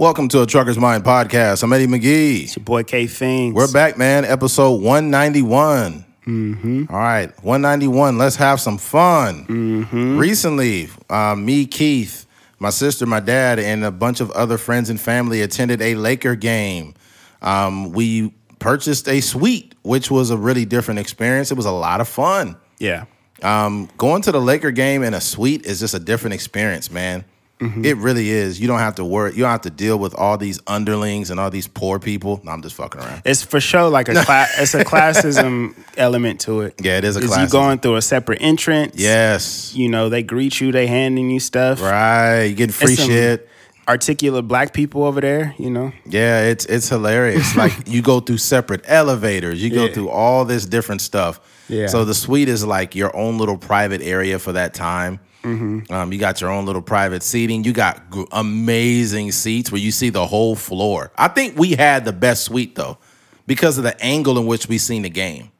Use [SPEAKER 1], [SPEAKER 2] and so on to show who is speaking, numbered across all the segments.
[SPEAKER 1] Welcome to a Trucker's Mind podcast. I'm Eddie McGee.
[SPEAKER 2] It's your boy K Fings.
[SPEAKER 1] We're back, man. Episode 191. Mm-hmm. All right, 191. Let's have some fun. Mm-hmm. Recently, uh, me, Keith, my sister, my dad, and a bunch of other friends and family attended a Laker game. Um, we purchased a suite, which was a really different experience. It was a lot of fun.
[SPEAKER 2] Yeah.
[SPEAKER 1] Um, going to the Laker game in a suite is just a different experience, man. Mm-hmm. It really is. You don't have to worry. You don't have to deal with all these underlings and all these poor people. No, I'm just fucking around.
[SPEAKER 2] It's for sure like a cla- it's a classism element to it.
[SPEAKER 1] Yeah, it is a
[SPEAKER 2] Is
[SPEAKER 1] classism.
[SPEAKER 2] you going through a separate entrance.
[SPEAKER 1] Yes.
[SPEAKER 2] You know, they greet you, they handing you stuff.
[SPEAKER 1] Right. You getting free shit.
[SPEAKER 2] Articulate black people over there, you know.
[SPEAKER 1] Yeah, it's it's hilarious. like you go through separate elevators. You go
[SPEAKER 2] Yeah.
[SPEAKER 1] through all this different stuff.
[SPEAKER 2] Yeah.
[SPEAKER 1] So the suite is like your own little private area for that time.
[SPEAKER 2] Mm-hmm.
[SPEAKER 1] Um, you got your own little private seating. You got gr- amazing seats where you see the whole floor. I think we had the best suite though, because of the angle in which we seen the game.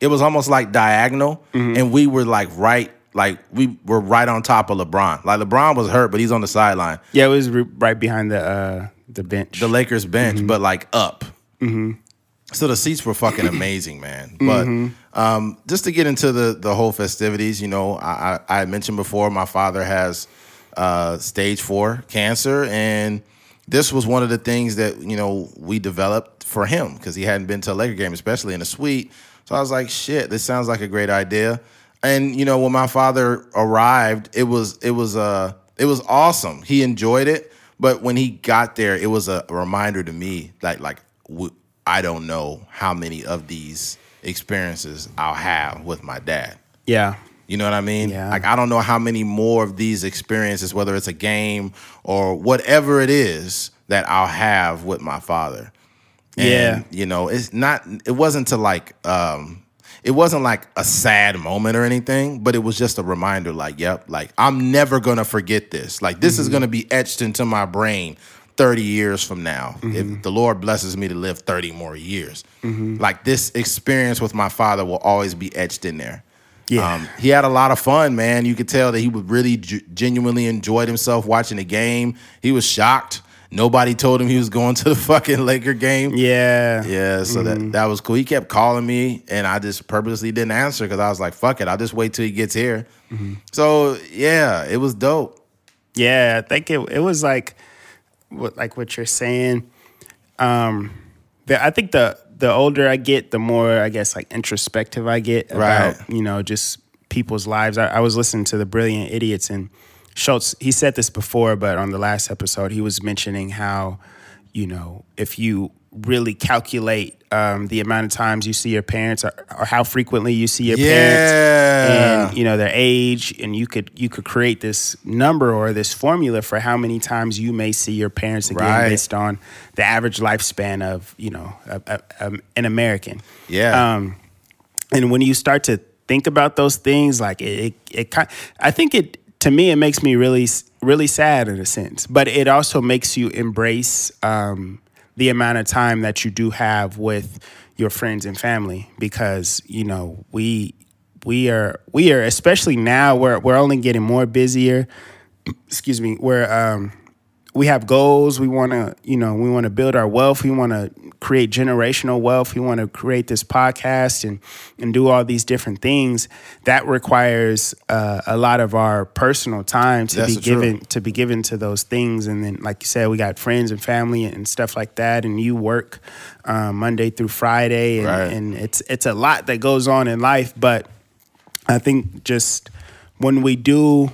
[SPEAKER 1] It was almost like diagonal,
[SPEAKER 2] Mm-hmm.
[SPEAKER 1] and we were like right, like we were right on top of LeBron. Like LeBron was hurt, but he's on the sideline.
[SPEAKER 2] Yeah, it was re- right behind the uh the bench.
[SPEAKER 1] the Lakers bench,
[SPEAKER 2] Mm-hmm.
[SPEAKER 1] but like up. So the seats were fucking amazing, man. But
[SPEAKER 2] Mm-hmm.
[SPEAKER 1] um, just to get into the the whole festivities, you know, I, I, I mentioned before my father has uh, stage four cancer, and this was one of the things that you know we developed for him because he hadn't been to a Laker game, especially in a suite. So I was like, shit, this sounds like a great idea. And you know, when my father arrived, it was it was uh it was awesome. He enjoyed it, but when he got there, it was a reminder to me that like I don't know how many of these experiences I'll have with my dad.
[SPEAKER 2] yeah.
[SPEAKER 1] You know what I mean?
[SPEAKER 2] Yeah.
[SPEAKER 1] Like I don't know how many more of these experiences, whether it's a game or whatever it is, that I'll have with my father. And,
[SPEAKER 2] Yeah.
[SPEAKER 1] You know, it's not. It wasn't to like. um It wasn't like a sad moment or anything, but it was just a reminder. Like, yep, like I'm never gonna forget this. Like this is gonna be etched into my brain. 30 years from now, if mm-hmm. the Lord blesses me to live 30 more years, like this experience with my father will always be etched in there.
[SPEAKER 2] Yeah.
[SPEAKER 1] Um, he had a lot of fun, man. You could tell that he would really g- genuinely enjoyed himself watching the game. He was shocked. Nobody told him he was going to the fucking Laker game.
[SPEAKER 2] Yeah.
[SPEAKER 1] Yeah, so that mm-hmm. that was cool. He kept calling me, and I just purposely didn't answer because I was like, "Fuck it, I'll just wait till he gets here." Mm-hmm. So yeah, it was dope.
[SPEAKER 2] Yeah, I think it it was like what like what you're saying. Um the, I think the the older I get, the more I guess like introspective I get about,
[SPEAKER 1] Right.
[SPEAKER 2] you know, just people's lives. I, I was listening to the Brilliant Idiots and Schulz, he said this before, but on the last episode, he was mentioning how, you know, if you really calculate um, the amount of times you see your parents or, or how frequently you see your parents and you know their age and you could you could create this number or this formula for how many times you may see your parents again
[SPEAKER 1] Right.
[SPEAKER 2] based on the average lifespan of you know a, a, um, an American.
[SPEAKER 1] Yeah.
[SPEAKER 2] Um, and when you start to think about those things, like it, it, it kind, I think it to me it makes me really really sad in a sense, but it also makes you embrace um, the amount of time that you do have with your friends and family because you know we we are we are especially now we're we're only getting more busier. Excuse me where um we have goals. We want to you know we want to build our wealth. We want to create generational wealth. We want to create this podcast and and do all these different things. That requires uh, a lot of our personal time to
[SPEAKER 1] That's
[SPEAKER 2] be given to be given to those things. And then like you said we got friends and family and stuff like that. And you work um, monday through friday. And,
[SPEAKER 1] Right.
[SPEAKER 2] and it's it's a lot that goes on in life. But I think just when we do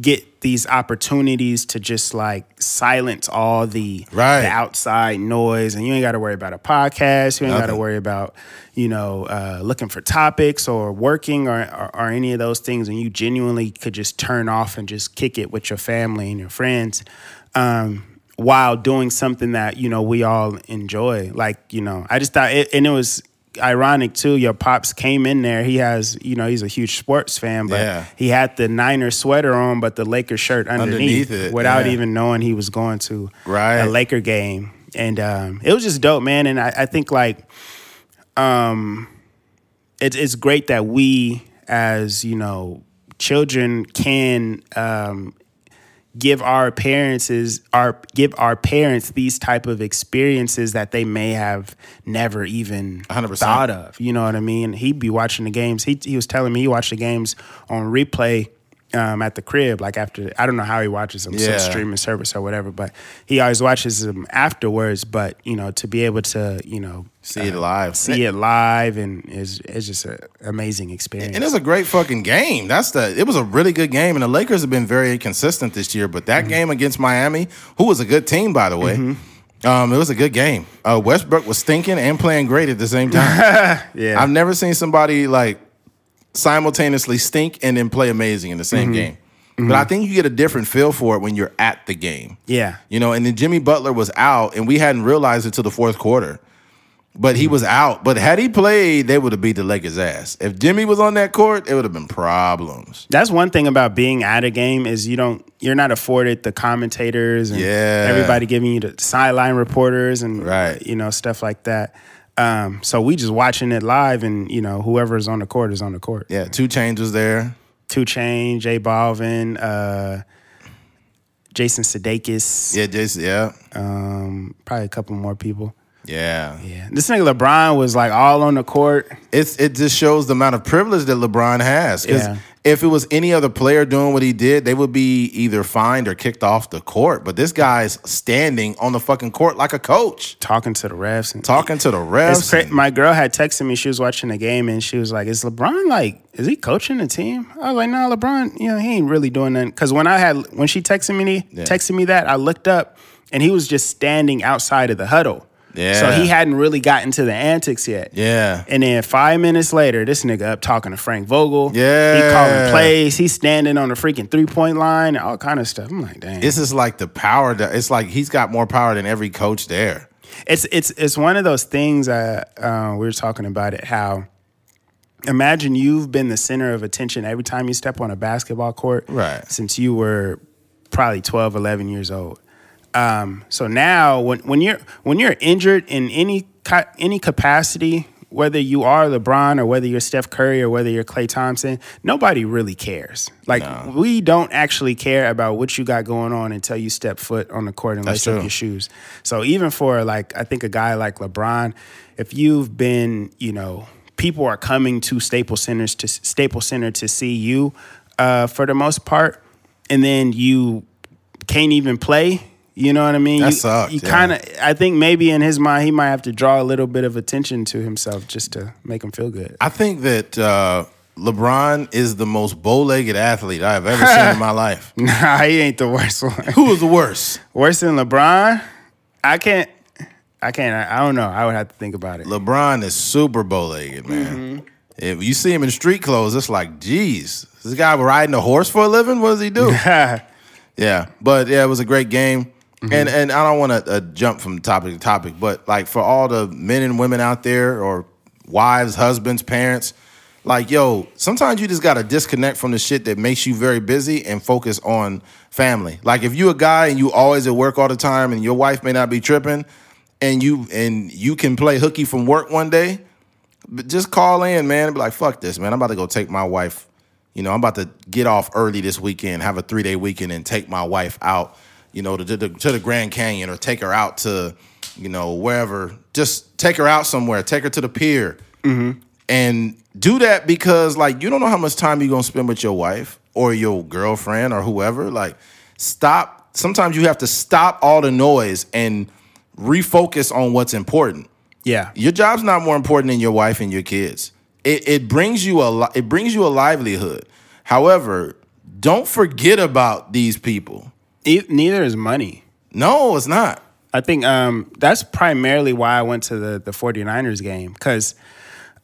[SPEAKER 2] get these opportunities to just like silence all the,
[SPEAKER 1] Right.
[SPEAKER 2] the outside noise. And you ain't got to worry about a podcast. You ain't got to worry about you know uh, looking for topics or working or, or, or any of those things. And you genuinely could just turn off and just kick it with your family and your friends um, while doing something that you know we all enjoy. Like you know i just thought it, and it was ironic too. Your pops came in there. He has, you know, he's a huge sports fan, but
[SPEAKER 1] Yeah.
[SPEAKER 2] he had the Niner sweater on, but the Lakers shirt underneath,
[SPEAKER 1] Underneath it,
[SPEAKER 2] without
[SPEAKER 1] yeah.
[SPEAKER 2] even knowing he was going to
[SPEAKER 1] Right.
[SPEAKER 2] a Laker game. And um, it was just dope, man. And I, I think like, um, it's it's great that we as you know children can um, give our parents our give our parents these type of experiences that they may have never even
[SPEAKER 1] 100%.
[SPEAKER 2] thought of. You know what I mean? He'd be watching the games. He he was telling me he watched the games on replay um, at the crib, like after I don't know how he watches them,
[SPEAKER 1] Yeah.
[SPEAKER 2] some streaming service or whatever, but he always watches them afterwards. But you know, to be able to you know
[SPEAKER 1] See it live.
[SPEAKER 2] see it live and is it's just an amazing experience.
[SPEAKER 1] And it's a great fucking game. That's the. It was a really good game, and the Lakers have been very inconsistent this year. But that game against Miami, who was a good team by the way, um, it was a good game. Uh, Westbrook was stinking and playing great at the same time.
[SPEAKER 2] yeah,
[SPEAKER 1] I've never seen somebody like simultaneously stink and then play amazing in the same mm-hmm. game. Mm-hmm. But I think you get a different feel for it when you're at the game.
[SPEAKER 2] yeah.
[SPEAKER 1] You know, and then Jimmy Butler was out, and we hadn't realized it till the fourth quarter. But he mm-hmm. was out. But had he played, they would have beat the Lakers' ass. If Jimmy was on that court, it would have been problems.
[SPEAKER 2] That's one thing about being at a game is you don't you're not afforded the commentators and
[SPEAKER 1] Yeah.
[SPEAKER 2] everybody giving you the sideline reporters and
[SPEAKER 1] Right.
[SPEAKER 2] you know stuff like that. Um, so we just watching it live and you know whoever's on the court is on the court.
[SPEAKER 1] Yeah, 2 Chainz was there.
[SPEAKER 2] Two Chain, J Balvin, uh, Jason Sudeikis,
[SPEAKER 1] Yeah, Jason. Yeah,
[SPEAKER 2] um, probably a couple more people.
[SPEAKER 1] yeah.
[SPEAKER 2] Yeah, this nigga LeBron was like all on the court.
[SPEAKER 1] It's it just shows the amount of privilege that LeBron has.
[SPEAKER 2] Yeah.
[SPEAKER 1] If it was any other player doing what he did, they would be either fined or kicked off the court. But this guy's standing on the fucking court like a coach,
[SPEAKER 2] talking to the refs and
[SPEAKER 1] talking to the refs.
[SPEAKER 2] cra- my girl had texted me. She was watching the game and she was like, "Is LeBron like? Is he coaching the team?" I was like, "No, LeBron. You know, he ain't really doing nothing." Because when I had when she texted me texted me that, I looked up and he was just standing outside of the huddle.
[SPEAKER 1] Yeah.
[SPEAKER 2] So he hadn't really gotten to the antics yet.
[SPEAKER 1] yeah.
[SPEAKER 2] And then five minutes later, this nigga up talking to Frank Vogel.
[SPEAKER 1] Yeah.
[SPEAKER 2] He calling plays. He's standing on the freaking three point line and all kind of stuff. I'm like, dang.
[SPEAKER 1] This is like the power that it's like he's got more power than every coach there.
[SPEAKER 2] it's it's it's one of those things uh, uh, we were talking about it how imagine you've been the center of attention every time you step on a basketball court
[SPEAKER 1] Right.
[SPEAKER 2] since you were probably 12 11 years old um, so now when, when you're when you're injured in any ca- any capacity whether you are LeBron or whether you're Steph Curry or whether you're Klay Thompson, nobody really cares. Like we don't actually care about what you got going on until you step foot on the court and
[SPEAKER 1] That's
[SPEAKER 2] lace up your shoes. So even for like I think a guy like LeBron, if you've been, you know, people are coming to Staples Centers to Staples Center to see you uh, for the most part, and then you can't even play. You know what I mean?
[SPEAKER 1] That
[SPEAKER 2] you,
[SPEAKER 1] sucked,
[SPEAKER 2] You
[SPEAKER 1] yeah.
[SPEAKER 2] kind of, I think maybe in his mind he might have to draw a little bit of attention to himself just to make him feel good.
[SPEAKER 1] I think that uh, LeBron is the most bow-legged athlete I've ever seen in my life.
[SPEAKER 2] Nah, he ain't the worst one.
[SPEAKER 1] Who was the worst?
[SPEAKER 2] Worse than LeBron? I can't. I can't. I, I don't know. I would have to think about it.
[SPEAKER 1] LeBron is super bow-legged, man. If you see him in street clothes, it's like, geez, this guy riding a horse for a living? What does he do? Yeah, but yeah, it was a great game. And and I don't want to uh, jump from topic to topic, but like for all the men and women out there, or wives, husbands, parents, like yo, sometimes you just got to disconnect from the shit that makes you very busy and focus on family. Like if you a guy and you always at work all the time, and your wife may not be tripping, and you and you can play hooky from work one day, but just call in, man, and be like, fuck this, man. I'm about to go take my wife. You know, I'm about to get off early this weekend, have a three day weekend, and take my wife out, you know, to, to, the- to the Grand Canyon or take her out to, you know, wherever. Just take her out somewhere, take her to the pier. Mm-hmm. And do that because, like, you don't know how much time you're going to spend with your wife or your girlfriend or whoever. Like, stop. Sometimes you have to stop all the noise and refocus on what's important
[SPEAKER 2] yeah.
[SPEAKER 1] your job's not more important than your wife and your kids. It, it brings you a it brings you a livelihood. However, don't forget about these people.
[SPEAKER 2] E- neither is money.
[SPEAKER 1] No, it's not.
[SPEAKER 2] I think um, that's primarily why I went to the the 49ers game because,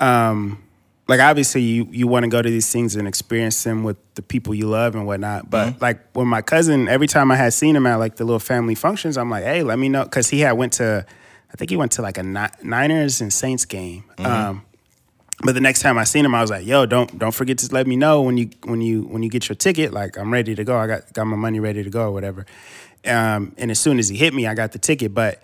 [SPEAKER 2] um, like, obviously you you want to go to these things and experience them with the people you love and whatnot. But like when my cousin, every time I had seen him at like the little family functions, I'm like, hey, let me know because he had went to, I think he went to like a Ni- Niners and Saints game. Um, but the next time I seen him, I was like, "Yo, don't don't forget to let me know when you when you when you get your ticket. Like, I'm ready to go. I got got my money ready to go or whatever." Um, and as soon as he hit me, I got the ticket. But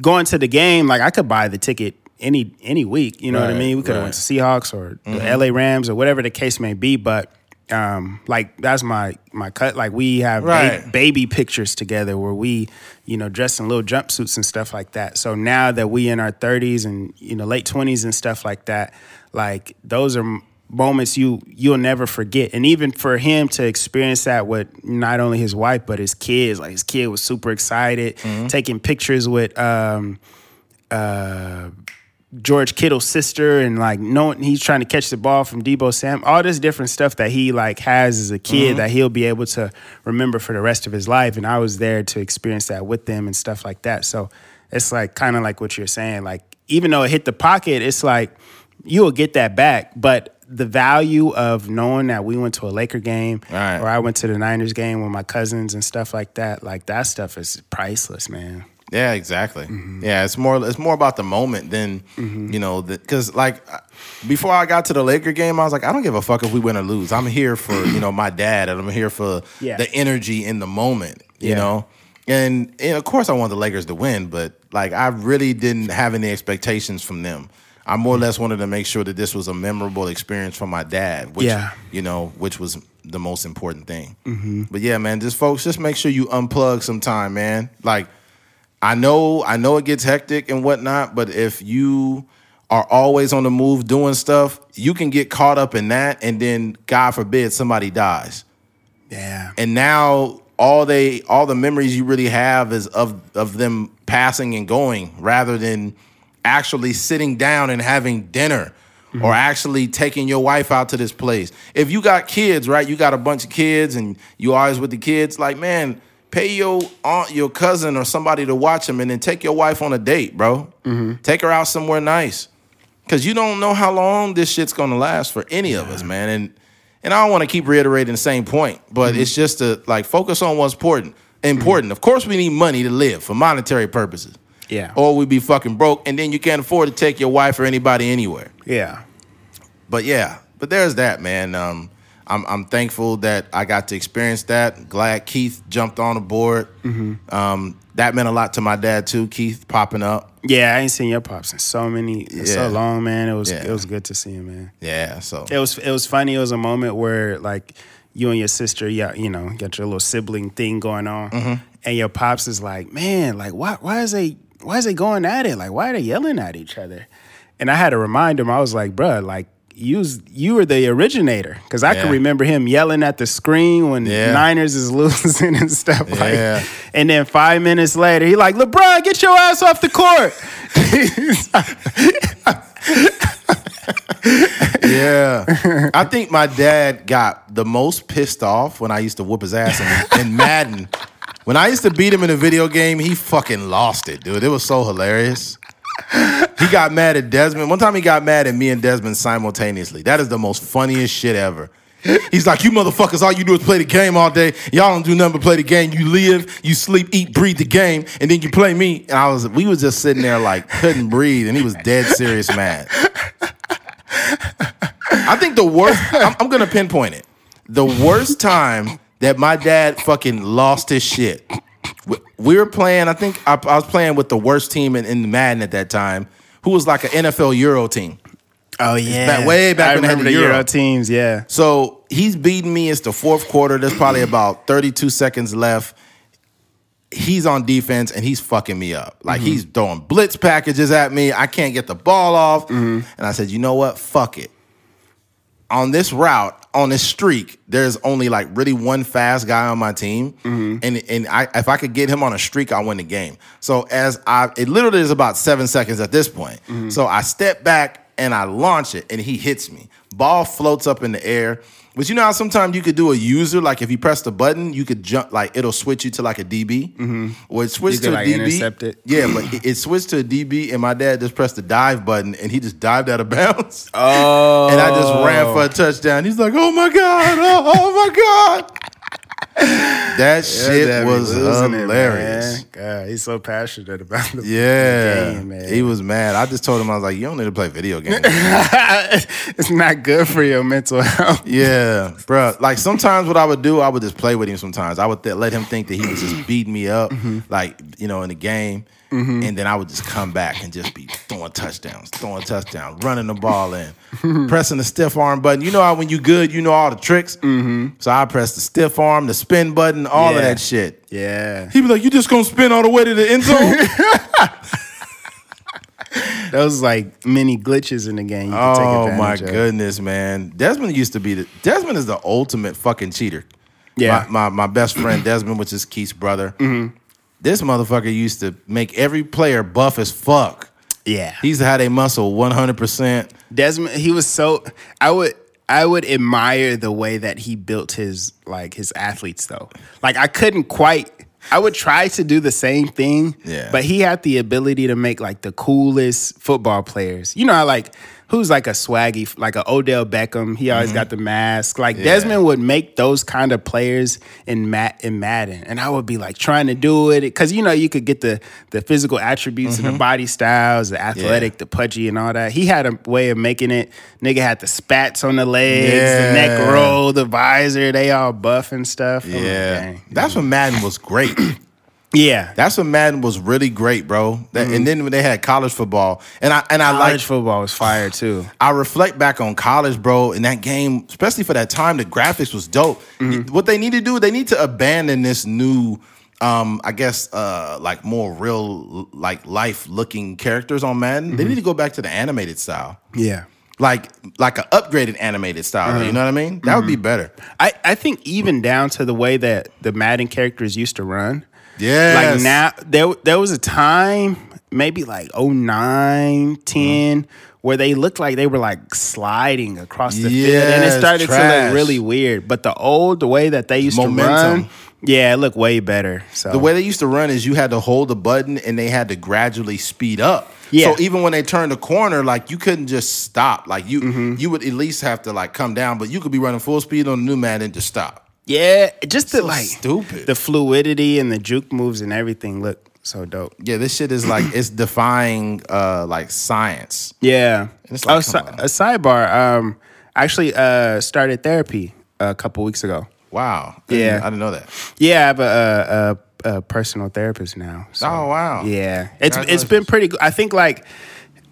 [SPEAKER 2] going to the game, like I could buy the ticket any any week. You know what I mean? We could have
[SPEAKER 1] right.
[SPEAKER 2] went to Seahawks or the LA Rams or whatever the case may be. But um, like that's my my cut. Like we have ba- baby pictures together where we, you know, dress in little jumpsuits and stuff like that. So now that we in our thirties and you know late twenties and stuff like that, like those are moments you you'll never forget. And even for him to experience that with not only his wife but his kids, like his kid was super excited, taking pictures with. Um, uh, George Kittle's sister and like knowing he's trying to catch the ball from Deebo Sam, all this different stuff that he like has as a kid mm-hmm. that he'll be able to remember for the rest of his life. And I was there to experience that with them and stuff like that. So it's like kind of like what you're saying. Like even though it hit the pocket, it's like you will get that back, but the value of knowing that we went to a Laker game
[SPEAKER 1] Right.
[SPEAKER 2] or I went to the Niners game with my cousins and stuff like that, like that stuff is priceless, man.
[SPEAKER 1] Yeah, exactly.
[SPEAKER 2] Mm-hmm.
[SPEAKER 1] Yeah, it's more it's more about the moment than you know because like before I got to the Laker game, I was like, I don't give a fuck if we win or lose. I'm here for you know my dad, and I'm here for
[SPEAKER 2] Yeah.
[SPEAKER 1] the energy in the moment. You
[SPEAKER 2] Yeah.
[SPEAKER 1] know, and, and of course I want the Lakers to win, but like I really didn't have any expectations from them. I more or less wanted to make sure that this was a memorable experience for my dad, which
[SPEAKER 2] Yeah.
[SPEAKER 1] you know, which was the most important thing. But yeah, man, just folks, just make sure you unplug sometime, man. Like I know, I know it gets hectic and whatnot, but if you are always on the move doing stuff, you can get caught up in that, and then God forbid somebody dies,
[SPEAKER 2] Yeah.
[SPEAKER 1] and now all they, all the memories you really have is of of them passing and going, rather than actually sitting down and having dinner. Mm-hmm. Or actually taking your wife out to this place. If you got kids, right? You got a bunch of kids, and you always with the kids. Like, man, pay your aunt, your cousin, or somebody to watch them, and then take your wife on a date, bro. Mm-hmm. Take her out somewhere nice, because you don't know how long this shit's gonna last for any of us, man. And and I don't want to keep reiterating the same point, but mm-hmm. it's just to like focus on what's important. Important. Mm-hmm. Of course, we need money to live for monetary purposes.
[SPEAKER 2] Yeah.
[SPEAKER 1] Or we'd be fucking broke, and then you can't afford to take your wife or anybody anywhere.
[SPEAKER 2] Yeah.
[SPEAKER 1] But yeah, but there's that, man. Um, I'm I'm thankful that I got to experience that. Glad Keith jumped on the board. Um, that meant a lot to my dad too. Keith popping up.
[SPEAKER 2] Yeah, I ain't seen your pops in so many in so long, man. It was
[SPEAKER 1] Yeah.
[SPEAKER 2] it was good to see him, man.
[SPEAKER 1] Yeah. So
[SPEAKER 2] It was it was funny. It was a moment where like you and your sister, yeah, you know, got your little sibling thing going on,
[SPEAKER 1] Mm-hmm.
[SPEAKER 2] and your pops is like, man, like why why is they why is they going at it? Like why are they yelling at each other? And I had to remind him. I was like, bruh, like. You was, you were the originator because I
[SPEAKER 1] Yeah.
[SPEAKER 2] can remember him yelling at the screen when
[SPEAKER 1] Yeah.
[SPEAKER 2] Niners is losing and stuff
[SPEAKER 1] Yeah.
[SPEAKER 2] like. And then five minutes later, he like, LeBron, get your ass off the court.
[SPEAKER 1] yeah, I think my dad got the most pissed off when I used to whoop his ass in, in Madden. When I used to beat him in a video game, he fucking lost it, dude. It was so hilarious. He got mad at Desmond. One time he got mad at me and Desmond simultaneously. That is the most funniest shit ever. He's like, you motherfuckers, all you do is play the game all day. Y'all don't do nothing but play the game. You live, you sleep, eat, breathe the game, and then you play me. And I was, we was just sitting there like couldn't breathe, and he was dead serious mad. I think the worst. I'm, I'm gonna pinpoint it. The worst time that my dad fucking lost his shit. We- We were playing. I think I, I was playing with the worst team in, in Madden at that time, who was like an NFL Euro team.
[SPEAKER 2] Oh yeah,
[SPEAKER 1] back- way back
[SPEAKER 2] I
[SPEAKER 1] when they had the
[SPEAKER 2] the Euro.
[SPEAKER 1] Euro.
[SPEAKER 2] teams. Yeah,
[SPEAKER 1] So he's beating me. It's the fourth quarter. There's probably about 32 seconds left. He's on defense and he's fucking me up. Like mm-hmm. he's throwing blitz packages at me. I can't get the ball off. Mm-hmm. And I said, you know what? Fuck it. On this route, on this streak, there's only like really one fast guy on my team, mm-hmm. and and I if I could get him on a streak, I win the game. So as I, it literally is about seven seconds at this point. Mm-hmm. So I step back and I launch it, and he hits me. Ball floats up in the air. But you know how sometimes you could do a user, like if you press the button, you could jump, like it'll switch you to like a DB. Mm-hmm. Or it switched to
[SPEAKER 2] could,
[SPEAKER 1] a DB.
[SPEAKER 2] intercept it.
[SPEAKER 1] Yeah, but it, it switched to a DB, and my dad just pressed the dive button, and he just dived out of bounds.
[SPEAKER 2] Oh,
[SPEAKER 1] And I just ran for a touchdown. He's like, "Oh my god! Oh, oh my god!" That shit was hilarious.
[SPEAKER 2] God, he's so passionate about the,
[SPEAKER 1] yeah,
[SPEAKER 2] game, man.
[SPEAKER 1] he was mad. I just told him I was like, "You don't need to play video games."
[SPEAKER 2] it's not good for your mental health.
[SPEAKER 1] yeah, bro. Like sometimes what I would do, I would just play with him. Sometimes I would th- let him think that he was just beating me up,
[SPEAKER 2] Mm-hmm.
[SPEAKER 1] like you know, in the game. And then I would just come back and just be throwing touchdowns, throwing touchdowns, running the ball in, pressing the stiff arm button. You know how when you good, you know all the tricks. Mm-hmm. So I press the stiff arm, the spin button, all of that shit.
[SPEAKER 2] Yeah.
[SPEAKER 1] He be like, "You just gonna spin all the way to the end zone?"
[SPEAKER 2] Those like mini glitches in the game. You can take
[SPEAKER 1] oh my
[SPEAKER 2] of.
[SPEAKER 1] goodness, man! Desmond used to be the Desmond is the ultimate fucking cheater.
[SPEAKER 2] Yeah. Mm-hmm.
[SPEAKER 1] my my, my best friend Desmond, which is Keith's brother. This motherfucker used to make every player buff as fuck.
[SPEAKER 2] Yeah.
[SPEAKER 1] He's have a muscle one hundred percent.
[SPEAKER 2] Desmond, he was so I would I would admire the way that he built his like his athletes though. Like I couldn't quite I would try to do the same thing.
[SPEAKER 1] Yeah.
[SPEAKER 2] But he had the ability to make like the coolest football players. You know, how, like who's like a swaggy, like a Odell Beckham. He always mm-hmm. got the mask. Like Desmond would make those kind of players in Matt in Madden, and I would be like trying to do it because you know you could get the the physical attributes and the mm-hmm. body styles, the athletic, the pudgy, and all that. He had a way of making it. Nigga had the spats on the legs, the neck roll, the visor. They all buff and stuff.
[SPEAKER 1] Yeah, that's when Madden was great.
[SPEAKER 2] yeah.
[SPEAKER 1] That's when Madden was really great, bro. That, And then when they had college football, and I and I like
[SPEAKER 2] Mm-hmm. College football was fire too.
[SPEAKER 1] I reflect back on college, bro, in that game, especially for that time, the graphics was dope.
[SPEAKER 2] Mm-hmm.
[SPEAKER 1] What they need to do, they need to abandon this new, um, I guess, uh, like more real, like life looking characters on Madden.
[SPEAKER 2] Mm-hmm.
[SPEAKER 1] They need to go back to the animated style,
[SPEAKER 2] Yeah.
[SPEAKER 1] like like an upgraded animated style.
[SPEAKER 2] Uh-huh.
[SPEAKER 1] You know what I mean? That would be
[SPEAKER 2] Mm-hmm.
[SPEAKER 1] better.
[SPEAKER 2] I, I think even down to the way that the Madden characters used to run.
[SPEAKER 1] Yes.
[SPEAKER 2] Like now there there was a time, maybe like 09, 10, where they looked like they were like sliding across the field. And it
[SPEAKER 1] Yes,
[SPEAKER 2] started to
[SPEAKER 1] trash.
[SPEAKER 2] look really weird. But the old the way that they used to run, yeah, it looked way better. So
[SPEAKER 1] The way they used to run is you had to hold the button and they had to gradually speed up.
[SPEAKER 2] Yeah.
[SPEAKER 1] So even when they turned the corner, like you couldn't just stop. Like you
[SPEAKER 2] Mm-hmm.
[SPEAKER 1] you would at least have to like come down, but you could be running full speed on the new man and just stop.
[SPEAKER 2] Yeah, just the
[SPEAKER 1] So
[SPEAKER 2] like
[SPEAKER 1] stupid.
[SPEAKER 2] the fluidity and the juke moves and everything look so dope.
[SPEAKER 1] Yeah, this shit is like it's defying uh like science.
[SPEAKER 2] Yeah.
[SPEAKER 1] it's like,
[SPEAKER 2] oh, si- a sidebar. Um, I actually uh started therapy a couple weeks ago.
[SPEAKER 1] Wow. I didn't-
[SPEAKER 2] Yeah.
[SPEAKER 1] I didn't know that.
[SPEAKER 2] Yeah, I have a, a, a, a personal therapist now. So,
[SPEAKER 1] Oh, wow.
[SPEAKER 2] Yeah, it's it's been pretty. good. I think like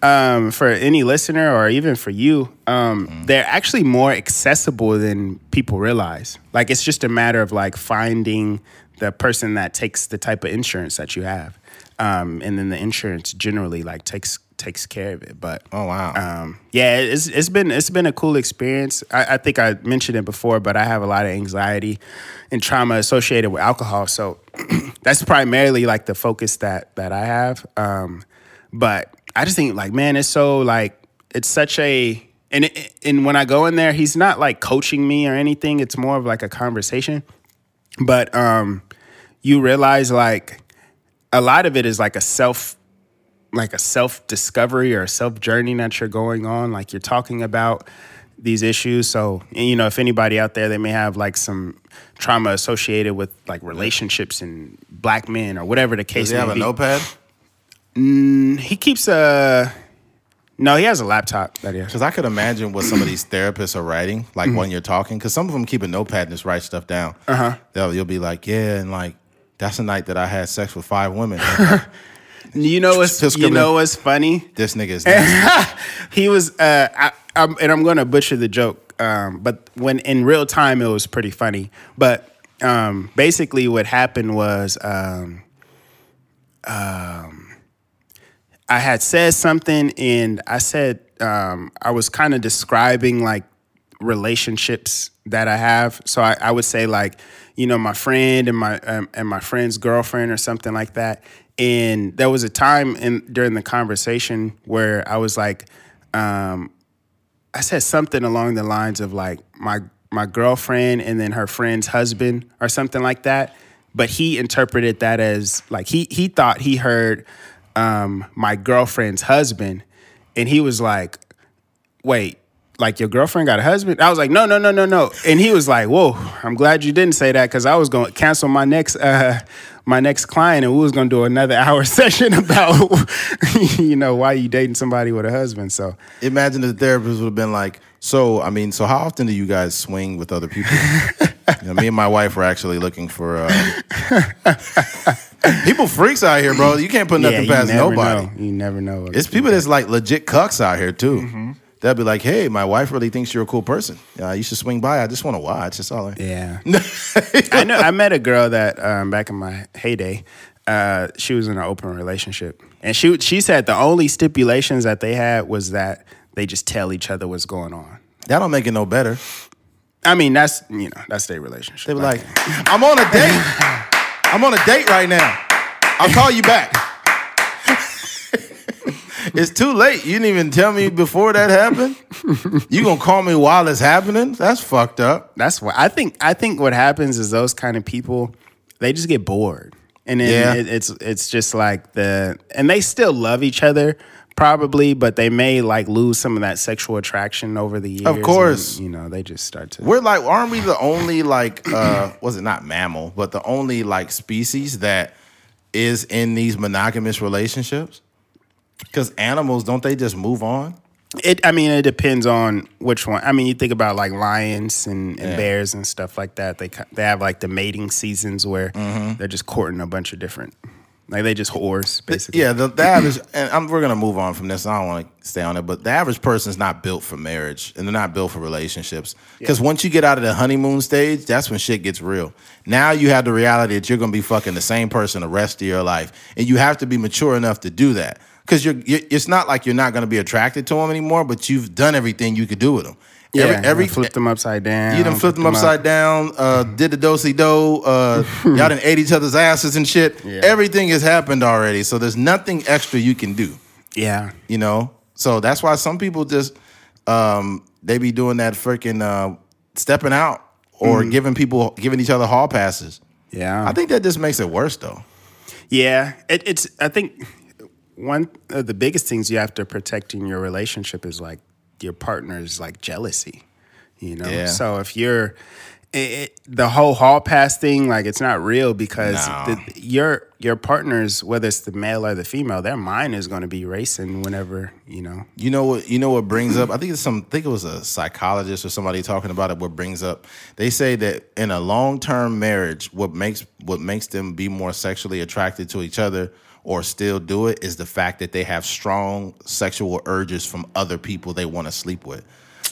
[SPEAKER 2] um, for any listener or even for you, um,
[SPEAKER 1] Mm-hmm.
[SPEAKER 2] they're actually more accessible than people realize. Like it's just a matter of like finding the person that takes the type of insurance that you have, um, and then the insurance generally like takes takes care of it. But
[SPEAKER 1] Oh wow.
[SPEAKER 2] um, yeah, it's it's been it's been a cool experience. I, I think I mentioned it before, but I have a lot of anxiety and trauma associated with alcohol, so that's primarily like the focus that that I have. Um, but I just think like, man, it's so like it's such a and it, and when I go in there, he's not like coaching me or anything. It's more of like a conversation. But um, you realize like a lot of it is like a self like a self discovery or a self journey that you're going on. Like you're talking about these issues. So, and, you know, if anybody out there, they may have like some trauma associated with like relationships and black men or whatever the case
[SPEAKER 1] Does he have
[SPEAKER 2] may
[SPEAKER 1] a
[SPEAKER 2] be.
[SPEAKER 1] Notepad?
[SPEAKER 2] He keeps a. No, he has a laptop that he has.
[SPEAKER 1] Because I could imagine what some of these therapists are writing, like when you're talking. Because some of them keep a notepad and just write stuff down. Uh
[SPEAKER 2] Uh-huh.
[SPEAKER 1] They'll, you'll be like, yeah, and like that's the night that I had sex with five women.
[SPEAKER 2] You know what's you know what's funny?
[SPEAKER 1] this nigga is. nasty.
[SPEAKER 2] he was uh I, I'm, and i'm gonna butcher the joke um but when in real time it was pretty funny but um basically what happened was um um i had said something and i said um i was kind of describing like relationships that i have so i, I would say like you know my friend and my um, and my friend's girlfriend or something like that and there was a time in during the conversation where i was like um I said something along the lines of like my my girlfriend and then her friend's husband or something like that. But he interpreted that as like he he thought he heard um, my girlfriend's husband, and he was like, "Wait, like your girlfriend got a husband?" I was like, "No, no, no, no, no." And he was like, "Whoa, I'm glad you didn't say that because I was going to cancel my next uh, my next client, and we was going to do another hour session about you know why you dating somebody with a husband." So.
[SPEAKER 1] Imagine the therapist would have been like, so I mean, so how often do you guys swing with other people? You know, me and my wife were actually looking for. Uh, People freaks out here, bro. You can't put nothing
[SPEAKER 2] you
[SPEAKER 1] past nobody.
[SPEAKER 2] know. You never know.
[SPEAKER 1] It's people that's like legit cucks out here too.
[SPEAKER 2] Mm-hmm.
[SPEAKER 1] They'll be like, "Hey, my wife really thinks you're a cool person. Uh, you should swing by. I just want to watch. That's all." I-
[SPEAKER 2] Yeah. I know. I met a girl that um, back in my heyday. Uh, she was in an open relationship, and she she said the only stipulations that they had was that they just tell each other what's going on.
[SPEAKER 1] That don't make it no better.
[SPEAKER 2] I mean, that's you know that's their relationship.
[SPEAKER 1] They be like, "I'm on a date. I'm on a date right now. I'll call you back." it's too late. You didn't even tell me before that happened. You gonna call me while it's happening? That's fucked up.
[SPEAKER 2] that's what I think. I think what happens is those kind of people they just get bored, and then
[SPEAKER 1] Yeah.
[SPEAKER 2] it, it's it's just like the and they still love each other probably, but they may like lose some of that sexual attraction over the years. Of
[SPEAKER 1] course.
[SPEAKER 2] you know they just start to.
[SPEAKER 1] We're like, aren't we the only like, uh, was it not mammal, but the only like species that is in these monogamous relationships? Because animals don't they just move on?
[SPEAKER 2] It. I mean, it depends on which one. I mean, you think about like lions and, and
[SPEAKER 1] Yeah.
[SPEAKER 2] bears and stuff like that. They they have like the mating seasons where
[SPEAKER 1] Mm-hmm.
[SPEAKER 2] they're just courting a bunch of different. Like they just whores basically.
[SPEAKER 1] Yeah, the, the average, and I'm, we're gonna move on from this. I don't want to stay on it, but the average person's not built for marriage, and they're not built for relationships. Because once you get out of the honeymoon stage, that's when shit gets real. Now you have the reality that you're gonna be fucking the same person the rest of your life, and you have to be mature enough to do that. Because you're, you're, it's not like you're not gonna be attracted to them anymore, but you've done everything you could do with them.
[SPEAKER 2] Yeah,
[SPEAKER 1] every, every
[SPEAKER 2] flipped them upside down.
[SPEAKER 1] you done flipped them upside down, uh, did the dosey do, uh, y'all done ate each other's asses and shit.
[SPEAKER 2] Yeah.
[SPEAKER 1] Everything has happened already, so there's nothing extra you can do.
[SPEAKER 2] Yeah,
[SPEAKER 1] You know, so that's why some people just um, they be doing that freaking uh, stepping out or giving people giving each other hall passes.
[SPEAKER 2] yeah.
[SPEAKER 1] I think that just makes it worse though.
[SPEAKER 2] Yeah, it, it's. I think one of the biggest things you have to protect in your relationship is like your partner's like jealousy. You know,
[SPEAKER 1] Yeah.
[SPEAKER 2] so if you're it, it- the whole hall pass thing, like it's not real because
[SPEAKER 1] No.
[SPEAKER 2] the, your your partners, whether it's the male or the female, their mind is going to be racing whenever you know.
[SPEAKER 1] You know what? You know what brings up? I think it's some. I think it was a psychologist or somebody talking about it. What brings up? They say that in a long term marriage, what makes what makes them be more sexually attracted to each other or still do it is the fact that they have strong sexual urges from other people they want to sleep with.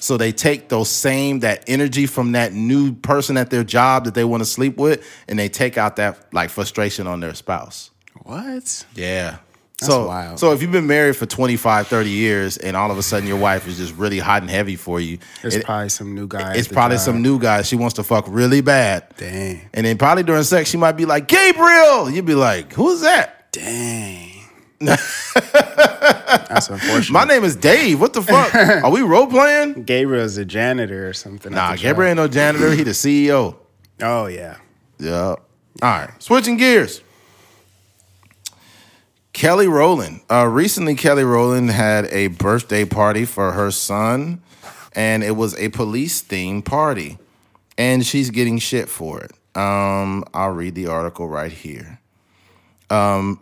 [SPEAKER 1] So they take those same that energy from that new person at their job that they want to sleep with, and they take out that like frustration on their spouse.
[SPEAKER 2] What?
[SPEAKER 1] Yeah. so,
[SPEAKER 2] wild.
[SPEAKER 1] so if you've been married for 25, 30 years and all of a sudden your wife is just really hot and heavy for you,
[SPEAKER 2] It's
[SPEAKER 1] it-
[SPEAKER 2] probably some new guy.
[SPEAKER 1] it's probably
[SPEAKER 2] job.
[SPEAKER 1] some new guy. She wants to fuck really bad.
[SPEAKER 2] Dang,
[SPEAKER 1] And then probably during sex, she might be like, Gabriel. You'd be like, who's that?
[SPEAKER 2] Dang. That's unfortunate.
[SPEAKER 1] My name is Dave. What the fuck? Are we role playing?
[SPEAKER 2] Gabriel's a janitor or something.
[SPEAKER 1] Nah. Gabriel ain't no janitor. He the CEO.
[SPEAKER 2] Oh yeah.
[SPEAKER 1] Yeah. All right. Switching gears. Kelly Rowland. Uh, recently, Kelly Rowland had a birthday party for her son, and it was a police themed party, and she's getting shit for it. Um, I'll read the article right here. Um,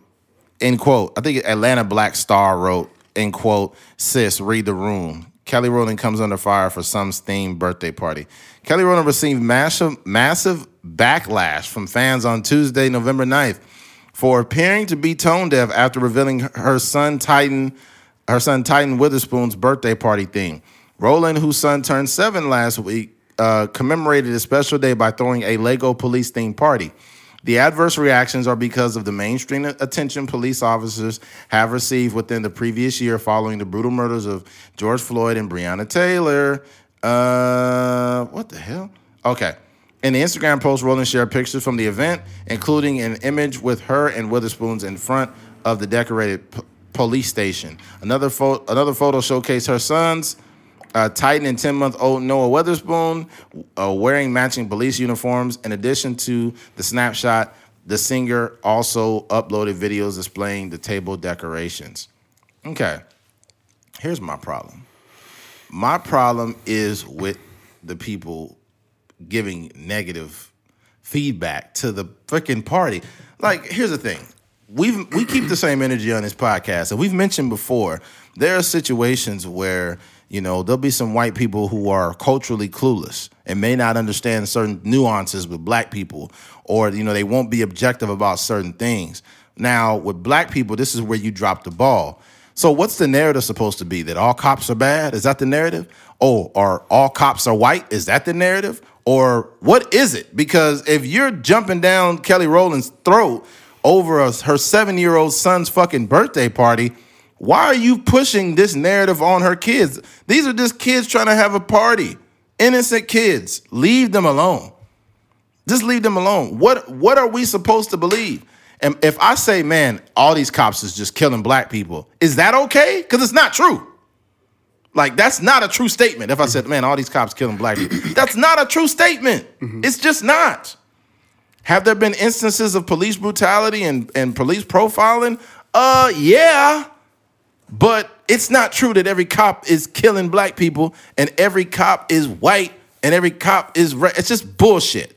[SPEAKER 1] in quote, I think Atlanta Black Star wrote, end quote, sis, read the room. Kelly Rowland comes under fire for some themed birthday party. Kelly Rowland received massive, massive backlash from fans on Tuesday, November 9th, for appearing to be tone deaf after revealing her son Titan, her son Titan Witherspoon's birthday party theme. Rowland, whose son turned seven last week, uh, commemorated a special day by throwing a Lego police themed party. The adverse reactions are because of the mainstream attention police officers have received within the previous year following the brutal murders of George Floyd and Breonna Taylor. Uh, what the hell? Okay. In the Instagram post, Rowland shared pictures from the event, including an image with her and Witherspoon's in front of the decorated p- police station. Another, pho- another photo showcased her sons, uh, Titan and 10 month old Noah Witherspoon, uh, wearing matching police uniforms. In addition to the snapshot, the singer also uploaded videos displaying the table decorations. Okay, here's my problem. My problem is with the people giving negative feedback to the freaking party. Like, here's the thing we've we keep the same energy on this podcast, and we've mentioned before there are situations where you know there'll be some white people who are culturally clueless and may not understand certain nuances with black people, or you know they won't be objective about certain things. Now with black people, this is where you drop the ball. So what's the narrative supposed to be? That all cops are bad? Is that the narrative? Oh, or all cops are white? Is that the narrative? Or what is it? Because if you're jumping down Kelly Rowland's throat over a, her seven year old son's fucking birthday party, why are you pushing this narrative on her kids? These are just kids trying to have a party. Innocent kids. Leave them alone. Just leave them alone. What what are we supposed to believe? And if I say, man, all these cops is just killing black people, is that okay? Because it's not true. Like that's not a true statement. If I said, man, all these cops killing black people, that's not a true statement. It's just not. Have there been instances of police brutality and, and police profiling? Uh, yeah. But it's not true that every cop is killing black people and every cop is white and every cop is re- it's just bullshit.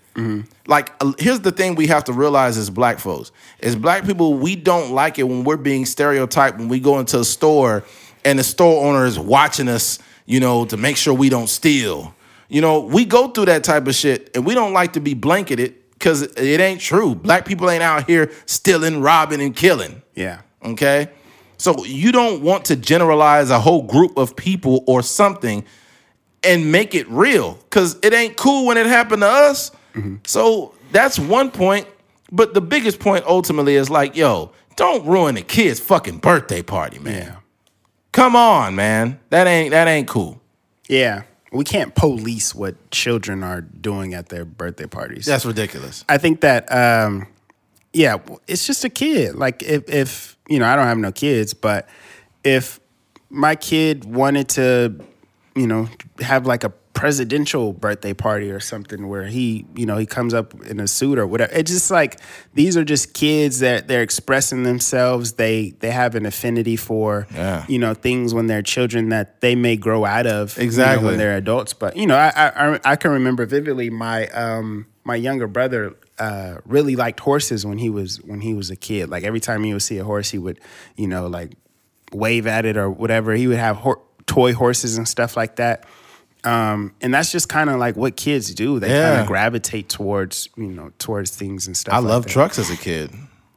[SPEAKER 1] Like uh, here's the thing we have to realize as black folks. As black people, we don't like it when we're being stereotyped when we go into a store and the store owner is watching us, you know, to make sure we don't steal. You know, we go through that type of shit and we don't like to be blanketed because it ain't true. Black people ain't out here stealing, robbing, and killing.
[SPEAKER 2] Yeah.
[SPEAKER 1] Okay? So you don't want to generalize a whole group of people or something and make it real because it ain't cool when it happened to us. So that's one point. But the biggest point ultimately is like, yo, don't ruin the kid's fucking birthday party, man.
[SPEAKER 2] Yeah.
[SPEAKER 1] Come on, man. That ain't that ain't cool.
[SPEAKER 2] Yeah. We can't police what children are doing at their birthday parties.
[SPEAKER 1] That's ridiculous.
[SPEAKER 2] I think that um, yeah, it's just a kid. Like if if you know, I don't have no kids, but if my kid wanted to, you know, have like a presidential birthday party or something where he, you know, he comes up in a suit or whatever. It's just like these are just kids that they're expressing themselves. They they have an affinity for
[SPEAKER 1] Yeah.
[SPEAKER 2] you know things when they're children that they may grow out of you know,
[SPEAKER 1] Exactly.
[SPEAKER 2] when they're adults. But you know, I I, I can remember vividly my um my younger brother uh, really liked horses when he was when he was a kid. Like every time he would see a horse, he would you know like wave at it or whatever. He would have hor- toy horses and stuff like that. Um, and that's just kind of like what kids do. They kind of gravitate towards you know towards things and stuff.
[SPEAKER 1] I
[SPEAKER 2] like
[SPEAKER 1] love trucks as a kid.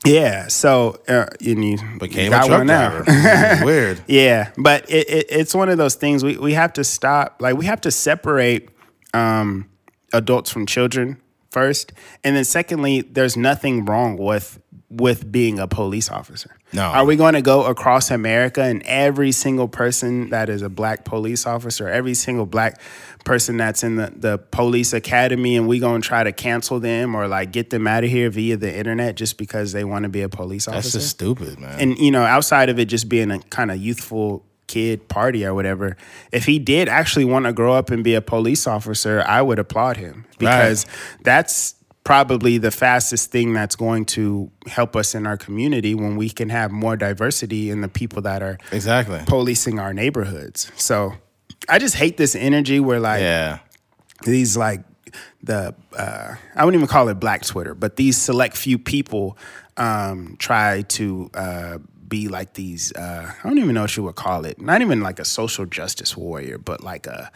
[SPEAKER 2] Yeah. So uh, and you
[SPEAKER 1] Became
[SPEAKER 2] you
[SPEAKER 1] a truck
[SPEAKER 2] one now.
[SPEAKER 1] driver. It's weird.
[SPEAKER 2] Yeah, but it, it, it's one of those things we, we have to stop. Like we have to separate um, adults from children first, and then secondly, there's nothing wrong with with being a police officer.
[SPEAKER 1] No.
[SPEAKER 2] Are we going to go across America and every single person that is a black police officer, every single black person that's in the, the police academy, and we going to try to cancel them or like get them out of here via the internet just because they want to be a police officer?
[SPEAKER 1] That's just stupid, man.
[SPEAKER 2] and you know outside of it just being a kind of youthful kid party or whatever if he did actually want to grow up and be a police officer i would applaud him because that's probably the fastest thing that's going to help us in our community when we can have more diversity in the people that are
[SPEAKER 1] exactly.
[SPEAKER 2] policing our neighborhoods so i just hate this energy where like
[SPEAKER 1] Yeah.
[SPEAKER 2] these like the uh, I wouldn't even call it Black Twitter, but these select few people um, try to uh, be like these. Uh, I don't even know what you would call it. Not even like a social justice warrior, but like a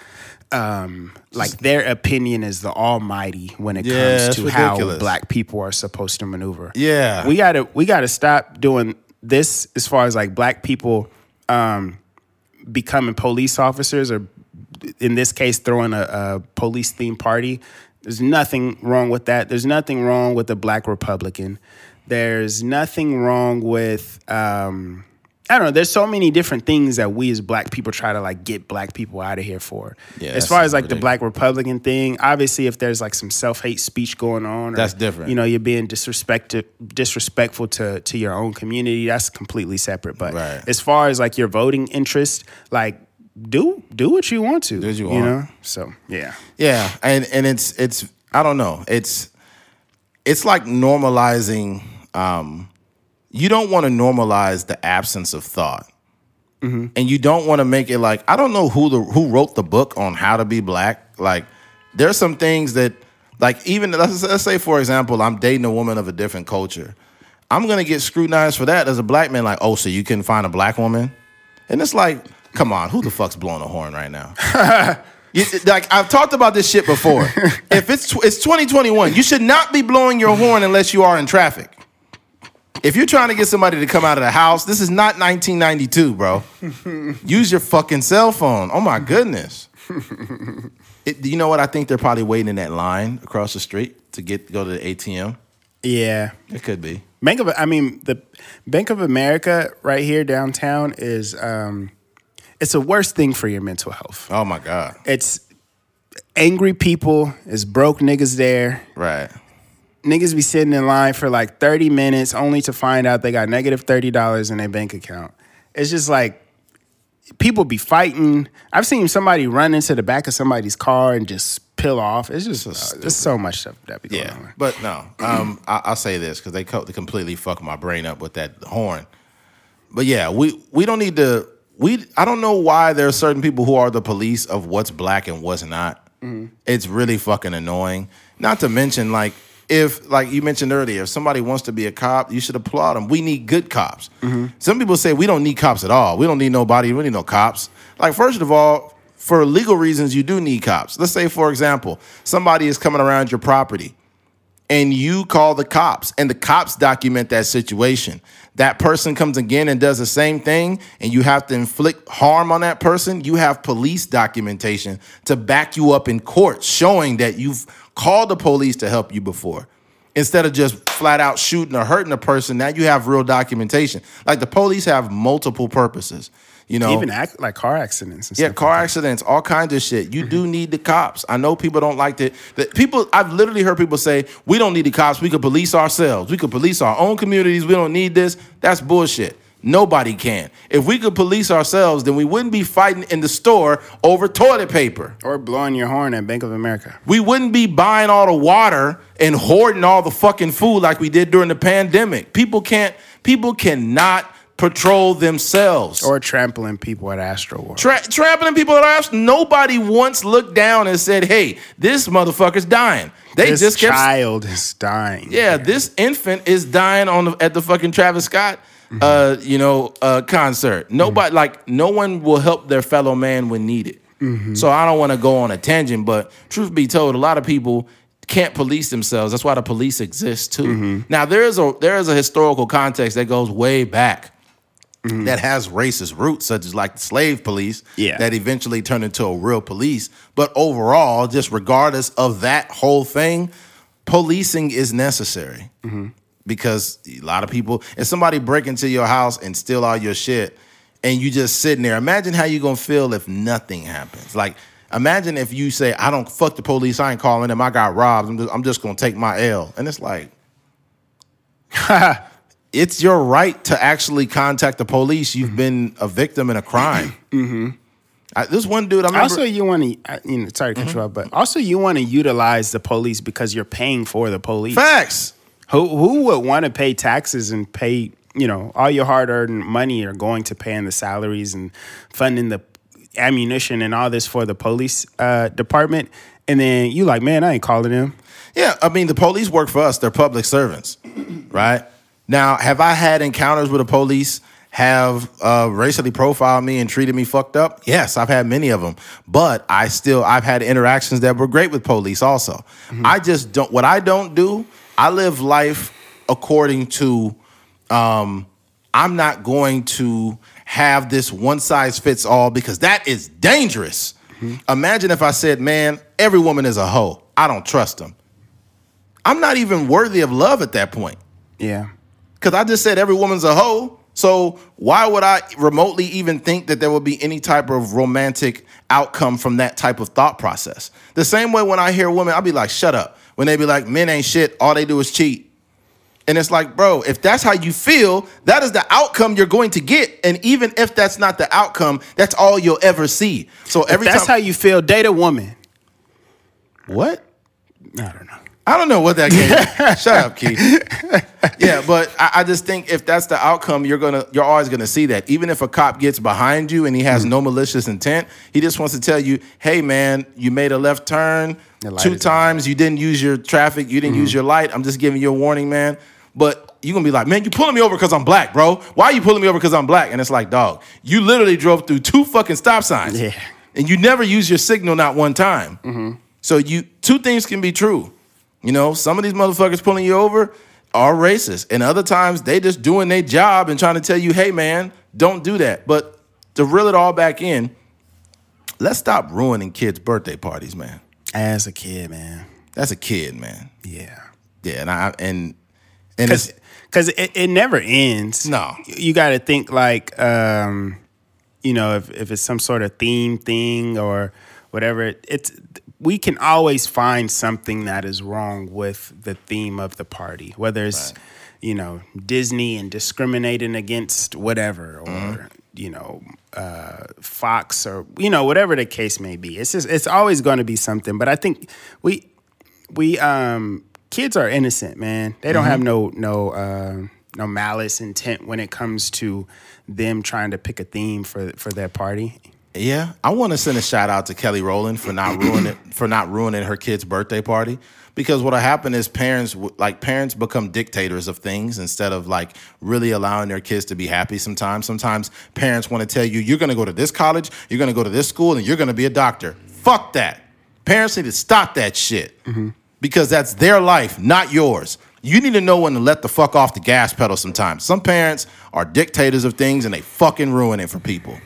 [SPEAKER 2] um, like their opinion is the almighty when it
[SPEAKER 1] Yeah,
[SPEAKER 2] comes to
[SPEAKER 1] ridiculous.
[SPEAKER 2] how Black people are supposed to maneuver.
[SPEAKER 1] Yeah.
[SPEAKER 2] we gotta we gotta stop doing this as far as like Black people um, becoming police officers or in this case throwing a, a police themed party there's nothing wrong with that there's nothing wrong with a black republican there's nothing wrong with um, I don't know. There's so many different things that we as black people try to like get black people out of here for.
[SPEAKER 1] Yeah,
[SPEAKER 2] as far as like the black Republican thing, obviously, if there's like some self hate speech going on, or,
[SPEAKER 1] That's different.
[SPEAKER 2] You know, you're being disrespected, disrespectful to to your own community. That's completely separate. But
[SPEAKER 1] Right.
[SPEAKER 2] as far as like your voting interest, like do do what you want to.
[SPEAKER 1] Do you
[SPEAKER 2] You know. So yeah.
[SPEAKER 1] Yeah, and and it's it's I don't know. It's it's like normalizing. Um, you don't want to normalize the absence of thought, and you don't want to make it like I don't know who the who wrote the book on how to be black. Like there's some things that like even let's, let's say for example I'm dating a woman of a different culture. I'm gonna get scrutinized for that as a black man. Like, oh, so you couldn't find a black woman? And it's like, come on, who the fuck's blowing a horn right now? You- like I've talked about this shit before. if it's tw- it's 2021, you should not be blowing your horn unless you are in traffic. If you're trying to get somebody to come out of the house, this is not 1992, bro. Use your fucking cell phone. Oh my goodness. It, you know what? I think they're probably waiting in that line across the street to get go to the ATM.
[SPEAKER 2] Yeah.
[SPEAKER 1] It could be.
[SPEAKER 2] Bank of I mean the Bank of America right here downtown is um it's a worst thing for your mental health.
[SPEAKER 1] Oh my god.
[SPEAKER 2] It's angry people, it's broke niggas there.
[SPEAKER 1] Right.
[SPEAKER 2] Niggas be sitting in line for like 30 minutes only to find out they got negative $30 in their bank account. It's just like people be fighting. I've seen somebody run into the back of somebody's car and just peel off. It's just uh, there's so much stuff that be going
[SPEAKER 1] Yeah,
[SPEAKER 2] on.
[SPEAKER 1] but no. Um, I, I'll say this because they, co- they completely fuck my brain up with that horn. But yeah, we we don't need to. We I don't know why there are certain people who are the police of what's black and what's not. It's really fucking annoying. Not to mention, like if like you mentioned earlier, if somebody wants to be a cop, you should applaud them. We need good cops. Mm-hmm. Some people say we don't need cops at all. We don't need nobody. We need no cops. Like first of all, for legal reasons, you do need cops. Let's say, for example, somebody is coming around your property and you call the cops and the cops document that situation that person comes again and does the same thing and you have to inflict harm on that person you have police documentation to back you up in court showing that you've called the police to help you before instead of just flat out shooting or hurting a person now you have real documentation like the police have multiple purposes you know
[SPEAKER 2] Even act, like car accidents and
[SPEAKER 1] yeah, car accidents, all kinds of shit. You do mm-hmm. need the cops. I know people don't like that. That people, I've literally heard people say, "We don't need the cops. We could police ourselves. We could police our own communities. We don't need this." That's bullshit. Nobody can. If we could police ourselves, then we wouldn't be fighting in the store over toilet paper.
[SPEAKER 2] or blowing your horn at Bank of America.
[SPEAKER 1] We wouldn't be buying all the water and hoarding all the fucking food like we did during the pandemic. People can't. People cannot patrol themselves.
[SPEAKER 2] Or trampling people at Astroworld.
[SPEAKER 1] Tra- trampling people at our nobody once looked down and said, "Hey, this motherfucker's dying." They
[SPEAKER 2] this
[SPEAKER 1] just kept,
[SPEAKER 2] child is dying.
[SPEAKER 1] yeah, this infant is dying on the, at the fucking Travis Scott, Mm-hmm. uh, you know, uh, concert. Nobody, like, no one will help their fellow man when needed. Mm-hmm. So I don't want to go on a tangent, but truth be told, a lot of people can't police themselves. That's why the police exist too. Mm-hmm. Now there is a there is a historical context that goes way back that has racist roots, such as like the slave police,
[SPEAKER 2] Yeah.
[SPEAKER 1] that eventually turned into a real police. But overall, just regardless of that whole thing, policing is necessary because a lot of people. If somebody break into your house and steal all your shit, and you just sitting there, imagine how you gonna feel if nothing happens. Like. Imagine if you say, "I don't fuck the police. I ain't calling them. I got robbed. I'm just, I'm just gonna take my L." And it's like, it's your right to actually contact the police. You've been a victim in a crime. mm-hmm. I, this one dude, I remember.
[SPEAKER 2] Also, you want to, you know, sorry to off, but also you want to utilize the police because you're paying for the police.
[SPEAKER 1] facts.
[SPEAKER 2] Who who would want to pay taxes and pay, you know, all your hard earned money are going to paying the salaries and funding the ammunition and all this for the police uh, department, and then you like, man, I ain't calling them.
[SPEAKER 1] Yeah, I mean, the police work for us. They're public servants, right? Now, have I had encounters with the police have uh, racially profiled me and treated me fucked up? Yes, I've had many of them. But I still, I've had interactions that were great with police also. I just don't, what I don't do, I live life according to, um, I'm not going to have this one size fits all because that is dangerous. Imagine if I said, man, every woman is a hoe. I don't trust them. I'm not even worthy of love at that point.
[SPEAKER 2] Yeah.
[SPEAKER 1] Because I just said every woman's a hoe. So why would I remotely even think that there would be any type of romantic outcome from that type of thought process? The same way when I hear women, I'll be like, shut up. When they be like, men ain't shit, all they do is cheat. And it's like, bro, if that's how you feel, that is the outcome you're going to get. And even if that's not the outcome, that's all you'll ever see. So every
[SPEAKER 2] That's
[SPEAKER 1] time
[SPEAKER 2] how you feel. Date a woman.
[SPEAKER 1] what?
[SPEAKER 2] I don't know.
[SPEAKER 1] I don't know what that game. Shut up, Keith. Yeah, but I, I just think if that's the outcome, you're gonna you're always gonna see that. Even if a cop gets behind you and he has mm-hmm. no malicious intent, he just wants to tell you, "Hey, man, you made a left turn two times. You didn't use your traffic. You didn't use your light. I'm just giving you a warning, man." But you're gonna be like, man, you pulling me over because I'm black, bro. Why are you pulling me over because I'm black? And it's like, dog, you literally drove through two fucking stop signs.
[SPEAKER 2] Yeah.
[SPEAKER 1] And you never use your signal not one time. So you two things can be true. You know, some of these motherfuckers pulling you over are racist. And other times they just doing their job and trying to tell you, hey man, don't do that. But to reel it all back in, let's stop ruining kids' birthday parties, man.
[SPEAKER 2] As a kid, man.
[SPEAKER 1] That's a kid, man.
[SPEAKER 2] Yeah.
[SPEAKER 1] Yeah, and I and and it's
[SPEAKER 2] Because it, it never ends.
[SPEAKER 1] No.
[SPEAKER 2] You got to think like, um, you know, if, if it's some sort of theme thing or whatever, it's we can always find something that is wrong with the theme of the party, whether it's, you know, Disney and discriminating against whatever, or
[SPEAKER 1] Mm-hmm.
[SPEAKER 2] You know, uh, Fox or you know, whatever the case may be. It's just it's always going to be something. But I think we we um kids are innocent, man. They don't have no no uh, no malice intent when it comes to them trying to pick a theme for for their party.
[SPEAKER 1] Yeah, I want to send a shout out to Kelly Rowland for not ruining for not ruining her kid's birthday party because what'll happen is parents like parents become dictators of things instead of like really allowing their kids to be happy sometimes. Sometimes parents want to tell you you're going to go to this college, you're going to go to this school and you're going to be a doctor. Fuck that. Parents need to stop that shit. Mm-hmm. Because that's their life, not yours. You need to know when to let the fuck off the gas pedal sometimes. Some parents are dictators of things and they fucking ruin it for people.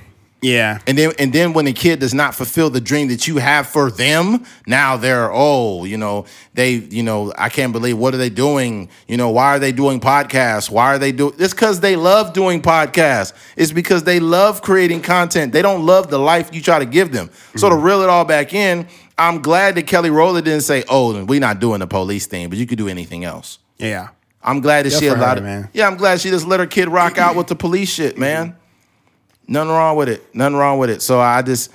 [SPEAKER 2] Yeah,
[SPEAKER 1] And then and then when the kid does not fulfill the dream that you have for them, now they're oh, you know, they, you know, I can't believe what are they doing? You know, why are they doing podcasts? Why are they doing it's because they love doing podcasts. It's because they love creating content. They don't love the life you try to give them. So to mm-hmm. reel it all back in, I'm glad that Kelly Rowland didn't say, Oh, we're not doing the police thing, but you could do anything else.
[SPEAKER 2] yeah,
[SPEAKER 1] I'm glad that
[SPEAKER 2] Good
[SPEAKER 1] she
[SPEAKER 2] her,
[SPEAKER 1] allowed it.
[SPEAKER 2] man.
[SPEAKER 1] Yeah, I'm glad she just let her kid rock out with the police shit, man. Nothing wrong with it. Nothing wrong with it. So I just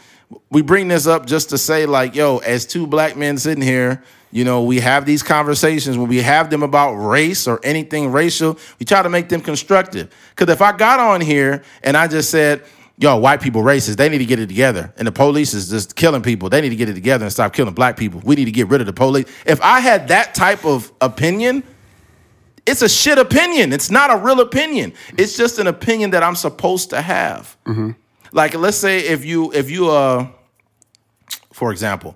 [SPEAKER 1] we bring this up just to say, like, yo, as two black men sitting here, you know, we have these conversations when we have them about race or anything racial, we try to make them constructive. Because if I got on here and I just said, yo, white people racist, they need to get it together. And the police is just killing people. They need to get it together and stop killing black people. We need to get rid of the police. If I had that type of opinion, it's a shit opinion. It's not a real opinion. It's just an opinion that I'm supposed to have. Like let's say if you if you uh for example,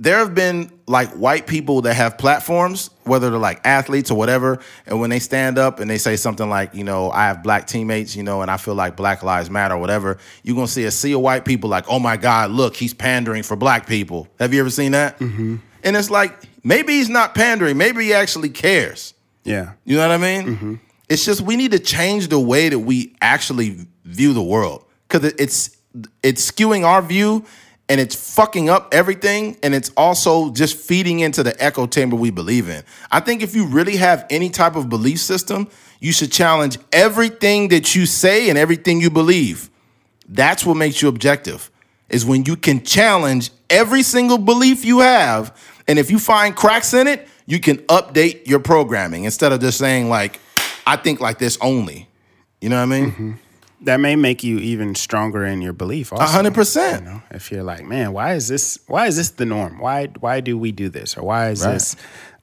[SPEAKER 1] there have been like white people that have platforms, whether they're like athletes or whatever, and when they stand up and they say something like, you know, I have black teammates, you know, and I feel like Black Lives Matter or whatever, you're gonna see a sea of white people like, oh my God, look, he's pandering for black people. Have you ever seen that? And it's like maybe he's not pandering, maybe he actually cares.
[SPEAKER 2] Yeah,
[SPEAKER 1] You know what I mean? Mm-hmm. It's just we need to change the way that we actually view the world because it's it's skewing our view and it's fucking up everything and it's also just feeding into the echo chamber we believe in. I think if you really have any type of belief system, you should challenge everything that you say and everything you believe. That's what makes you objective. Is when you can challenge every single belief you have, and if you find cracks in it, you can update your programming instead of just saying like, "I think like this only." You know what I mean?
[SPEAKER 2] that may make you even stronger in your belief. Also,
[SPEAKER 1] A hundred percent.
[SPEAKER 2] You know, if you're like, man, why is this? Why is this the norm? Why why do we do this? Or why is
[SPEAKER 1] Right.
[SPEAKER 2] this?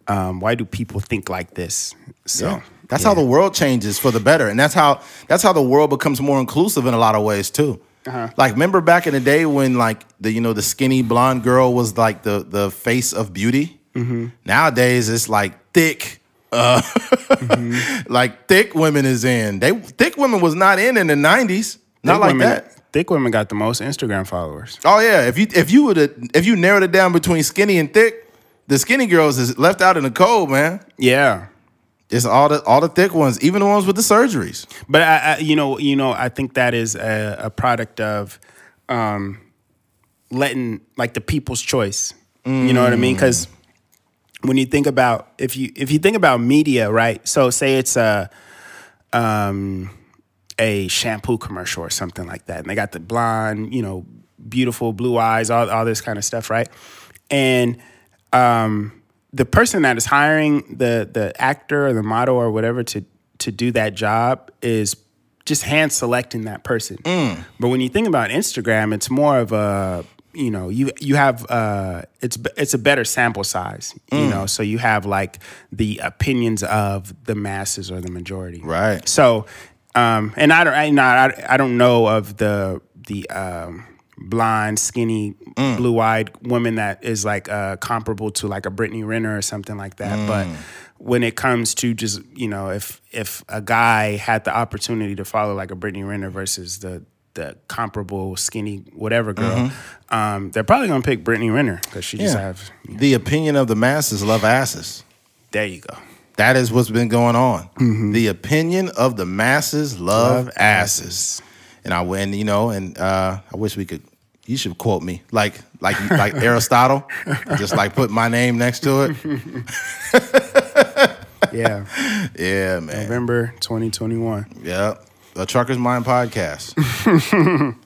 [SPEAKER 2] Um, why do people think like this? So
[SPEAKER 1] Yeah. That's how the world changes for the better, and that's how that's how the world becomes more inclusive in a lot of ways too.
[SPEAKER 2] Uh-huh.
[SPEAKER 1] Like remember back in the day when like the you know the skinny blonde girl was like the the face of beauty.
[SPEAKER 2] Mm-hmm.
[SPEAKER 1] Nowadays it's like thick, uh,
[SPEAKER 2] Mm-hmm.
[SPEAKER 1] like thick women is in. They thick women was not in in the nineties. Not
[SPEAKER 2] Thick
[SPEAKER 1] like
[SPEAKER 2] women,
[SPEAKER 1] that.
[SPEAKER 2] Thick women got the most Instagram followers.
[SPEAKER 1] Oh yeah, if you if you would if you narrowed it down between skinny and thick, the skinny girls is left out in the cold, man.
[SPEAKER 2] Yeah,
[SPEAKER 1] It's all the all the thick ones, even the ones with the surgeries.
[SPEAKER 2] but I, I you know, you know, I think that is a, a product of um, letting like the people's choice. You know what I mean? Because when you think about if you if you think about media, right? So say it's a um, a shampoo commercial or something like that, and they got the blonde, you know, beautiful blue eyes, all all this kind of stuff, right? And um, the person that is hiring the the actor or the model or whatever to to do that job is just hand selecting that person. But when you think about Instagram, it's more of a you know you you have uh it's it's a better sample size you
[SPEAKER 1] Mm.
[SPEAKER 2] know so you have like the opinions of the masses or the majority
[SPEAKER 1] Right.
[SPEAKER 2] so um and i don't i not I, I don't know of the the um blonde skinny
[SPEAKER 1] Mm.
[SPEAKER 2] blue-eyed woman that is like uh comparable to like a Brittany Renner or something like that
[SPEAKER 1] Mm.
[SPEAKER 2] but when it comes to just you know if if a guy had the opportunity to follow like a Brittany Renner versus the the comparable skinny whatever girl, um, they're probably gonna pick Brittany Renner because she just
[SPEAKER 1] Mm-hmm. Yeah.
[SPEAKER 2] have.
[SPEAKER 1] The opinion of the masses love asses.
[SPEAKER 2] There you go.
[SPEAKER 1] That is what's been going on. The opinion of the masses love,
[SPEAKER 2] Love
[SPEAKER 1] asses. And I win, you know, and uh, I wish we could. You should quote me like like like Aristotle, just like put my name next to it.
[SPEAKER 2] Yeah,
[SPEAKER 1] Yeah, man.
[SPEAKER 2] November 2021.
[SPEAKER 1] Yeah, the Trucker's Mind podcast.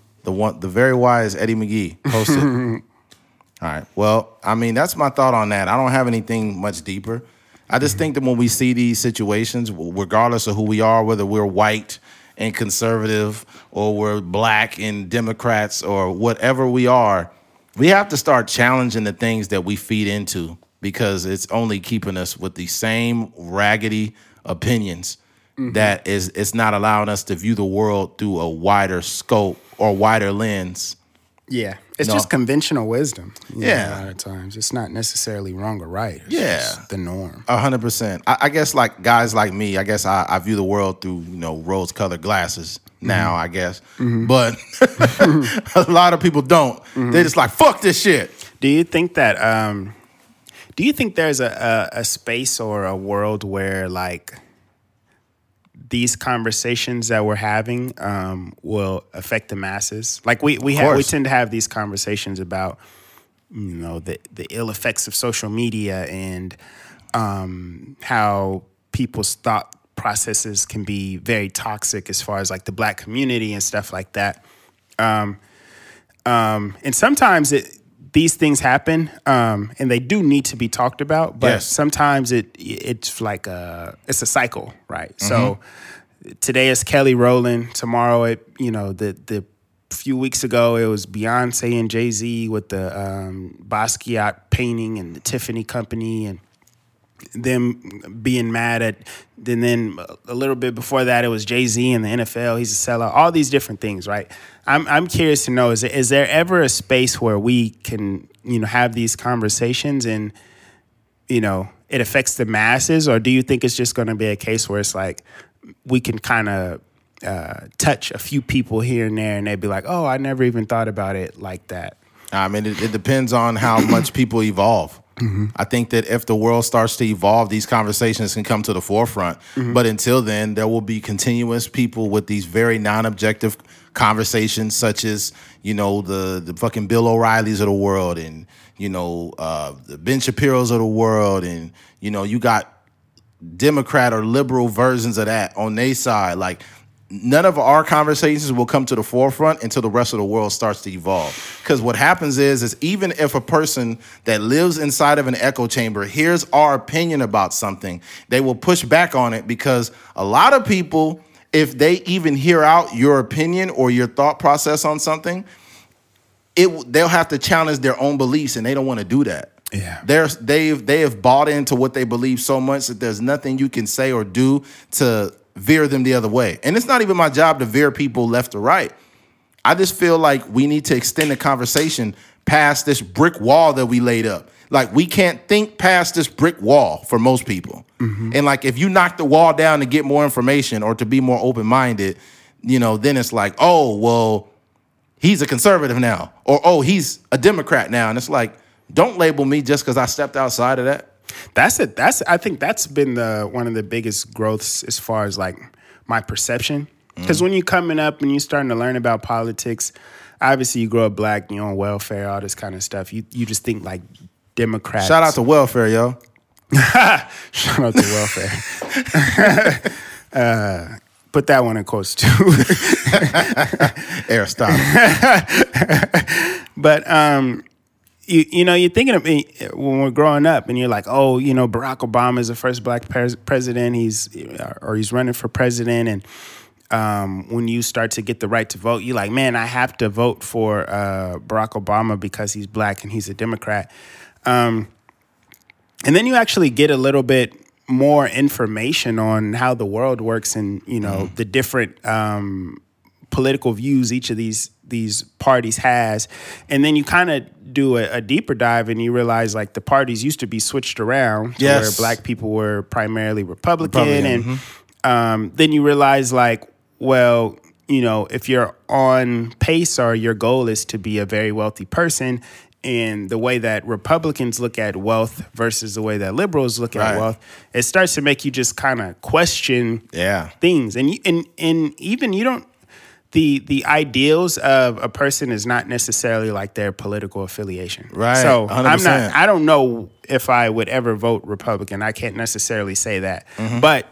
[SPEAKER 1] the one, the very wise Eddie McGee hosted. All right. Well, I mean, that's my thought on that. I don't have anything much deeper. I just think that when we see these situations, regardless of who we are, whether we're white and conservative or we're black and Democrats or whatever we are, we have to start challenging the things that we feed into because it's only keeping us with the same raggedy opinions Mm-hmm. that is it's not allowing us to view the world through a wider scope or wider lens.
[SPEAKER 2] Yeah, it's
[SPEAKER 1] No.
[SPEAKER 2] just conventional wisdom. you know,
[SPEAKER 1] Yeah.
[SPEAKER 2] a lot of times it's not necessarily wrong or right. It's
[SPEAKER 1] Yeah.
[SPEAKER 2] just the norm.
[SPEAKER 1] A hundred percent. I guess like guys like me, I guess I, I view the world through you know rose colored glasses now. Mm-hmm. I guess, mm-hmm. but a lot of people don't. They're just like fuck this shit.
[SPEAKER 2] Do you think that? Um, do you think there's a, a a space or a world where like these conversations that we're having um, will affect the masses? Like we we have, we tend to have these conversations about you know the the ill effects of social media and um, how people's thought processes can be very toxic as far as like the black community and stuff like that. Um, um, and sometimes it these things happen, um, and they do need to be talked about. But
[SPEAKER 1] Yes.
[SPEAKER 2] sometimes it it's like a it's a cycle, right? So today is Kelly Rowland. Tomorrow, it you know the the few weeks ago it was Beyonce and Jay Z with the um, Basquiat painting and the Tiffany Company and them being mad at and then a little bit before that it was Jay-Z and the NFL he's a sellout. All these different things right? I'm I'm curious to know is there, is there ever a space where we can you know have these conversations and you know it affects the masses? Or do you think it's just going to be a case where it's like we can kind of uh, touch a few people here and there and they'd be like oh I never even thought about it like that.
[SPEAKER 1] I mean, it, it depends on how much people evolve. I think that if the world starts to evolve, these conversations can come to the forefront. But until then, there will be continuous people with these very non-objective conversations, such as you know the the fucking Bill O'Reillys of the world, and you know uh, the Ben Shapiro's of the world, and you know you got Democrat or liberal versions of that on their side. Like none of our conversations will come to the forefront until the rest of the world starts to evolve. Because what happens is, is even if a person that lives inside of an echo chamber hears our opinion about something, they will push back on it because a lot of people, if they even hear out your opinion or your thought process on something, it they'll have to challenge their own beliefs, and they don't want to do that.
[SPEAKER 2] Yeah.
[SPEAKER 1] They're they've they have bought into what they believe so much that there's nothing you can say or do to veer them the other way. And it's not even my job to veer people left or right. I just feel like we need to extend the conversation past this brick wall that we laid up. Like we can't think past this brick wall for most people. Mm-hmm. And like if you knock the wall down to get more information or to be more open-minded, you know, then it's like, "Oh, well, he's a conservative now." Or, "Oh, he's a Democrat now." And it's like, "Don't label me just cuz I stepped outside of that."
[SPEAKER 2] That's it. That's I think that's been the one of the biggest growths as far as like my perception. Because when you're coming up and you're starting to learn about politics, obviously you grow up black, you're on welfare, all this kind of stuff. You you just think like Democrats.
[SPEAKER 1] Shout out to welfare, yo.
[SPEAKER 2] shout out to welfare. uh, put that one in quotes too.
[SPEAKER 1] Aristotle.
[SPEAKER 2] But um, you you know you're thinking of me when we're growing up, and you're like, oh, you know, Barack Obama is the first black pres- president. He's or he's running for president, and um, when you start to get the right to vote, you're like, man, I have to vote for uh, Barack Obama because he's black and he's a Democrat. Um, and then you actually get a little bit more information on how the world works and you know mm-hmm. the different um, political views each of these these parties has, and then you kind of do a, a, deeper dive and you realize like the parties used to be switched around yes. where black people were primarily Republican, Republican and mm-hmm. um, then you realize like well you know if you're on pace or your goal is to be a very wealthy person and the way that Republicans look at wealth versus the way that liberals look at wealth, it starts to make you just kind of question
[SPEAKER 1] yeah.
[SPEAKER 2] things. And you, and and even you don't the the ideals of a person is not necessarily like their political affiliation.
[SPEAKER 1] Right.
[SPEAKER 2] So i am not. I don't know if I would ever vote Republican. I can't necessarily say that. Mm-hmm. But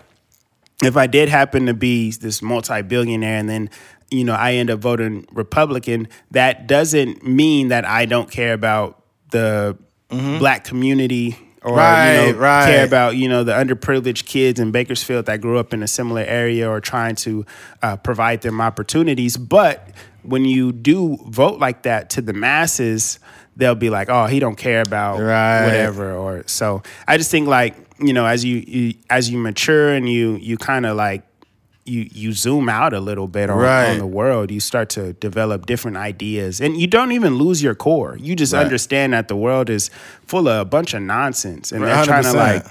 [SPEAKER 2] if I did happen to be this multi billionaire and then you know I end up voting Republican, that doesn't mean that I don't care about the mm-hmm. black community or right, you know, right. care about you know the underprivileged kids in Bakersfield that grew up in a similar area or trying to uh, provide them opportunities. But when you do vote like that to the masses, they'll be like, "Oh, he don't care about right. whatever." Or so I just think like you know as you, you as you mature and you you kind of like you you zoom out a little bit on, right. on, the world, you start to develop different ideas, and you don't even lose your core. You just right. understand that the world is full of a bunch of nonsense, and they're trying to like,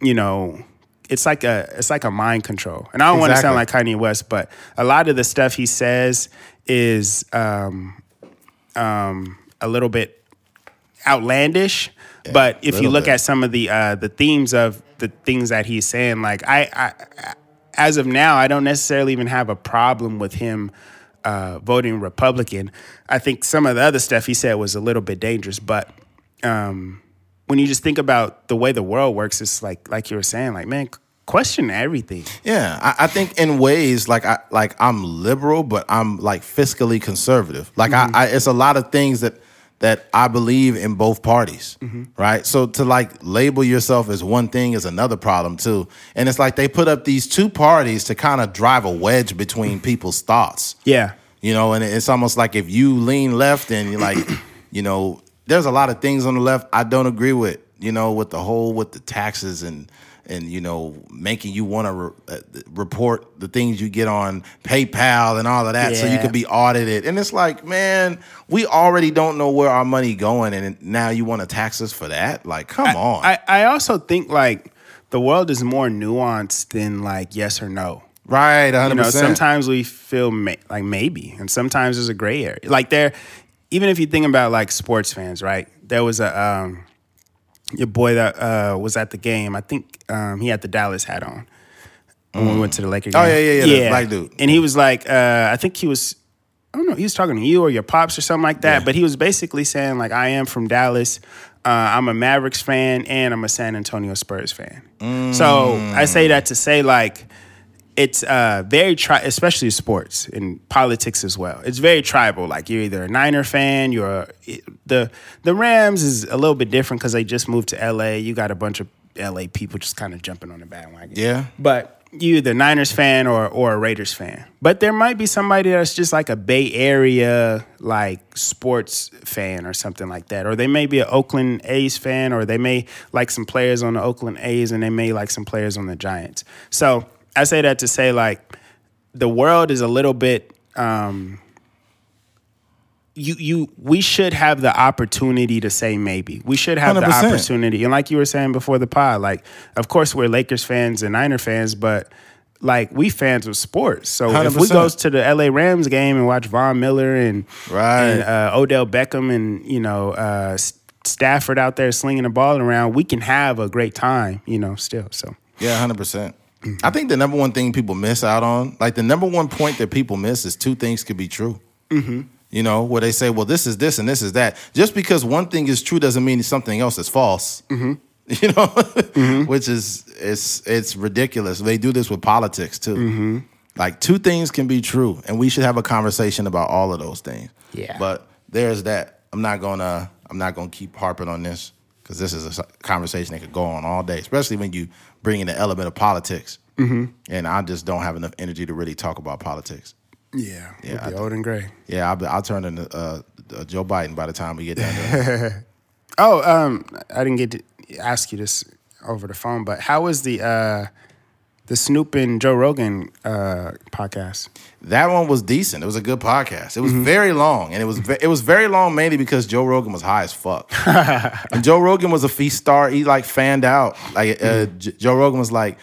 [SPEAKER 2] you know, it's like a it's like a mind control. And I don't exactly. want to sound like Kanye West, but a lot of the stuff he says is um, um, a little bit outlandish. Yeah, but if you look bit. at some of the uh, the themes of the things that he's saying, like I, I as of now, I don't necessarily even have a problem with him uh, voting Republican. I think some of the other stuff he said was a little bit dangerous, but um, when you just think about the way the world works, it's like like you were saying, like man, question everything.
[SPEAKER 1] Yeah, I, I think in ways like I like I'm liberal, but I'm like fiscally conservative. Like mm-hmm. I, I, it's a lot of things that that I believe in both parties, mm-hmm. right? So to like label yourself as one thing is another problem too. And it's like they put up these two parties to kind of drive a wedge between people's thoughts.
[SPEAKER 2] Yeah.
[SPEAKER 1] You know, and it's almost like if you lean left and you're like, you know, there's a lot of things on the left I don't agree with, you know, with the whole with the taxes and and you know making you want to re- uh, report the things you get on PayPal and all of that, yeah. so you can be audited. And it's like, man, we already don't know where our money going, and now you want to tax us for that? Like, come
[SPEAKER 2] I,
[SPEAKER 1] on.
[SPEAKER 2] I, I also think like the world is more nuanced than like yes or no.
[SPEAKER 1] Right, 100%. You know,
[SPEAKER 2] sometimes we feel ma- like maybe, and sometimes there's a gray area. Like there, even if you think about like sports fans, right? There was a um, your boy that uh, was at the game. I think um, he had the Dallas hat on when we went to the Lakers.
[SPEAKER 1] Oh yeah, yeah, yeah, yeah. black dude.
[SPEAKER 2] And he was like, uh, I think he was. I don't know. He was talking to you or your pops or something like that. Yeah. But he was basically saying like, I am from Dallas. Uh, I'm a Mavericks fan and I'm a San Antonio Spurs fan. Mm. So I say that to say like it's uh, very tri- especially sports and politics as well. It's very tribal. Like you're either a Niner fan, you're a, the the Rams is a little bit different because they just moved to LA. You got a bunch of LA people just kind of jumping on the bandwagon.
[SPEAKER 1] Yeah,
[SPEAKER 2] but you either Niners fan or or a Raiders fan. But there might be somebody that's just like a Bay Area like sports fan or something like that. Or they may be an Oakland A's fan, or they may like some players on the Oakland A's, and they may like some players on the Giants. So I say that to say like the world is a little bit um, you you we should have the opportunity to say maybe. We should have 100%. the opportunity. And like you were saying before the pod, like of course we're Lakers fans and Niner fans, but like we fans of sports. So 100%. if we go to the LA Rams game and watch Von Miller and,
[SPEAKER 1] right.
[SPEAKER 2] and uh, Odell Beckham and you know uh, Stafford out there slinging the ball around, we can have a great time, you know, still. So
[SPEAKER 1] yeah, hundred percent. Mm-hmm. I think the number one thing people miss out on, like the number one point that people miss, is two things could be true.
[SPEAKER 2] Mm-hmm.
[SPEAKER 1] You know, where they say, "Well, this is this and this is that." Just because one thing is true doesn't mean something else is false.
[SPEAKER 2] Mm-hmm.
[SPEAKER 1] You know, mm-hmm. which is it's it's ridiculous. They do this with politics too.
[SPEAKER 2] Mm-hmm.
[SPEAKER 1] Like two things can be true, and we should have a conversation about all of those things.
[SPEAKER 2] Yeah.
[SPEAKER 1] But there's that. I'm not gonna I'm not gonna keep harping on this because this is a conversation that could go on all day, especially when you bring in the element of politics. and I just don't have enough energy to really talk about politics.
[SPEAKER 2] Yeah,
[SPEAKER 1] Yeah, I,
[SPEAKER 2] old and gray.
[SPEAKER 1] Yeah, I'll, be, I'll turn into uh, uh, Joe Biden by the time we get done. there.
[SPEAKER 2] Oh, um, I didn't get to ask you this over the phone, but how was the uh, the Snoop and Joe Rogan uh, podcast?
[SPEAKER 1] That one was decent. It was a good podcast. It was very long, and it was ve- it was very long mainly because Joe Rogan was high as fuck. and Joe Rogan was a feast star. He like fanned out. Like uh, J- Joe Rogan was like,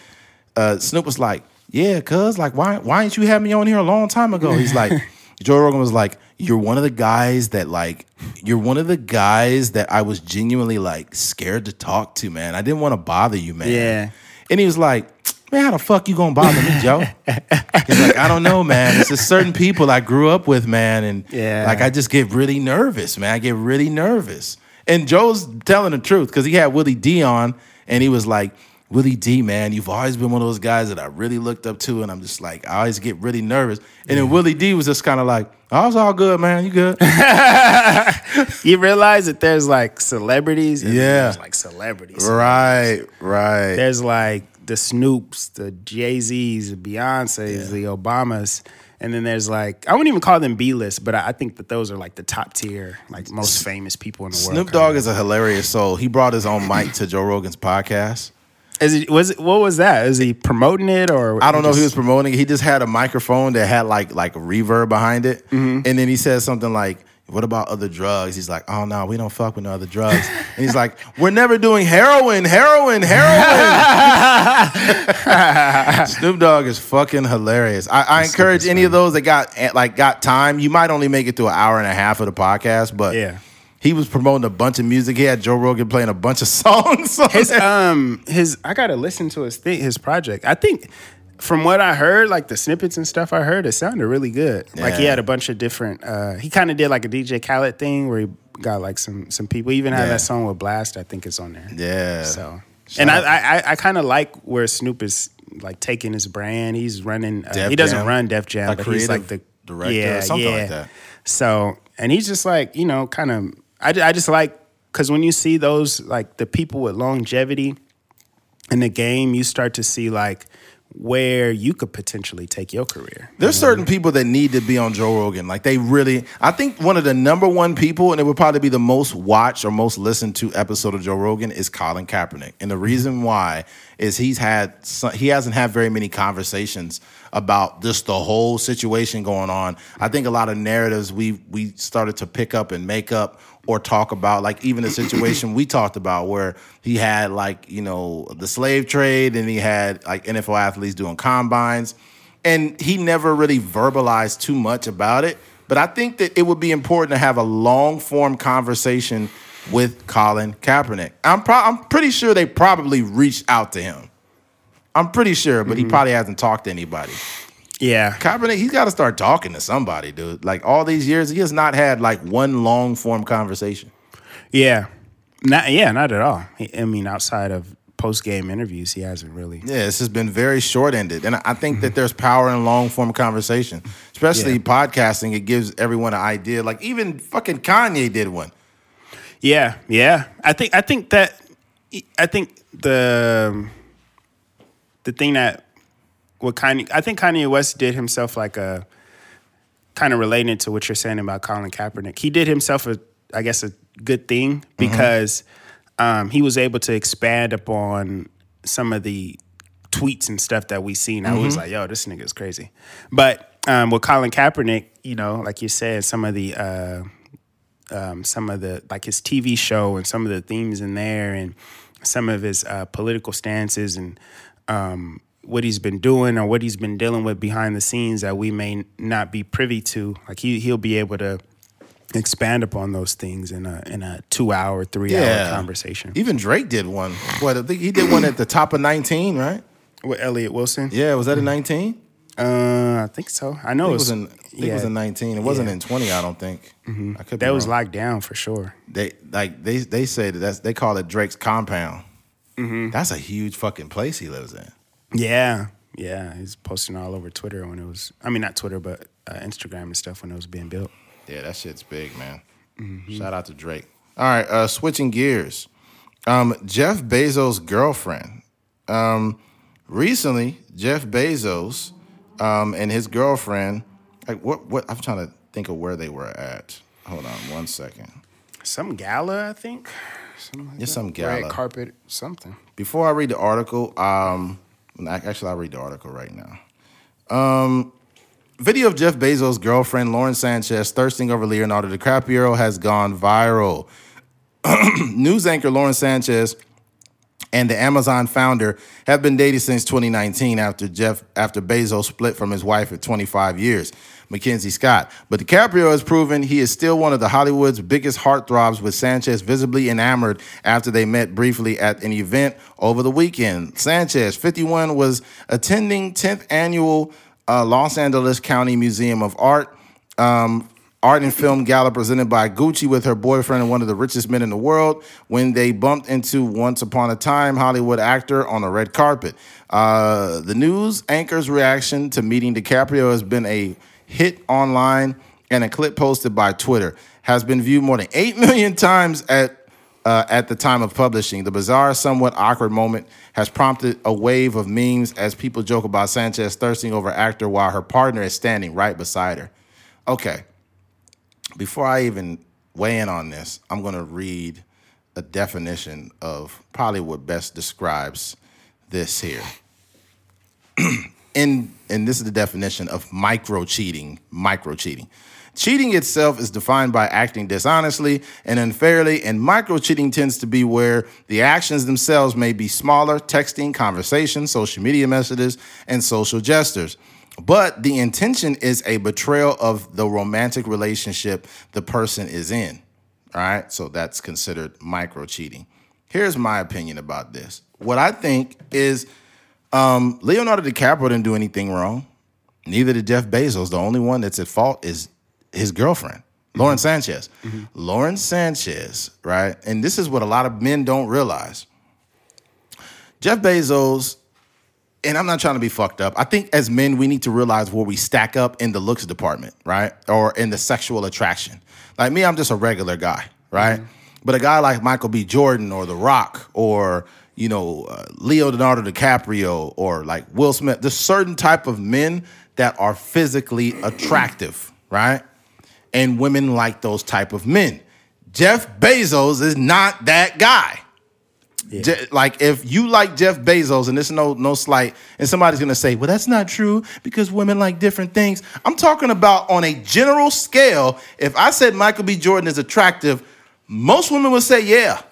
[SPEAKER 1] uh, Snoop was like, "Yeah, cuz like why why didn't you have me on here a long time ago?" He's like, Joe Rogan was like, "You're one of the guys that like you're one of the guys that I was genuinely like scared to talk to, man. I didn't want to bother you, man."
[SPEAKER 2] Yeah.
[SPEAKER 1] And he was like, Man, how the fuck you gonna bother me, Joe? He's like, I don't know, man. It's just certain people I grew up with, man, and
[SPEAKER 2] Yeah.
[SPEAKER 1] like I just get really nervous, man. I get really nervous. And Joe's telling the truth because he had Willie D on, and he was like, Willie D, man, you've always been one of those guys that I really looked up to, and I'm just like, I always get really nervous. And then Willie D was just kind of like, Oh, it's all good, man. You good?
[SPEAKER 2] You realize that there's like celebrities, and
[SPEAKER 1] Yeah.
[SPEAKER 2] there's like celebrities.
[SPEAKER 1] right, right.
[SPEAKER 2] There's like the Snoops, the Jay Z's, the Beyonces, the Obamas, and then there's like I wouldn't even call them B list, but I, I think that those are like the top tier, like most famous people in the world.
[SPEAKER 1] Snoop Dogg is a hilarious soul. He brought his own mic to Joe Rogan's podcast.
[SPEAKER 2] Is it was it, what was that? Is he promoting it or
[SPEAKER 1] I don't know if he was promoting it. He just had a microphone that had like like a reverb behind it,
[SPEAKER 2] Mm-hmm.
[SPEAKER 1] and then he said something like, "What about other drugs?" He's like, "Oh no, we don't fuck with no other drugs." and he's like, "We're never doing heroin, heroin, heroin." Snoop Dogg is fucking hilarious. I, I encourage any of those that got like got time. You might only make it to an hour and a half of the podcast, but
[SPEAKER 2] Yeah.
[SPEAKER 1] He was promoting a bunch of music. He had Joe Rogan playing a bunch of songs. on
[SPEAKER 2] his um his I gotta listen to his thing his project. I think from what I heard, like the snippets and stuff I heard, it sounded really good. Like he had a bunch of different. uh He kind of did like a DJ Khaled thing where he got like some some people. He even had
[SPEAKER 1] Yeah.
[SPEAKER 2] that song with Blast. I think it's on there.
[SPEAKER 1] yeah.
[SPEAKER 2] So
[SPEAKER 1] Shout
[SPEAKER 2] and I. I, I, I kind of like where Snoop is like taking his brand. He's running. Uh, he doesn't
[SPEAKER 1] Jam?
[SPEAKER 2] run Def Jam,
[SPEAKER 1] A
[SPEAKER 2] but he's like the
[SPEAKER 1] director or something like that.
[SPEAKER 2] So and he's just like you know kind of. I, I just like because when you see those like the people with longevity in the game, you start to see like where you could potentially take your career.
[SPEAKER 1] There's mm-hmm. certain people that need to be on Joe Rogan. Like they really, I think one of the number one people, and it would probably be the most watched or most listened to episode of Joe Rogan is Colin Kaepernick. And the reason why is he's had some, he hasn't had very many conversations about just the whole situation going on. I think a lot of narratives we we started to pick up and make up or talk about, like even the situation we talked about where he had like you know the slave trade and he had like NFL athletes doing combines and he never really verbalized too much about it. But I think that it would be important to have a long form conversation with Colin Kaepernick. I'm pro- I'm pretty sure they probably reached out to him. I'm pretty sure, but he mm-hmm. probably hasn't talked to anybody.
[SPEAKER 2] Yeah,
[SPEAKER 1] Kaepernick, he's got to start talking to somebody, dude. Like all these years, he has not had like one long form conversation.
[SPEAKER 2] yeah, not yeah, not at all. I mean, outside of post game interviews, he hasn't really.
[SPEAKER 1] Yeah, this has been very short ended. And I think that there's power in long form conversation, especially
[SPEAKER 2] Yeah.
[SPEAKER 1] podcasting. It gives everyone an idea. Like even fucking Kanye did one.
[SPEAKER 2] Yeah, yeah. I think I think that I think the the thing that what Kanye I think Kanye West did himself like a kind of related to what you're saying about Colin Kaepernick. He did himself a I guess a good thing because um, he was able to expand upon some of the tweets and stuff that we seen. I was like, yo, this nigga is crazy. But um, with Colin Kaepernick, you know, like you said, some of the uh, um, some of the like his TV show and some of the themes in there and some of his uh, political stances and um, what he's been doing or what he's been dealing with behind the scenes that we may not be privy to. Like he he'll be able to expand upon those things in a in a two hour, three
[SPEAKER 1] Yeah.
[SPEAKER 2] hour conversation.
[SPEAKER 1] Even Drake did one. What I think he did one at the top of 19, right?
[SPEAKER 2] With Elliott Wilson,
[SPEAKER 1] Yeah, was that in 19?
[SPEAKER 2] uh, I think so. I know
[SPEAKER 1] I it
[SPEAKER 2] it
[SPEAKER 1] was in. I think it was in 19. It wasn't in 20. I don't think. I could be
[SPEAKER 2] that was locked down for sure.
[SPEAKER 1] they like they they say that that's they call it Drake's compound. That's a huge fucking place he lives in.
[SPEAKER 2] Yeah, yeah. He's posting all over Twitter when it was. I mean, not Twitter, but uh, Instagram and stuff when it was being built.
[SPEAKER 1] Yeah, that shit's big, man. Shout out to Drake. All right, uh, switching gears. Um, Jeff Bezos' girlfriend um, recently, Jeff Bezos um, and his girlfriend, like what? What? I'm trying to think of where they were at. Hold on one second.
[SPEAKER 2] Some gala, I think. Something like that.
[SPEAKER 1] some gala.
[SPEAKER 2] Red carpet, something.
[SPEAKER 1] Before I read the article, um, actually, I'll read the article right now. Um, video of Jeff Bezos' girlfriend Lauren Sanchez thirsting over Leonardo DiCaprio has gone viral. News anchor Lauren Sanchez and the Amazon founder have been dating since 2019 after Jeff after Bezos split from his wife at 25 years, Mackenzie Scott. But DiCaprio has proven he is still one of the Hollywood's biggest heartthrobs, with Sanchez visibly enamored after they met briefly at an event over the weekend. Sanchez, 51, was attending 10th annual uh, Los Angeles County Museum of Art. Um, art and film gala presented by Gucci with her boyfriend and one of the richest men in the world when they bumped into Once Upon a Time Hollywood actor on a red carpet. Uh, the news anchor's reaction to meeting DiCaprio has been a hit online, and a clip posted by Twitter has been viewed more than 8 million times at uh, at the time of publishing. The bizarre, somewhat awkward moment has prompted a wave of memes as people joke about Sanchez thirsting over actor while her partner is standing right beside her. Okay, before I even weigh in on this, I'm going to read a definition of probably what best describes this here. in and this is the definition of micro cheating, micro cheating. Cheating itself is defined by acting dishonestly and unfairly, and micro cheating tends to be where the actions themselves may be smaller texting, conversations, social media messages, and social gestures. But the intention is a betrayal of the romantic relationship the person is in. All right, so that's considered micro cheating. Here's my opinion about this. What I think is um, Leonardo DiCaprio didn't do anything wrong. Neither did Jeff Bezos. The only one that's at fault is his girlfriend, Lauren mm-hmm. Sanchez. Mm-hmm. Lauren Sanchez, right? And this is what a lot of men don't realize. Jeff Bezos, and I'm not trying to be fucked up. I think as men, we need to realize where we stack up in the looks department, right? Or in the sexual attraction. Like me, I'm just a regular guy, right? Mm-hmm. But a guy like Michael B. Jordan or The Rock or you know uh, Leonardo DiCaprio or like Will Smith, there's certain type of men that are physically attractive, right? And women like those type of men. Jeff Bezos is not that guy. Je- like if you like Jeff Bezos, and this is no no slight, and somebody's gonna say, "Well, that's not true because women like different things." I'm talking about on a general scale. If I said Michael B. Jordan is attractive, most women would say, "Yeah."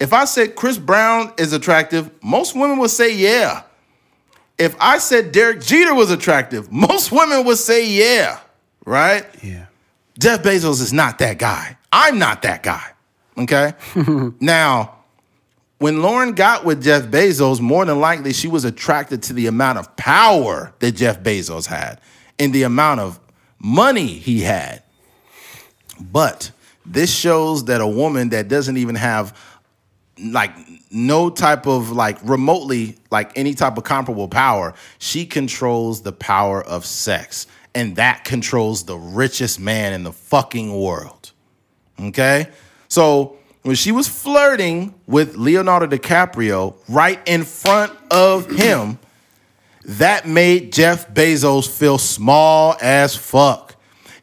[SPEAKER 1] If I said Chris Brown is attractive, most women would say, "Yeah." If I said Derek Jeter was attractive, most women would say, "Yeah." Right?
[SPEAKER 2] Yeah.
[SPEAKER 1] Jeff Bezos is not that guy. I'm not that guy. Okay. now, when Lauren got with Jeff Bezos, more than likely she was attracted to the amount of power that Jeff Bezos had and the amount of money he had. But this shows that a woman that doesn't even have like no type of like remotely like any type of comparable power, she controls the power of sex. And that controls the richest man in the fucking world. Okay? So when she was flirting with Leonardo DiCaprio right in front of him, that made Jeff Bezos feel small as fuck.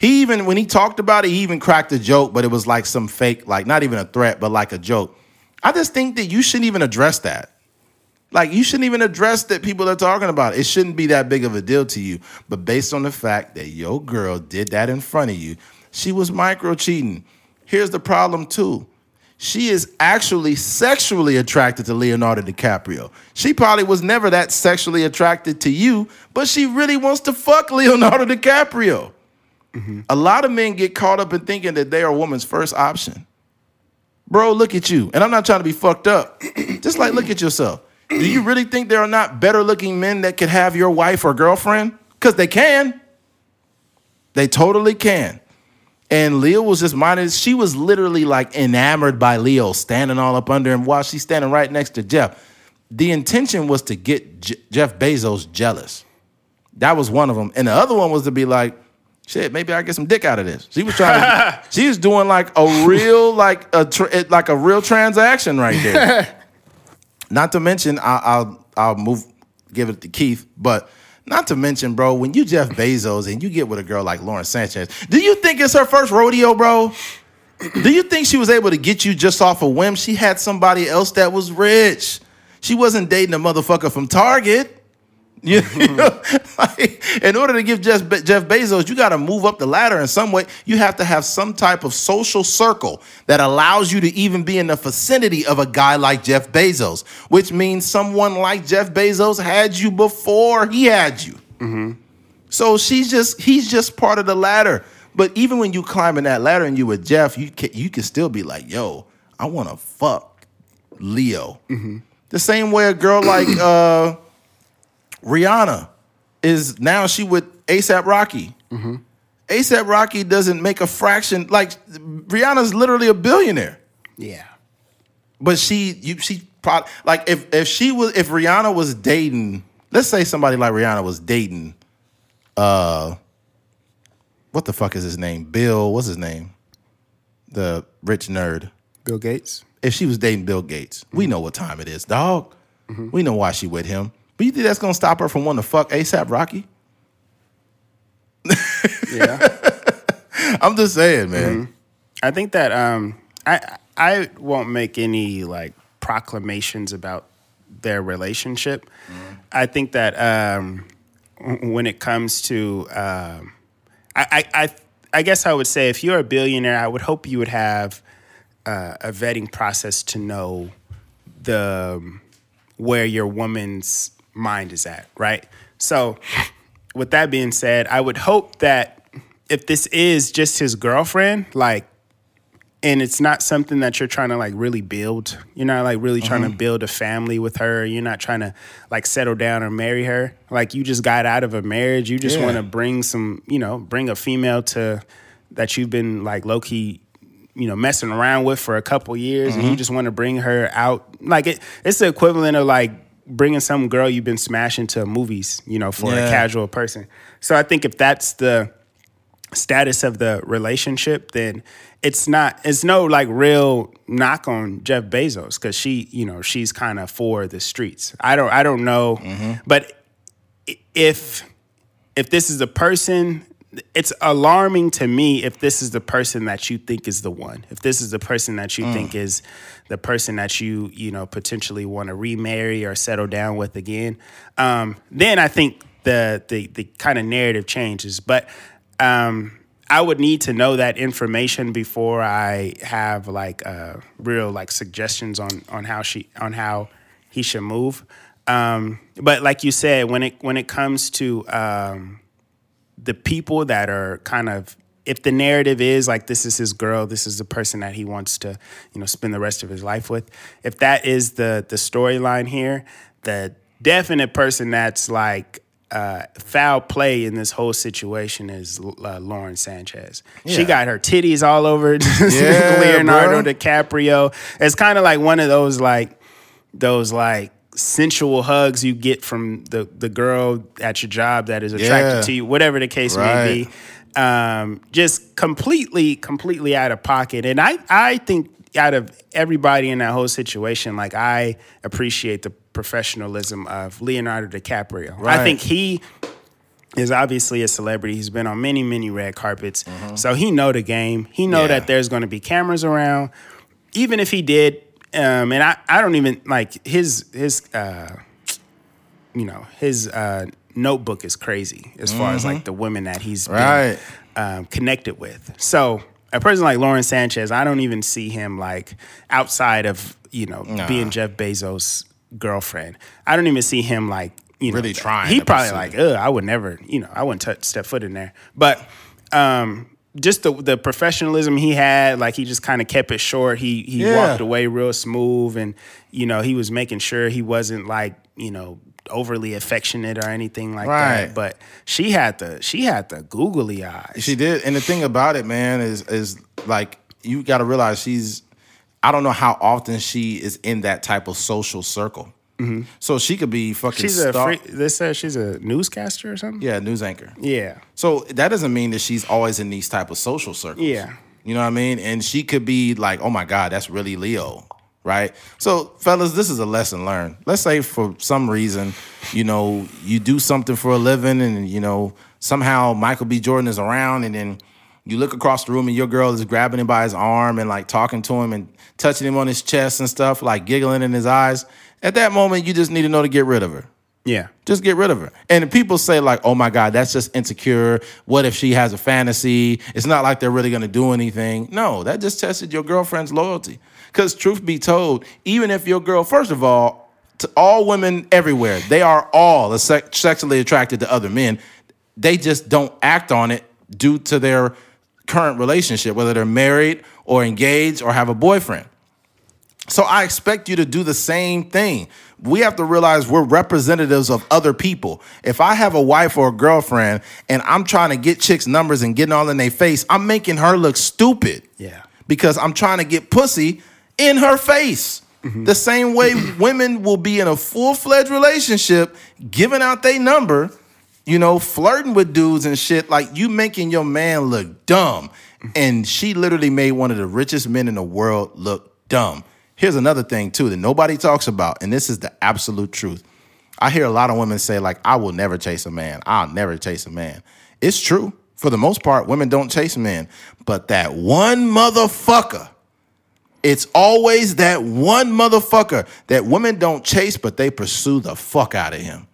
[SPEAKER 1] He even, when he talked about it, he even cracked a joke, but it was like some fake, like not even a threat, but like a joke. I just think that you shouldn't even address that. Like you shouldn't even address that people are talking about. It it shouldn't be that big of a deal to you. But based on the fact that your girl did that in front of you, she was micro cheating. Here's the problem too. She is actually sexually attracted to Leonardo DiCaprio. She probably was never that sexually attracted to you, but she really wants to fuck Leonardo DiCaprio. A lot of men get caught up in thinking that they are a woman's first option. Bro, look at you. And I'm not trying to be fucked up. Just like look at yourself. Do you really think there are not better looking men that could have your wife or girlfriend? Because they can. They totally can. And Leo was just minded. She was literally like enamored by Leo, standing all up under him while she's standing right next to Jeff. The intention was to get J- Jeff Bezos jealous. That was one of them. And the other one was to be like, shit, maybe I get some dick out of this. She was trying to, she was doing like a real, like a, tr- it- like a real transaction right there. Not to mention, I, I'll, I'll move give it to Keith. But not to mention, bro, when you Jeff Bezos and you get with a girl like Lauren Sanchez, do you think it's her first rodeo, bro? do you think she was able to get you just off a whim? She had somebody else that was rich. She wasn't dating a motherfucker from Target. You mm-hmm. know, like, in order to give Jeff, Be- Jeff Bezos, you got to move up the ladder in some way. You have to have some type of social circle that allows you to even be in the vicinity of a guy like Jeff Bezos, which means someone like Jeff Bezos had you before he had you. Mm-hmm. So she's just he's just part of the ladder. But even when you climbing that ladder and you with Jeff, you can, you can still be like, yo, I want to fuck Leo. Mm-hmm. The same way a girl like uh, Rihanna is now she with ASAP Rocky. Mm-hmm. ASAP Rocky doesn't make a fraction like Rihanna's literally a billionaire.
[SPEAKER 2] Yeah.
[SPEAKER 1] But she, you, she, pro- like if if she was if Rihanna was dating, let's say somebody like Rihanna was dating, uh, what the fuck is his name? Bill, what's his name? The rich nerd.
[SPEAKER 2] Bill Gates.
[SPEAKER 1] If she was dating Bill Gates, we mm-hmm. know what time it is, dog. Mm-hmm. We know why she with him. But you think that's gonna stop her from wanting to fuck ASAP Rocky?
[SPEAKER 2] Yeah.
[SPEAKER 1] I'm just saying, man.
[SPEAKER 2] I think that um, I I won't make any like proclamations about their relationship. I think that um, when it comes to, um, I, I I I guess I would say if you're a billionaire, I would hope you would have uh, a vetting process to know the um, where your woman's mind is at, right? So, with that being said, I would hope that if this is just his girlfriend, like, and it's not something that you're trying to like really build, you're not like really trying to mm-hmm. build a family with her, you're not trying to like settle down or marry her. Like, you just got out of a marriage, you just
[SPEAKER 1] Yeah.
[SPEAKER 2] want to bring some, you know, bring a female to that you've been like low key you know messing around with for a couple years and you mm-hmm. just want to bring her out like it it's the equivalent of like bringing some girl you've been smashing to movies you know for
[SPEAKER 1] Yeah.
[SPEAKER 2] a casual person. So i think if that's the status of the relationship then it's not it's no like real knock on jeff bezos because she you know she's kind of for the streets. I don't i don't know. Mm-hmm. But if if this is a person it's alarming to me if this is the person that you think is the one. If this is the person that you think is the person that you you know potentially want to remarry or settle down with again um, then i think the the, the kind of narrative changes. But um, i would need to know that information before i have like uh, real like suggestions on on how she on how he should move. Um, but like you said when it when it comes to um, the people that are kind of if the narrative is like this is his girl, this is the person that he wants to, you know, spend the rest of his life with. If that is the the storyline here, the definite person that's like uh, foul play in this whole situation is uh, Lauren Sanchez. She got her titties all over
[SPEAKER 1] Yeah,
[SPEAKER 2] Leonardo
[SPEAKER 1] bro.
[SPEAKER 2] DiCaprio. It's kind of like one of those like those like sensual hugs you get from the the girl at your job that is attracted
[SPEAKER 1] Yeah.
[SPEAKER 2] to you, whatever the case may be. Um, just completely, completely out of pocket. And I, I think out of everybody in that whole situation, like I appreciate the professionalism of Leonardo DiCaprio. I think he is obviously a celebrity. He's been on many, many red carpets.
[SPEAKER 1] Mm-hmm.
[SPEAKER 2] So he know the game. He know
[SPEAKER 1] Yeah.
[SPEAKER 2] that there's going to be cameras around. Even if he did, um, and I, I don't even like his his uh, you know his uh, notebook is crazy as far as like the women that he's been,
[SPEAKER 1] Right.
[SPEAKER 2] um, connected with. So a person like Lauren Sanchez, I don't even see him like outside of you know being Jeff Bezos' girlfriend. I don't even see him like you know
[SPEAKER 1] Really trying
[SPEAKER 2] He probably
[SPEAKER 1] pursue
[SPEAKER 2] like, ugh, I would never, you know, I wouldn't touch step foot in there. But um, just the the professionalism he had, like he just kind of kept it short. He he
[SPEAKER 1] Yeah.
[SPEAKER 2] walked away real smooth, and you know he was making sure he wasn't like you know overly affectionate or anything like
[SPEAKER 1] Right.
[SPEAKER 2] that. But she had the she had the googly eyes.
[SPEAKER 1] She did, and the thing about it, man, is is like you got to realize she's. I don't know how often she is in that type of social circle. So she could be fucking.
[SPEAKER 2] Mm-hmm. she's a free, they said she's a newscaster or something.
[SPEAKER 1] yeah news anchor.
[SPEAKER 2] Yeah.
[SPEAKER 1] So that doesn't mean that she's always in these type of social circles.
[SPEAKER 2] Yeah.
[SPEAKER 1] You know what I mean? And she could be like, oh my God, that's really Leo. right? So, fellas, this is a lesson learned. Let's say for some reason, you know, you do something for a living and, you know, somehow Michael B. Jordan is around and then you look across the room and your girl is grabbing him by his arm and like talking to him and touching him on his chest and stuff, like giggling in his eyes. At that moment, you just need to know to get rid of her.
[SPEAKER 2] Yeah.
[SPEAKER 1] Just get rid of her. And people say, like, oh my God, that's just insecure. What if she has a fantasy? It's not like they're really gonna do anything. No, that just tested your girlfriend's loyalty. Because, truth be told, even if your girl, first of all, to all women everywhere, they are all sexually attracted to other men. They just don't act on it due to their current relationship, whether they're married or engaged or have a boyfriend. So I expect you to do the same thing. We have to realize we're representatives of other people. If I have a wife or a girlfriend and I'm trying to get chicks' numbers and getting all in their face, I'm making her look stupid.
[SPEAKER 2] Yeah.
[SPEAKER 1] Because I'm trying to get pussy in her face. Mm-hmm. The same way women will be in a full fledged relationship, giving out their number, you know, flirting with dudes and shit, like you making your man look dumb. And she literally made one of the richest men in the world look dumb. Here's another thing, too, that nobody talks about, and this is the absolute truth. I hear a lot of women say, like, I will never chase a man. I'll never chase a man. It's true. For the most part, women don't chase men. But that one motherfucker it's always that one motherfucker that women don't chase, but they pursue the fuck out of him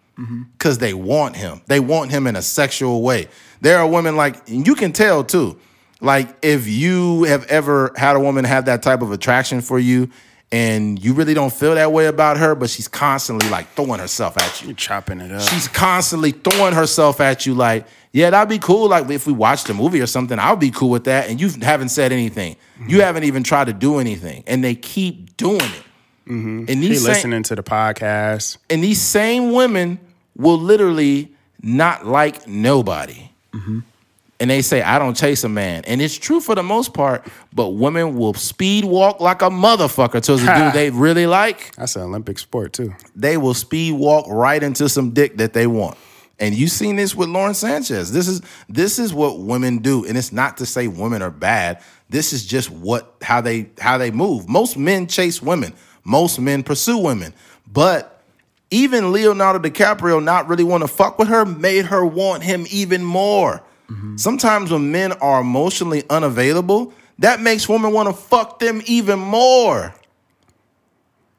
[SPEAKER 1] because mm-hmm. they want him. They want him in a sexual way. There are women like you can tell too. Like if you have ever had a woman have that type of attraction for you, and you really don't feel that way about her, but she's constantly like throwing herself at you.
[SPEAKER 2] You're chopping it up.
[SPEAKER 1] She's constantly throwing herself at you, like, yeah, that'd be cool. Like if we watched a movie or something, I'll be cool with that. And you haven't said anything. Mm-hmm. You haven't even tried to do anything, and they keep doing it.
[SPEAKER 2] Mm-hmm. And these same, listening to the podcast.
[SPEAKER 1] And these same women will literally not like nobody. Mm-hmm and they say I don't chase a man, and it's true for the most part. But women will speed walk like a motherfucker to the dude they really like.
[SPEAKER 2] That's an Olympic sport too.
[SPEAKER 1] They will speed walk right into some dick that they want. And you've seen this with Lauren Sanchez. This is this is what women do, and it's not to say women are bad. This is just what how they how they move. Most men chase women. Most men pursue women, but even Leonardo DiCaprio not really want to fuck with her made her want him even more. Mm-hmm. Sometimes when men are emotionally unavailable, that makes women want to fuck them even more.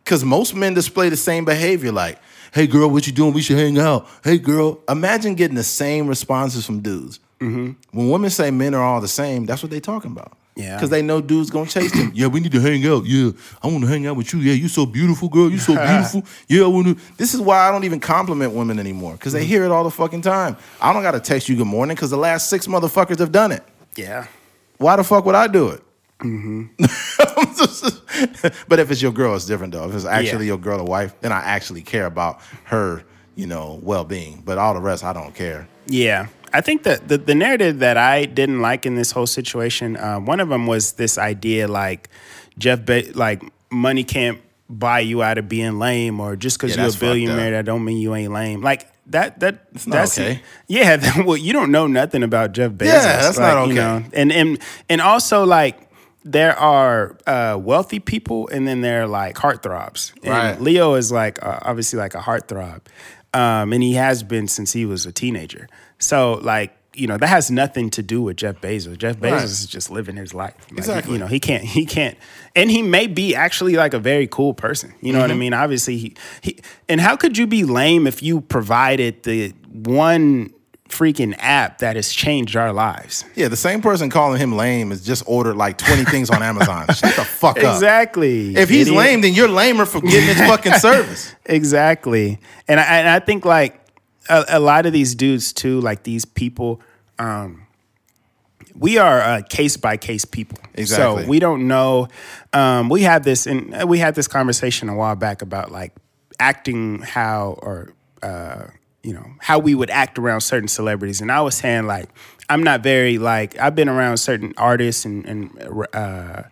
[SPEAKER 1] Because most men display the same behavior like, hey girl, what you doing? We should hang out. Hey girl. Imagine getting the same responses from dudes. Mm-hmm. When women say men are all the same, that's what they're talking about.
[SPEAKER 2] Yeah.
[SPEAKER 1] Because they know dudes gonna chase them. yeah, we need to hang out. Yeah, I want to hang out with you. Yeah, you so beautiful, girl. You so beautiful. Yeah, I want to. This is why I don't even compliment women anymore because they hear it all the fucking time. I don't gotta text you good morning because the last six motherfuckers have done it.
[SPEAKER 2] Yeah.
[SPEAKER 1] Why the fuck would I do it? Mm-hmm. but if it's your girl, it's different though. If it's actually yeah. your girl or wife, then I actually care about her, you know, well being. But all the rest, I don't care.
[SPEAKER 2] Yeah. I think that the, the narrative that I didn't like in this whole situation, uh, one of them was this idea like Jeff, Be- like money can't buy you out of being lame, or just because yeah, you're a billionaire, that don't mean you ain't lame. Like that, that
[SPEAKER 1] it's that's okay.
[SPEAKER 2] Yeah, well, you don't know nothing about Jeff Bezos.
[SPEAKER 1] Yeah, that's
[SPEAKER 2] like,
[SPEAKER 1] not okay. You
[SPEAKER 2] know? And and and also like there are uh, wealthy people, and then there are like heartthrobs. And
[SPEAKER 1] right.
[SPEAKER 2] Leo is like uh, obviously like a heartthrob, um, and he has been since he was a teenager. So like you know that has nothing to do with Jeff Bezos. Jeff Bezos right. is just living his life. Like,
[SPEAKER 1] exactly.
[SPEAKER 2] You know he can't he can't, and he may be actually like a very cool person. You know mm-hmm. what I mm-hmm. mean? Obviously he he. And how could you be lame if you provided the one freaking app that has changed our lives.
[SPEAKER 1] Yeah, the same person calling him lame has just ordered like 20 things on Amazon. Shut the fuck
[SPEAKER 2] up. Exactly.
[SPEAKER 1] If he's Idiot. lame, then you're lamer for getting his fucking service.
[SPEAKER 2] Exactly. And I, and I think like a, a, lot of these dudes too, like these people, um, we are uh, case by case people.
[SPEAKER 1] Exactly.
[SPEAKER 2] So we don't know. Um, we had this, and we had this conversation a while back about like acting how or uh, you know how we would act around certain celebrities, and I was saying like I'm not very like I've been around certain artists and and uh,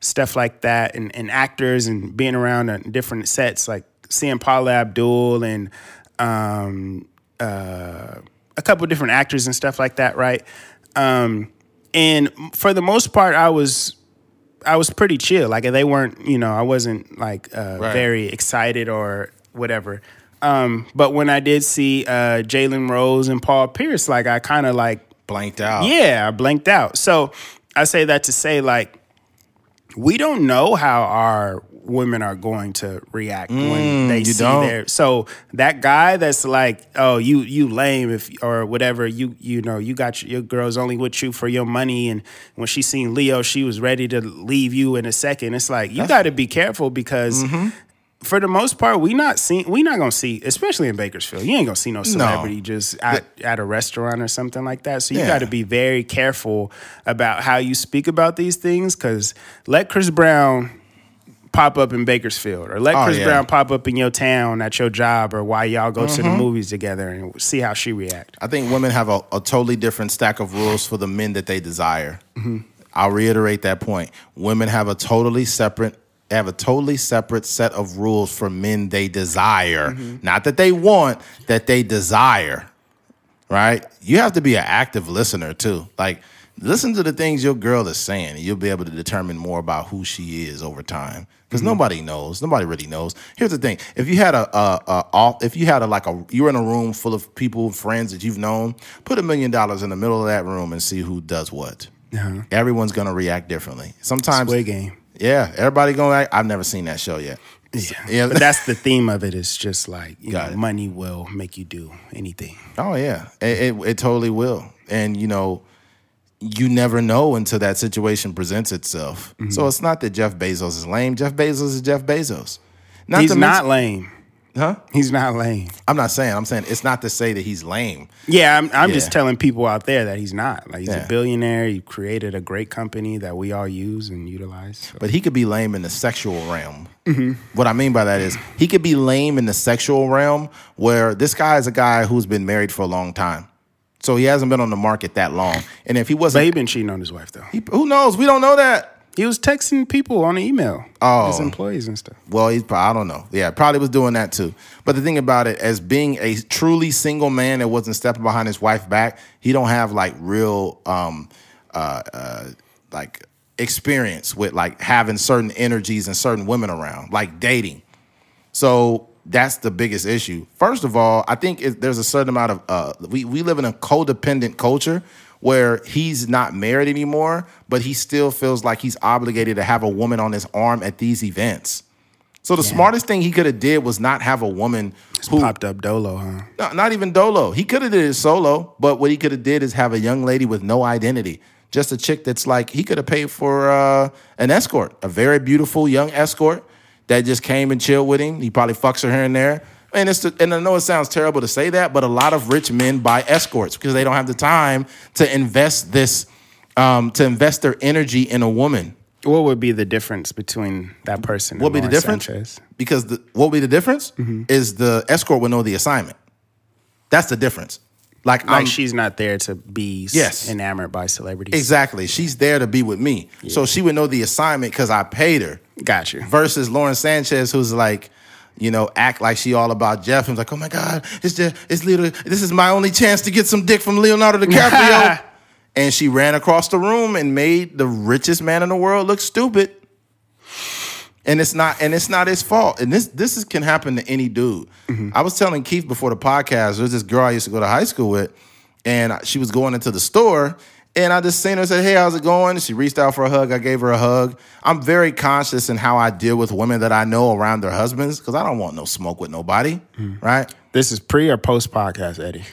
[SPEAKER 2] stuff like that, and, and actors, and being around different sets like seeing Paula Abdul and um, uh, a couple different actors and stuff like that, right? Um, and for the most part, I was I was pretty chill. Like they weren't, you know, I wasn't like uh,
[SPEAKER 1] Right.
[SPEAKER 2] very excited or whatever. Um, but when I did see uh, Jalen Rose and Paul Pierce, like I kind of like
[SPEAKER 1] Blanked out.
[SPEAKER 2] yeah, I blanked out. So I say that to say, like, we don't know how our women are going to react when they see
[SPEAKER 1] don't.
[SPEAKER 2] their. So that guy that's like, oh, you you lame if or whatever, you you know, you got your, your girl's only with you for your money, and when she seen Leo, she was ready to leave you in a second. It's like you got to be careful because.
[SPEAKER 1] Mm-hmm.
[SPEAKER 2] For the most part, we not seeing we not gonna see, especially in Bakersfield. You ain't gonna see no celebrity just at, at a restaurant or something like that. So you
[SPEAKER 1] Yeah.
[SPEAKER 2] got to be very careful about how you speak about these things because let Chris Brown pop up in Bakersfield or let
[SPEAKER 1] Oh,
[SPEAKER 2] Chris
[SPEAKER 1] yeah.
[SPEAKER 2] Brown pop up in your town at your job or why y'all go to the
[SPEAKER 1] Mm-hmm.
[SPEAKER 2] movies together and see how she react.
[SPEAKER 1] I think women have a, a totally different stack of rules for the men that they desire. I'll reiterate that point. Women have a totally separate have a totally separate set of rules for men they desire. Not that they want, that they desire. Right? You have to be an active listener too. Like listen to the things your girl is saying, and you'll be able to determine more about who she is over time. Because nobody knows. Nobody really knows. Here's the thing: if you had a, a, a off, if you had a like a, you were in a room full of people, friends that you've known, put a million dollars in the middle of that room and see who does what.
[SPEAKER 2] Uh-huh.
[SPEAKER 1] Everyone's gonna react differently. Sometimes,
[SPEAKER 2] Squid Game.
[SPEAKER 1] yeah, everybody gonna. Act, I've never seen that show yet.
[SPEAKER 2] Yeah.
[SPEAKER 1] Yeah.
[SPEAKER 2] But that's the theme of it. it is just like, you
[SPEAKER 1] Got
[SPEAKER 2] know,
[SPEAKER 1] it.
[SPEAKER 2] money will make you do anything.
[SPEAKER 1] Oh yeah, it, it it totally will. And you know, you never know until that situation presents itself.
[SPEAKER 2] Mm-hmm.
[SPEAKER 1] So it's not that Jeff Bezos is lame. Jeff Bezos is Jeff Bezos. Not
[SPEAKER 2] He's not lame.
[SPEAKER 1] huh?
[SPEAKER 2] He's not lame.
[SPEAKER 1] I'm not saying. I'm saying it's not to say that he's lame.
[SPEAKER 2] Yeah, I'm, I'm just telling people out there that he's not. Like he's
[SPEAKER 1] Yeah.
[SPEAKER 2] a billionaire. He created a great company that we all use and utilize. So-
[SPEAKER 1] But he could be lame in the sexual realm.
[SPEAKER 2] Mm-hmm.
[SPEAKER 1] What I mean by that is he could be lame in the sexual realm where this guy is a guy who's been married for a long time. So he hasn't been on the market that long. And if he wasn't,
[SPEAKER 2] he been cheating on his wife though.
[SPEAKER 1] he, who knows? We don't know that.
[SPEAKER 2] He was texting people on email.
[SPEAKER 1] Oh.
[SPEAKER 2] His employees and stuff.
[SPEAKER 1] Well, he's probably, I don't know. Yeah, probably was doing that too. But the thing about it, as being a truly single man that wasn't stepping behind his wife back, he don't have like real, um, uh, uh, like experience with like having certain energies and certain women around, like dating. So that's the biggest issue. First of all, I think it, there's a certain amount of uh, we we live in a codependent culture where he's not married anymore, but he still feels like he's obligated to have a woman on his arm at these events. So the smartest thing he could have did was not have a woman who
[SPEAKER 2] Popped up Dolo, huh?
[SPEAKER 1] no, not even Dolo. He could have did it solo, but what he could have did is have a young lady with no identity, just a chick that's like he could have paid for uh, an escort, a very beautiful young escort that just came and chilled with him. He probably fucks her here and there. And it's the, and I know it sounds terrible to say that, but a lot of rich men buy escorts because they don't have the time to invest this um, to invest their energy in a woman.
[SPEAKER 2] What would be the difference between that person?
[SPEAKER 1] What would be the difference?
[SPEAKER 2] Sanchez?
[SPEAKER 1] Because the, what would be the difference is the escort would know the assignment. That's the difference. Like,
[SPEAKER 2] Like
[SPEAKER 1] I'm,
[SPEAKER 2] she's not there to be
[SPEAKER 1] Yes.
[SPEAKER 2] enamored by celebrities.
[SPEAKER 1] Exactly. She's there to be with me. So she would know the assignment because I paid her.
[SPEAKER 2] Got you.
[SPEAKER 1] Versus Lauren Sanchez, who's like, you know, act like she all about Jeff. And like, oh my God, it's just, it's little, this is my only chance to get some dick from Leonardo DiCaprio. and she ran across the room and made the richest man in the world look stupid. And it's not, and it's not his fault. And this, this is, can happen to any dude. Mm-hmm. I was telling Keith before the podcast, there's this girl I used to go to high school with, and she was going into the store, and I just seen her and said, Hey, how's it going? She reached out for a hug. I gave her a hug. I'm very conscious in how I deal with women that I know around their husbands because I don't want no smoke with nobody, right?
[SPEAKER 2] This is pre or post podcast, Eddie.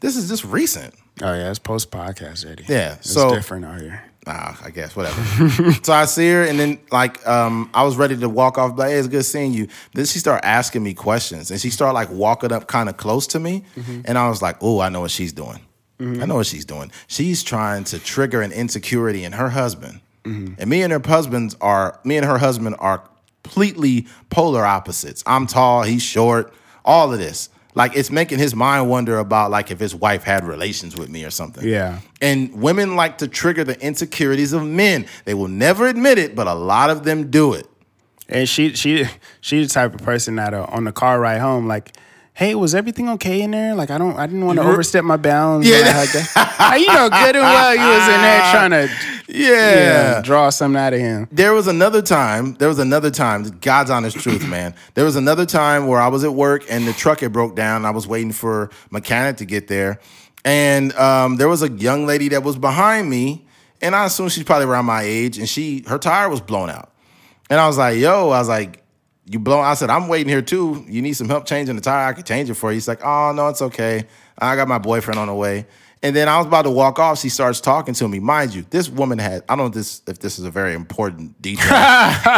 [SPEAKER 1] This is just recent.
[SPEAKER 2] Oh yeah, it's post podcast, Eddie.
[SPEAKER 1] Yeah,
[SPEAKER 2] it's
[SPEAKER 1] so-
[SPEAKER 2] different out here.
[SPEAKER 1] Ah, I guess whatever. so I see her, and then like um, I was ready to walk off. Like, hey, it's good seeing you. Then she started asking me questions, and she started like walking up kind of close to me, and I was like, oh, I know what she's doing. I know what she's doing. She's trying to trigger an insecurity in her husband, and me and her husbands are me and her husband are completely polar opposites. I'm tall, he's short. All of this, like, it's making his mind wonder about like if his wife had relations with me or something.
[SPEAKER 2] Yeah.
[SPEAKER 1] And women like to trigger the insecurities of men. They will never admit it, but a lot of them do it.
[SPEAKER 2] And she she she's the type of person that uh, on the car ride home, like Hey, was everything okay in there? Like, I don't, I didn't want to overstep my bounds.
[SPEAKER 1] Yeah.
[SPEAKER 2] I hugged her. Like, you know, good and well, you was in there trying to,
[SPEAKER 1] Yeah.
[SPEAKER 2] draw something out of him.
[SPEAKER 1] There was another time. There was another time. God's honest truth, man. There was another time where I was at work and the truck had broke down. I was waiting for mechanic to get there, and um, there was a young lady that was behind me, and I assume she's probably around my age, and she her tire was blown out, and I was like, "Yo," I was like. You blow. I said, I'm waiting here too. You need some help changing the tire? I could change it for you. He's like, Oh no, it's okay. I got my boyfriend on the way. And then I was about to walk off. She starts talking to me. Mind you, this woman had, I don't know if this, if this is a very important detail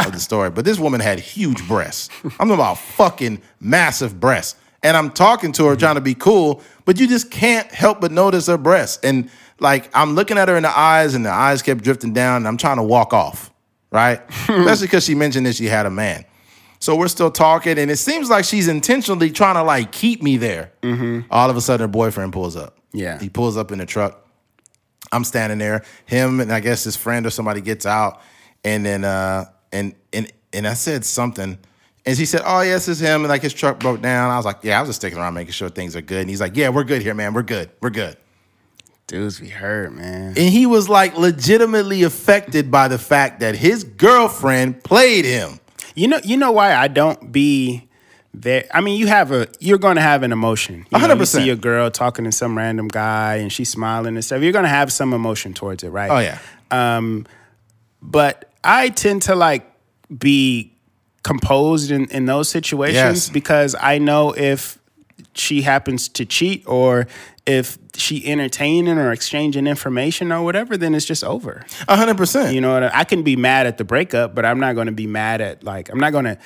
[SPEAKER 1] of the story, but this woman had huge breasts. I'm talking about fucking massive breasts. And I'm talking to her trying to be cool, but you just can't help but notice her breasts. And like, I'm looking at her in the eyes, and the eyes kept drifting down, and I'm trying to walk off, right? Especially because she mentioned that she had a man. So we're still talking, and it seems like she's intentionally trying to like keep me there. All of a sudden, her boyfriend pulls up.
[SPEAKER 2] Yeah.
[SPEAKER 1] he pulls up in the truck. I'm standing there. Him and I guess his friend or somebody gets out, and then uh and and and I said something, and she said, "Oh yes, it's him." And like his truck broke down. I was like, "Yeah, I was just sticking around making sure things are good." And he's like, "Yeah, we're good here, man. We're good. We're good."
[SPEAKER 2] Dudes be hurt, man.
[SPEAKER 1] And he was like legitimately affected by the fact that his girlfriend played him.
[SPEAKER 2] You know, you know why I don't be there. I mean, you have a, you're going to have an emotion. You know, you
[SPEAKER 1] 100%.
[SPEAKER 2] see a girl talking to some random guy and she's smiling and stuff. You're going to have some emotion towards it, right?
[SPEAKER 1] Oh yeah.
[SPEAKER 2] Um, but I tend to like be composed in, in those situations
[SPEAKER 1] Yes.
[SPEAKER 2] because I know if she happens to cheat or if she entertaining or exchanging information or whatever, then it's just over.
[SPEAKER 1] A hundred percent.
[SPEAKER 2] You know, what I, I can be mad at the breakup, but I'm not going to be mad at like I'm not going to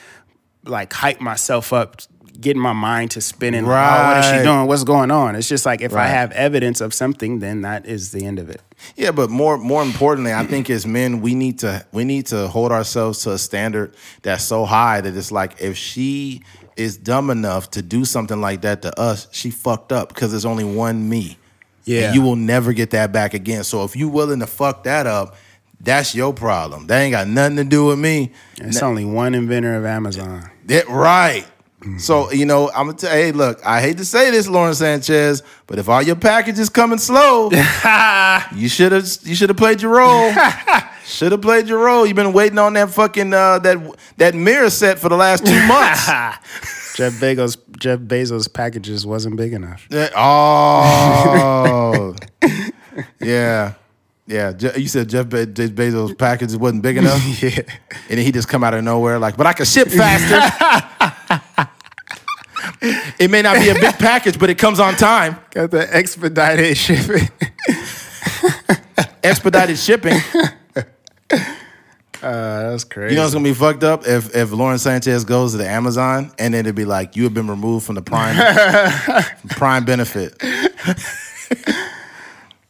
[SPEAKER 2] like hype myself up, getting my mind to spinning. Like, oh, what is she doing? What's going on? It's just like if I have evidence of something, then that is the end of it.
[SPEAKER 1] Yeah, but more more importantly, I think as men, we need to we need to hold ourselves to a standard that's so high that it's like if she is dumb enough to do something like that to us, she fucked up because there's only one me.
[SPEAKER 2] Yeah.
[SPEAKER 1] And you will never get that back again. So if you willing to fuck that up, that's your problem. That ain't got nothing to do with me.
[SPEAKER 2] It's only one inventor of Amazon.
[SPEAKER 1] That right. So you know, I'm gonna tell. Hey, look, I hate to say this, Lauren Sanchez, but if all your packages coming slow, you should have you should have played your role. should have played your role. You've been waiting on that fucking uh, that that mirror set for the last two months.
[SPEAKER 2] Jeff Bezos Jeff Bezos packages wasn't big enough.
[SPEAKER 1] That- oh, yeah, yeah. Je- You said Jeff Be- Jeff Bezos' packages wasn't big enough,
[SPEAKER 2] yeah.
[SPEAKER 1] and then he just come out of nowhere like, but I can ship faster. it may not be a big package, but it comes on time.
[SPEAKER 2] Got the expedited shipping.
[SPEAKER 1] expedited shipping.
[SPEAKER 2] Uh, that's crazy.
[SPEAKER 1] You know it's gonna be fucked up if if Lauren Sanchez goes to the Amazon and then it'd be like you have been removed from the prime prime benefit.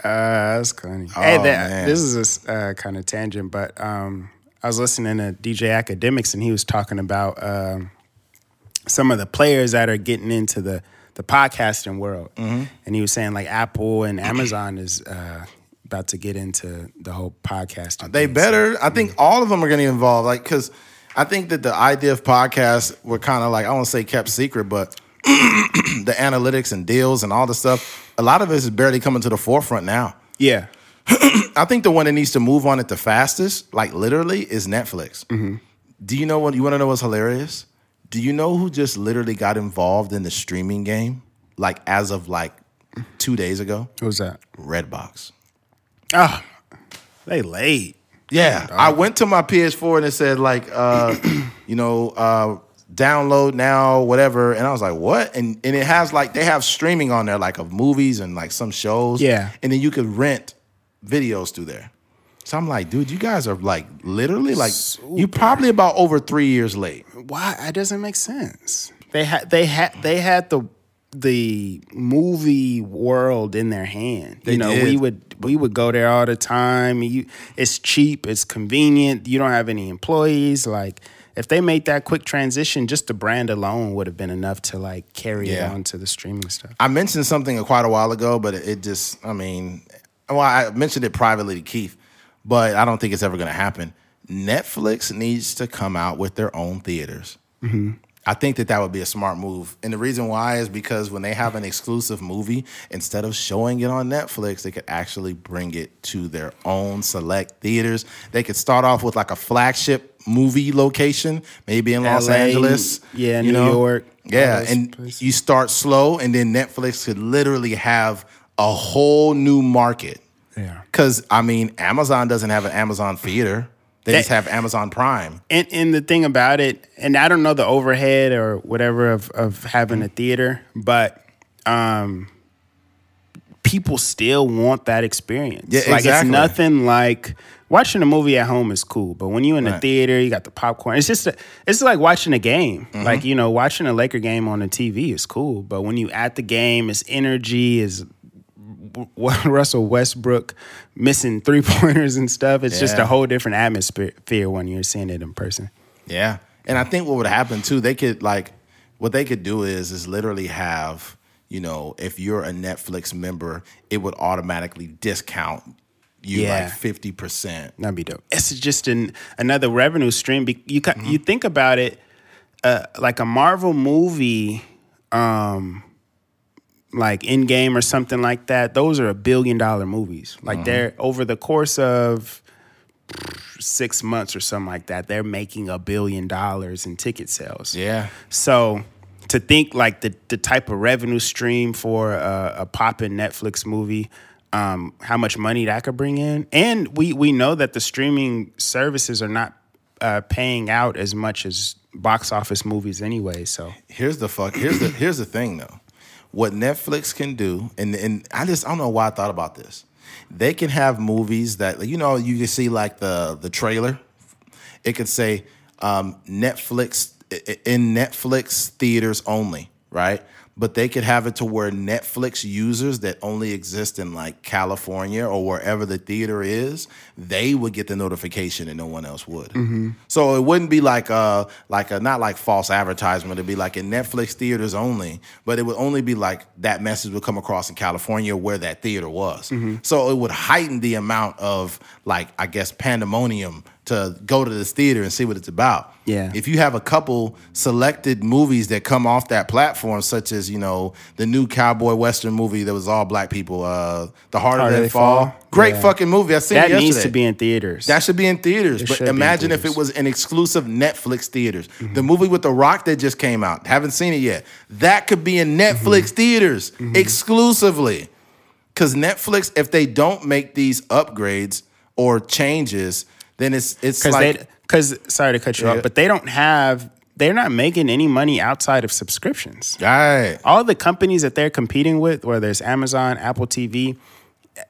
[SPEAKER 2] Uh, that's funny. hey,
[SPEAKER 1] Oh,
[SPEAKER 2] that, this is a uh, kind of tangent, but um, I was listening to DJ Akademiks, and he was talking about um, some of the players that are getting into the the podcasting world,
[SPEAKER 1] Mm-hmm.
[SPEAKER 2] and he was saying like Apple and Amazon is uh, about to get into the whole podcasting.
[SPEAKER 1] They
[SPEAKER 2] thing.
[SPEAKER 1] better. I think all of them are gonna get involved. Like because I think that the idea of podcasts were kind of like I won't say kept secret, but the analytics and deals and all the stuff. A lot of it is barely coming to the forefront now.
[SPEAKER 2] yeah,
[SPEAKER 1] I think the one that needs to move on it the fastest, like literally, is Netflix. Mm-hmm. Do you know what you want to know what's hilarious? Do you know who just literally got involved in the streaming game? Like as of like two days ago?
[SPEAKER 2] was that?
[SPEAKER 1] Redbox.
[SPEAKER 2] Oh, they late.
[SPEAKER 1] Yeah. I went to my PS4 and it said like uh, you know, uh download now, whatever. And I was like, what? And and it has like they have streaming on there, like of movies and like some shows.
[SPEAKER 2] Yeah.
[SPEAKER 1] And then you could rent videos through there. So I'm like, dude, you guys are like literally like you probably about over three years late.
[SPEAKER 2] Why? It doesn't make sense. They had they had they had the the movie world in their hand.
[SPEAKER 1] They
[SPEAKER 2] you know,
[SPEAKER 1] did.
[SPEAKER 2] we would we would go there all the time. You, it's cheap, it's convenient. You don't have any employees. Like if they made that quick transition, just the brand alone would have been enough to like carry
[SPEAKER 1] Yeah.
[SPEAKER 2] it on to the streaming stuff.
[SPEAKER 1] I mentioned something quite a while ago, but it just, I mean, well, I mentioned it privately to Keith, but I don't think it's ever going to happen. Netflix needs to come out with their own theaters. Mm-hmm. I think that that would be a smart move. And the reason why is because when they have an exclusive movie, instead of showing it on Netflix, they could actually bring it to their own select theaters. They could start off with like a flagship movie location, maybe in Los
[SPEAKER 2] LA,
[SPEAKER 1] Angeles.
[SPEAKER 2] yeah,
[SPEAKER 1] you
[SPEAKER 2] New
[SPEAKER 1] know?
[SPEAKER 2] York,
[SPEAKER 1] Yeah, and
[SPEAKER 2] places.
[SPEAKER 1] you start slow, and then Netflix could literally have a whole new market.
[SPEAKER 2] Yeah.
[SPEAKER 1] Because, I mean, Amazon doesn't have an Amazon theater, they
[SPEAKER 2] That-
[SPEAKER 1] just have Amazon Prime.
[SPEAKER 2] And and the thing about it, and I don't know the overhead or whatever of of having a theater, but um people still want that experience.
[SPEAKER 1] Yeah,
[SPEAKER 2] like
[SPEAKER 1] exactly.
[SPEAKER 2] it's nothing like watching a movie at home is cool, but when you're in the
[SPEAKER 1] Right.
[SPEAKER 2] theater, you got the popcorn. It's just a, it's like watching a game.
[SPEAKER 1] Mm-hmm.
[SPEAKER 2] Like you know, watching a Laker game on the TV is cool, but when you at the game, it's energy is. Russell Westbrook missing three pointers and stuff. It's just a whole different atmosphere when you're seeing it in person.
[SPEAKER 1] Yeah. And I think what would happen too, they could like what they could do is is literally have, you know, if you're a Netflix member, it would automatically discount you
[SPEAKER 2] Yeah.
[SPEAKER 1] like fifty percent.
[SPEAKER 2] That'd be dope. It's just an another revenue stream. You
[SPEAKER 1] Mm-hmm.
[SPEAKER 2] you think about it, uh, like a Marvel movie, um, like Endgame or something like that. Those are a billion dollar movies.
[SPEAKER 1] Mm-hmm.
[SPEAKER 2] Like they're over the course of six months or something like that. They're making a billion dollars in ticket sales.
[SPEAKER 1] Yeah.
[SPEAKER 2] So to think like the the type of revenue stream for a, a poppin' Netflix movie, um, how much money that could bring in, and we we know that the streaming services are not uh, paying out as much as box office movies anyway. So
[SPEAKER 1] Here's the fuck. Here's the here's the thing though. What Netflix can do, and and I just I don't know why I thought about this. They can have movies that you know you can see like the the trailer. It could say um, Netflix in Netflix theaters only, right? But they could have it to where Netflix users that only exist in like California or wherever the theater is, they would get the notification and no one else would. Mm-hmm. So it wouldn't be like a like a not like false advertisement. It'd be like in Netflix theaters only, but it would only be like that message would come across in California where that theater was. Mm-hmm. So it would heighten the amount of like I guess pandemonium to go to this theater and see what it's about.
[SPEAKER 2] Yeah.
[SPEAKER 1] If you have a couple selected movies that come off that platform, such as you know the new cowboy western movie that was all black people, uh, The Harder,
[SPEAKER 2] Harder
[SPEAKER 1] They,
[SPEAKER 2] They
[SPEAKER 1] Fall,
[SPEAKER 2] Fall.
[SPEAKER 1] great
[SPEAKER 2] Yeah.
[SPEAKER 1] fucking movie. I seen
[SPEAKER 2] that
[SPEAKER 1] it yesterday.
[SPEAKER 2] needs to be in theaters.
[SPEAKER 1] That should be in theaters.
[SPEAKER 2] It
[SPEAKER 1] But
[SPEAKER 2] should be in
[SPEAKER 1] imagine if it was an exclusive Netflix theaters. Mm-hmm. The movie with The Rock that just came out. Haven't seen it yet. That could be in mm-hmm. Netflix theaters mm-hmm. exclusively. Because Netflix, if they don't make these upgrades or changes, then it's it's
[SPEAKER 2] because
[SPEAKER 1] like
[SPEAKER 2] because sorry to cut you
[SPEAKER 1] Yeah.
[SPEAKER 2] off, but they don't have they're not making any money outside of subscriptions.
[SPEAKER 1] right.
[SPEAKER 2] all the companies that they're competing with, whether it's Amazon, Apple TV,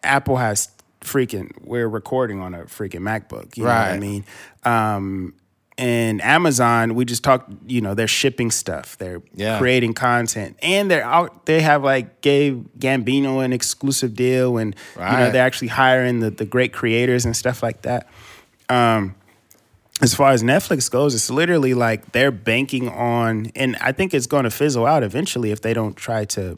[SPEAKER 2] Apple has freaking. We're recording on a freaking MacBook. You know what I mean? Um, and Amazon, we just talked. You know, they're shipping stuff. They're
[SPEAKER 1] Yeah.
[SPEAKER 2] creating content, and they're out. They have like gave Gambino an exclusive deal, and you know they're actually hiring the the great creators and stuff like that. Um, as far as Netflix goes, it's literally like they're banking on, and I think it's going to fizzle out eventually if they don't try to,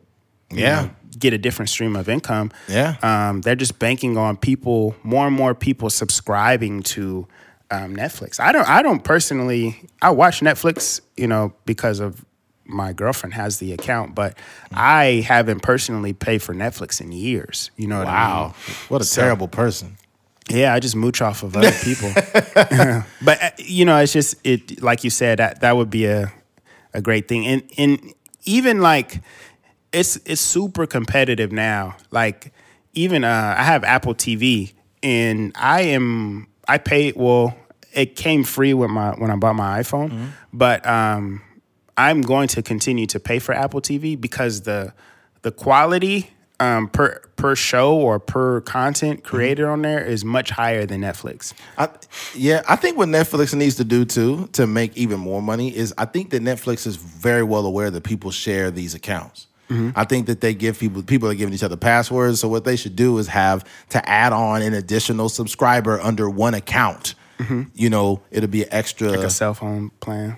[SPEAKER 1] Yeah.
[SPEAKER 2] know, get a different stream of income.
[SPEAKER 1] Yeah.
[SPEAKER 2] um, they're just banking on people, more and more people subscribing to um, Netflix. I don't, I don't personally, I watch Netflix, you know, because of my girlfriend has the account, but I haven't personally paid for Netflix in years. You know what I mean?
[SPEAKER 1] Wow. What a terrible person.
[SPEAKER 2] Yeah, I just mooch off of other people. but uh, you know, it's just it like you said that that would be a a great thing. And and even like it's it's super competitive now. Like even uh I have Apple TV and I am I paid well it came free with my when I bought my iPhone, but um I'm going to continue to pay for Apple TV because the the quality um, per per show or per content mm-hmm. created on there is much higher than Netflix.
[SPEAKER 1] I, yeah, I think what Netflix needs to do too to make even more money is I think that Netflix is very well aware that people share these accounts. Mm-hmm. I think that they give people people are giving each other passwords. So what they should do is have to add on an additional subscriber under one account. Mm-hmm. You know, it'll be extra.
[SPEAKER 2] Like a cell phone plan.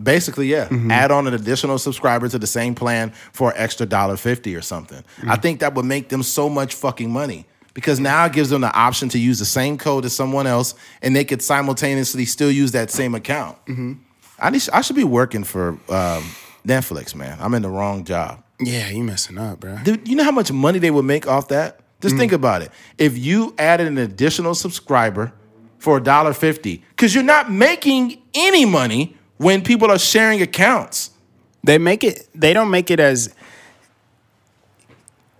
[SPEAKER 1] Basically, yeah.
[SPEAKER 2] Mm-hmm.
[SPEAKER 1] Add on an additional subscriber to the same plan for an extra dollar fifty or something.
[SPEAKER 2] Mm.
[SPEAKER 1] I think that would make them so much fucking money because now it gives them the option to use the same code as someone else, and they could simultaneously still use that same account.
[SPEAKER 2] Mm-hmm.
[SPEAKER 1] I need, I should be working for um, Netflix, man. I'm in the wrong job.
[SPEAKER 2] Yeah, you messing up, bro.
[SPEAKER 1] Dude, you know how much money they would make off that? Just think about it. If you added an additional subscriber for a dollar fifty, because you're not making any money when people are sharing accounts.
[SPEAKER 2] They make it. They don't make it as.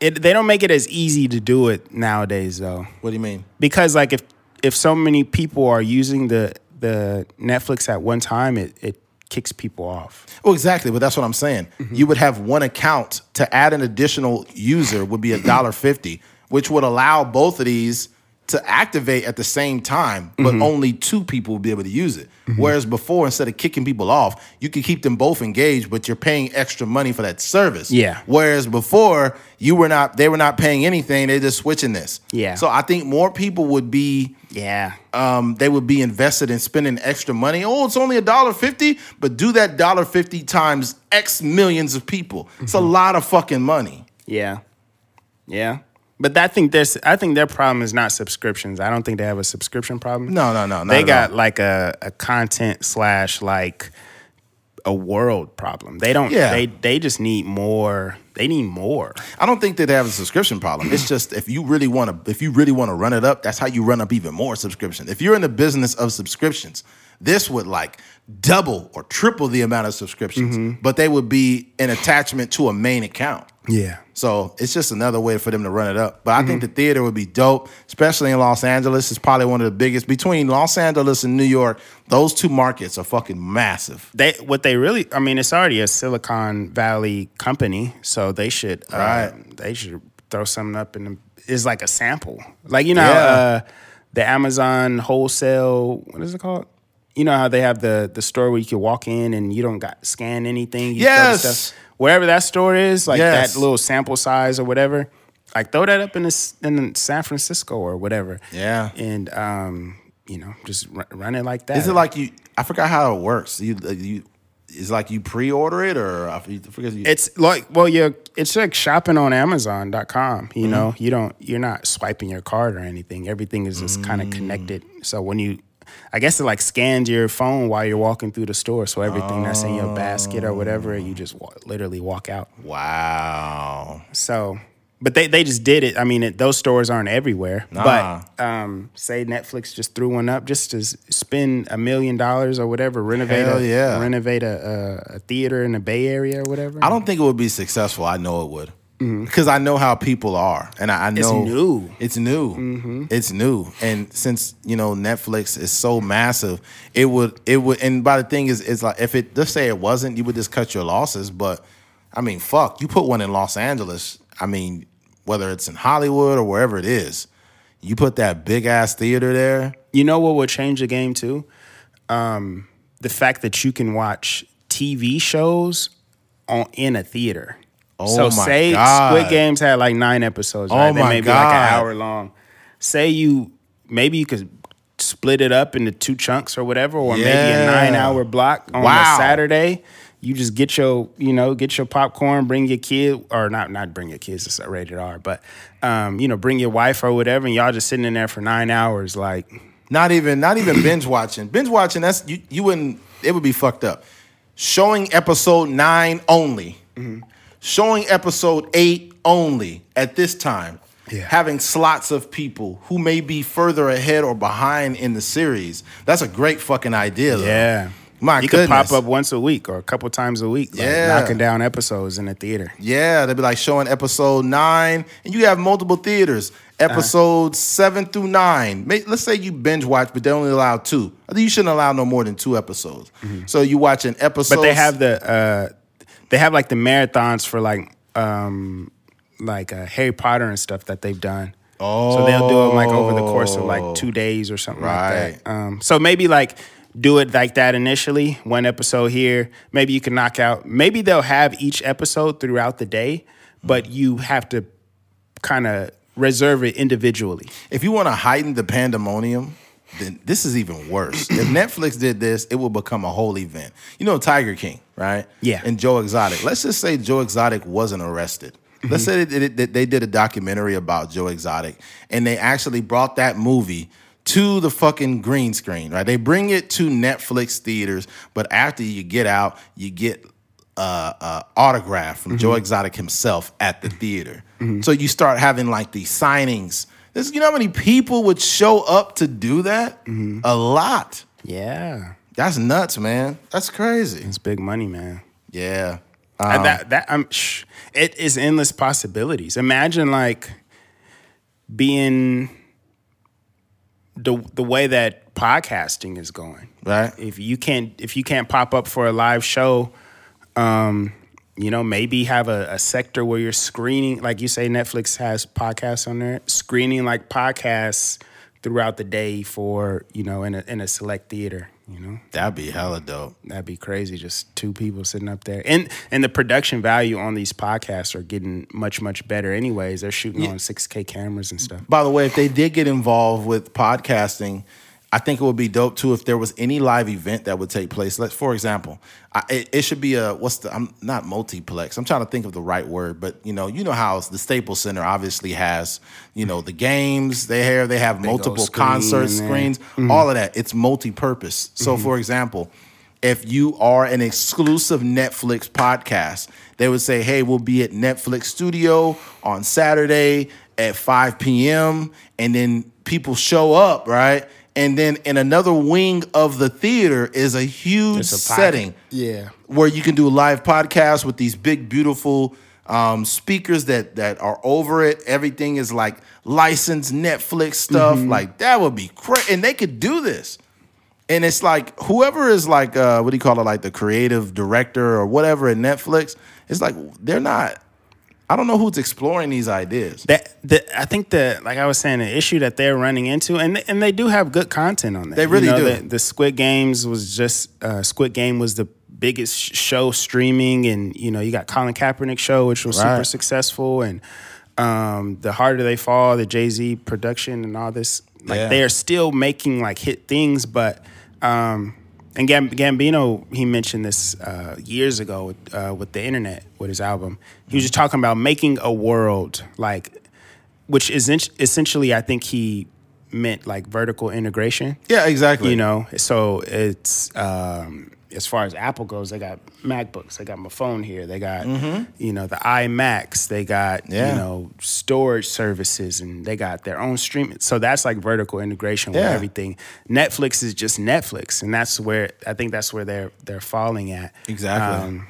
[SPEAKER 2] It, they don't make it as easy to do it nowadays, though,
[SPEAKER 1] What do you mean?
[SPEAKER 2] because like if if so many people are using the the Netflix at one time, it it kicks people off.
[SPEAKER 1] Well, exactly, but that's what I'm saying. Mm-hmm. You would have one account to add an additional user would be a dollar fifty, which would allow both of these to activate at the same time, but mm-hmm. only two people would be able to use it. Whereas before, instead of kicking people off, you could keep them both engaged, but you're paying extra money for that service.
[SPEAKER 2] Yeah.
[SPEAKER 1] Whereas before, you were not they were not paying anything, they're just switching this.
[SPEAKER 2] Yeah.
[SPEAKER 1] So I think more people would be
[SPEAKER 2] Yeah,
[SPEAKER 1] um, they would be invested in spending extra money. Oh, it's only a dollar fifty, but do that dollar fifty times X millions of people. It's a lot of fucking money.
[SPEAKER 2] yeah, yeah. But I think there's. I think their problem is not subscriptions. I don't think they have a subscription problem.
[SPEAKER 1] No, no, no,
[SPEAKER 2] they got
[SPEAKER 1] all.
[SPEAKER 2] like a, a content slash like a world problem. They don't.
[SPEAKER 1] Yeah.
[SPEAKER 2] They they just need more. They need more.
[SPEAKER 1] I don't think that they have a subscription problem. It's just if you really want to, if you really want to run it up, that's how you run up even more subscription. If you're in the business of subscriptions, this would like double or triple the amount of subscriptions, but they would be an attachment to a main account.
[SPEAKER 2] Yeah.
[SPEAKER 1] So it's just another way for them to run it up. But I think the theater would be dope, especially in Los Angeles. It's probably one of the biggest between Los Angeles and New York. Those two markets are fucking massive.
[SPEAKER 2] They what they really. I mean, it's already a Silicon Valley company, so they should. Uh,
[SPEAKER 1] Right.
[SPEAKER 2] They should throw something up in the. It's like a sample, like you know,
[SPEAKER 1] Yeah.
[SPEAKER 2] uh, the Amazon wholesale. What is it called? You know how they have the the store where you can walk in and you don't got scan anything. You
[SPEAKER 1] Yes.
[SPEAKER 2] stuff- Wherever that store is, like
[SPEAKER 1] Yes.
[SPEAKER 2] that little sample size or whatever, like throw that up in this, in San Francisco or whatever.
[SPEAKER 1] Yeah.
[SPEAKER 2] and um, you know, just run, run it like that.
[SPEAKER 1] Is it like you? I forgot how it works. You, you, it's like you pre-order it, or I forget. You,
[SPEAKER 2] It's like well, you're it's like shopping on Amazon.com.
[SPEAKER 1] Mm-hmm.
[SPEAKER 2] You know, you don't you're not swiping your card or anything. Everything is just kind
[SPEAKER 1] Mm.
[SPEAKER 2] of connected. So when you, I guess it like scans your phone while you're walking through the store. So everything that's in your basket or whatever, you just literally walk out.
[SPEAKER 1] wow.
[SPEAKER 2] So. But they, they just did it. I mean, it, those stores aren't everywhere.
[SPEAKER 1] Nah.
[SPEAKER 2] But um, say Netflix just threw one up just to spend a million dollars or whatever, renovate
[SPEAKER 1] Hell
[SPEAKER 2] a,
[SPEAKER 1] yeah.
[SPEAKER 2] renovate a, a, a theater in the Bay Area or whatever.
[SPEAKER 1] I don't think it would be successful. I know it would. Because I know how people are, and I, I know it's
[SPEAKER 2] new.
[SPEAKER 1] It's new. It's new, and since you know Netflix is so massive, it would it would. And by the thing is, it's like if it let's say it wasn't, you would just cut your losses. But I mean, fuck, you put one in Los Angeles. I mean, whether it's in Hollywood or wherever it is, you put that big ass theater there.
[SPEAKER 2] You know what would change the game too? Um, the fact that you can watch TV shows on in a theater.
[SPEAKER 1] Oh
[SPEAKER 2] so
[SPEAKER 1] my
[SPEAKER 2] say
[SPEAKER 1] God.
[SPEAKER 2] Squid Games had like nine episodes,
[SPEAKER 1] Oh
[SPEAKER 2] right? they
[SPEAKER 1] my
[SPEAKER 2] may be like an hour long. Say you maybe you could split it up into two chunks or whatever, or maybe a nine hour block on
[SPEAKER 1] Wow.
[SPEAKER 2] a Saturday. You just get your, you know, get your popcorn, bring your kid, or not, not bring your kids. It's a rated R, but, um, you know, bring your wife or whatever, and y'all just sitting in there for nine hours, like,
[SPEAKER 1] Not even not even binge watching. Binge watching that's you you wouldn't it would be fucked up. Showing episode 9 only. Showing episode 8 only at this time.
[SPEAKER 2] Yeah.
[SPEAKER 1] Having slots of people who may be further ahead or behind in the series. That's a great fucking idea. Though.
[SPEAKER 2] Yeah.
[SPEAKER 1] My
[SPEAKER 2] you
[SPEAKER 1] goodness.
[SPEAKER 2] could pop up once a week or a couple times a week, like
[SPEAKER 1] Yeah.
[SPEAKER 2] knocking down episodes in the theater.
[SPEAKER 1] Yeah, they'd be like showing episode nine, and you have multiple theaters.
[SPEAKER 2] Uh-huh.
[SPEAKER 1] Episodes seven through nine. May- Let's say you binge watch, but they only allow two. I think you shouldn't allow no more than two episodes. So you watch an episode.
[SPEAKER 2] Mm-hmm. But they have the uh, they have like the marathons for like um, like uh, Harry Potter and stuff that they've done. Oh, so they'll do it like over the course of like two days or something like
[SPEAKER 1] Right.
[SPEAKER 2] that. Um, so maybe like do it like that initially, one episode here. Maybe you can knock out. Maybe they'll have each episode throughout the day, but you have to kind of reserve it individually.
[SPEAKER 1] if you want to heighten the pandemonium, then this is even worse. if Netflix did this, it would become a whole event. You know, Tiger King, right?
[SPEAKER 2] Yeah.
[SPEAKER 1] And Joe Exotic. Let's just say Joe Exotic wasn't arrested. Let's say they did, they did a documentary about Joe Exotic, and they actually brought that movie to the fucking green screen, right? They bring it to Netflix theaters, but after you get out, you get uh, uh, autograph from Joe Exotic himself at the theater. So you start having like these signings. This, you know how many people would show up to do that? A lot.
[SPEAKER 2] Yeah,
[SPEAKER 1] That's nuts, man. That's crazy.
[SPEAKER 2] it's big money, man.
[SPEAKER 1] Yeah. Um,
[SPEAKER 2] that that I'm shh, it is endless possibilities. Imagine like being the the way that podcasting is going.
[SPEAKER 1] right.
[SPEAKER 2] If you can't if you can't pop up for a live show, um, you know, maybe have a, a sector where you're screening, like you say, Netflix has podcasts on there, screening like podcasts throughout the day for you know in a in a select theater. You know,
[SPEAKER 1] That'd be hella dope.
[SPEAKER 2] That'd be crazy. Just two people sitting up there, and and the production value on these podcasts are getting much much better. Anyways, they're shooting on six K cameras and stuff.
[SPEAKER 1] By the way, if they did get involved with podcasting, I think it would be dope too if there was any live event that would take place. Let's, for example, I, it, it should be a what's the I'm not multiplex. I'm trying to think of the right word, but you know, you know how the Staples Center obviously has you know the games they have. They have multiple
[SPEAKER 2] screen
[SPEAKER 1] concert screens, all of that. It's multi-purpose. So, for example. If you are an exclusive Netflix podcast, they would say, "Hey, we'll be at Netflix Studio on Saturday at 5 p.m." And then people show up, right? And then in another wing of the theater is a huge
[SPEAKER 2] a
[SPEAKER 1] setting
[SPEAKER 2] Yeah.
[SPEAKER 1] where you can do live podcasts with these big, beautiful um, speakers that that are over it. Everything is like licensed Netflix stuff. Like that would be crazy, and they could do this. And it's like whoever is like uh, what do you call it, like the creative director or whatever at Netflix. It's like they're not. I don't know who's exploring these ideas.
[SPEAKER 2] That the, I think the like I was saying the issue that they're running into and and they do have good content on that.
[SPEAKER 1] They really
[SPEAKER 2] you know,
[SPEAKER 1] do.
[SPEAKER 2] The, the Squid Games was just uh, Squid Game was the biggest sh- show streaming, and you know you got Colin Kaepernick show which was super successful, and um, the harder they fall, the Jay Z production and all this. Like
[SPEAKER 1] Yeah.
[SPEAKER 2] they are still making like hit things, but. Um, and Gam- Gambino, he mentioned this uh, years ago with, uh, with the internet with his album. He was just talking about making a world like, which is in- essentially, I think he meant like vertical integration.
[SPEAKER 1] Yeah, exactly.
[SPEAKER 2] You know, so it's um, as far as Apple goes, they got MacBooks, they got my phone here, they got you know the iMacs, they got
[SPEAKER 1] Mm-hmm. Yeah.
[SPEAKER 2] you know storage services, and they got their own streaming. So that's like vertical integration with
[SPEAKER 1] Yeah.
[SPEAKER 2] everything. Netflix is just Netflix, and that's where I think that's where they're they're falling at.
[SPEAKER 1] Exactly.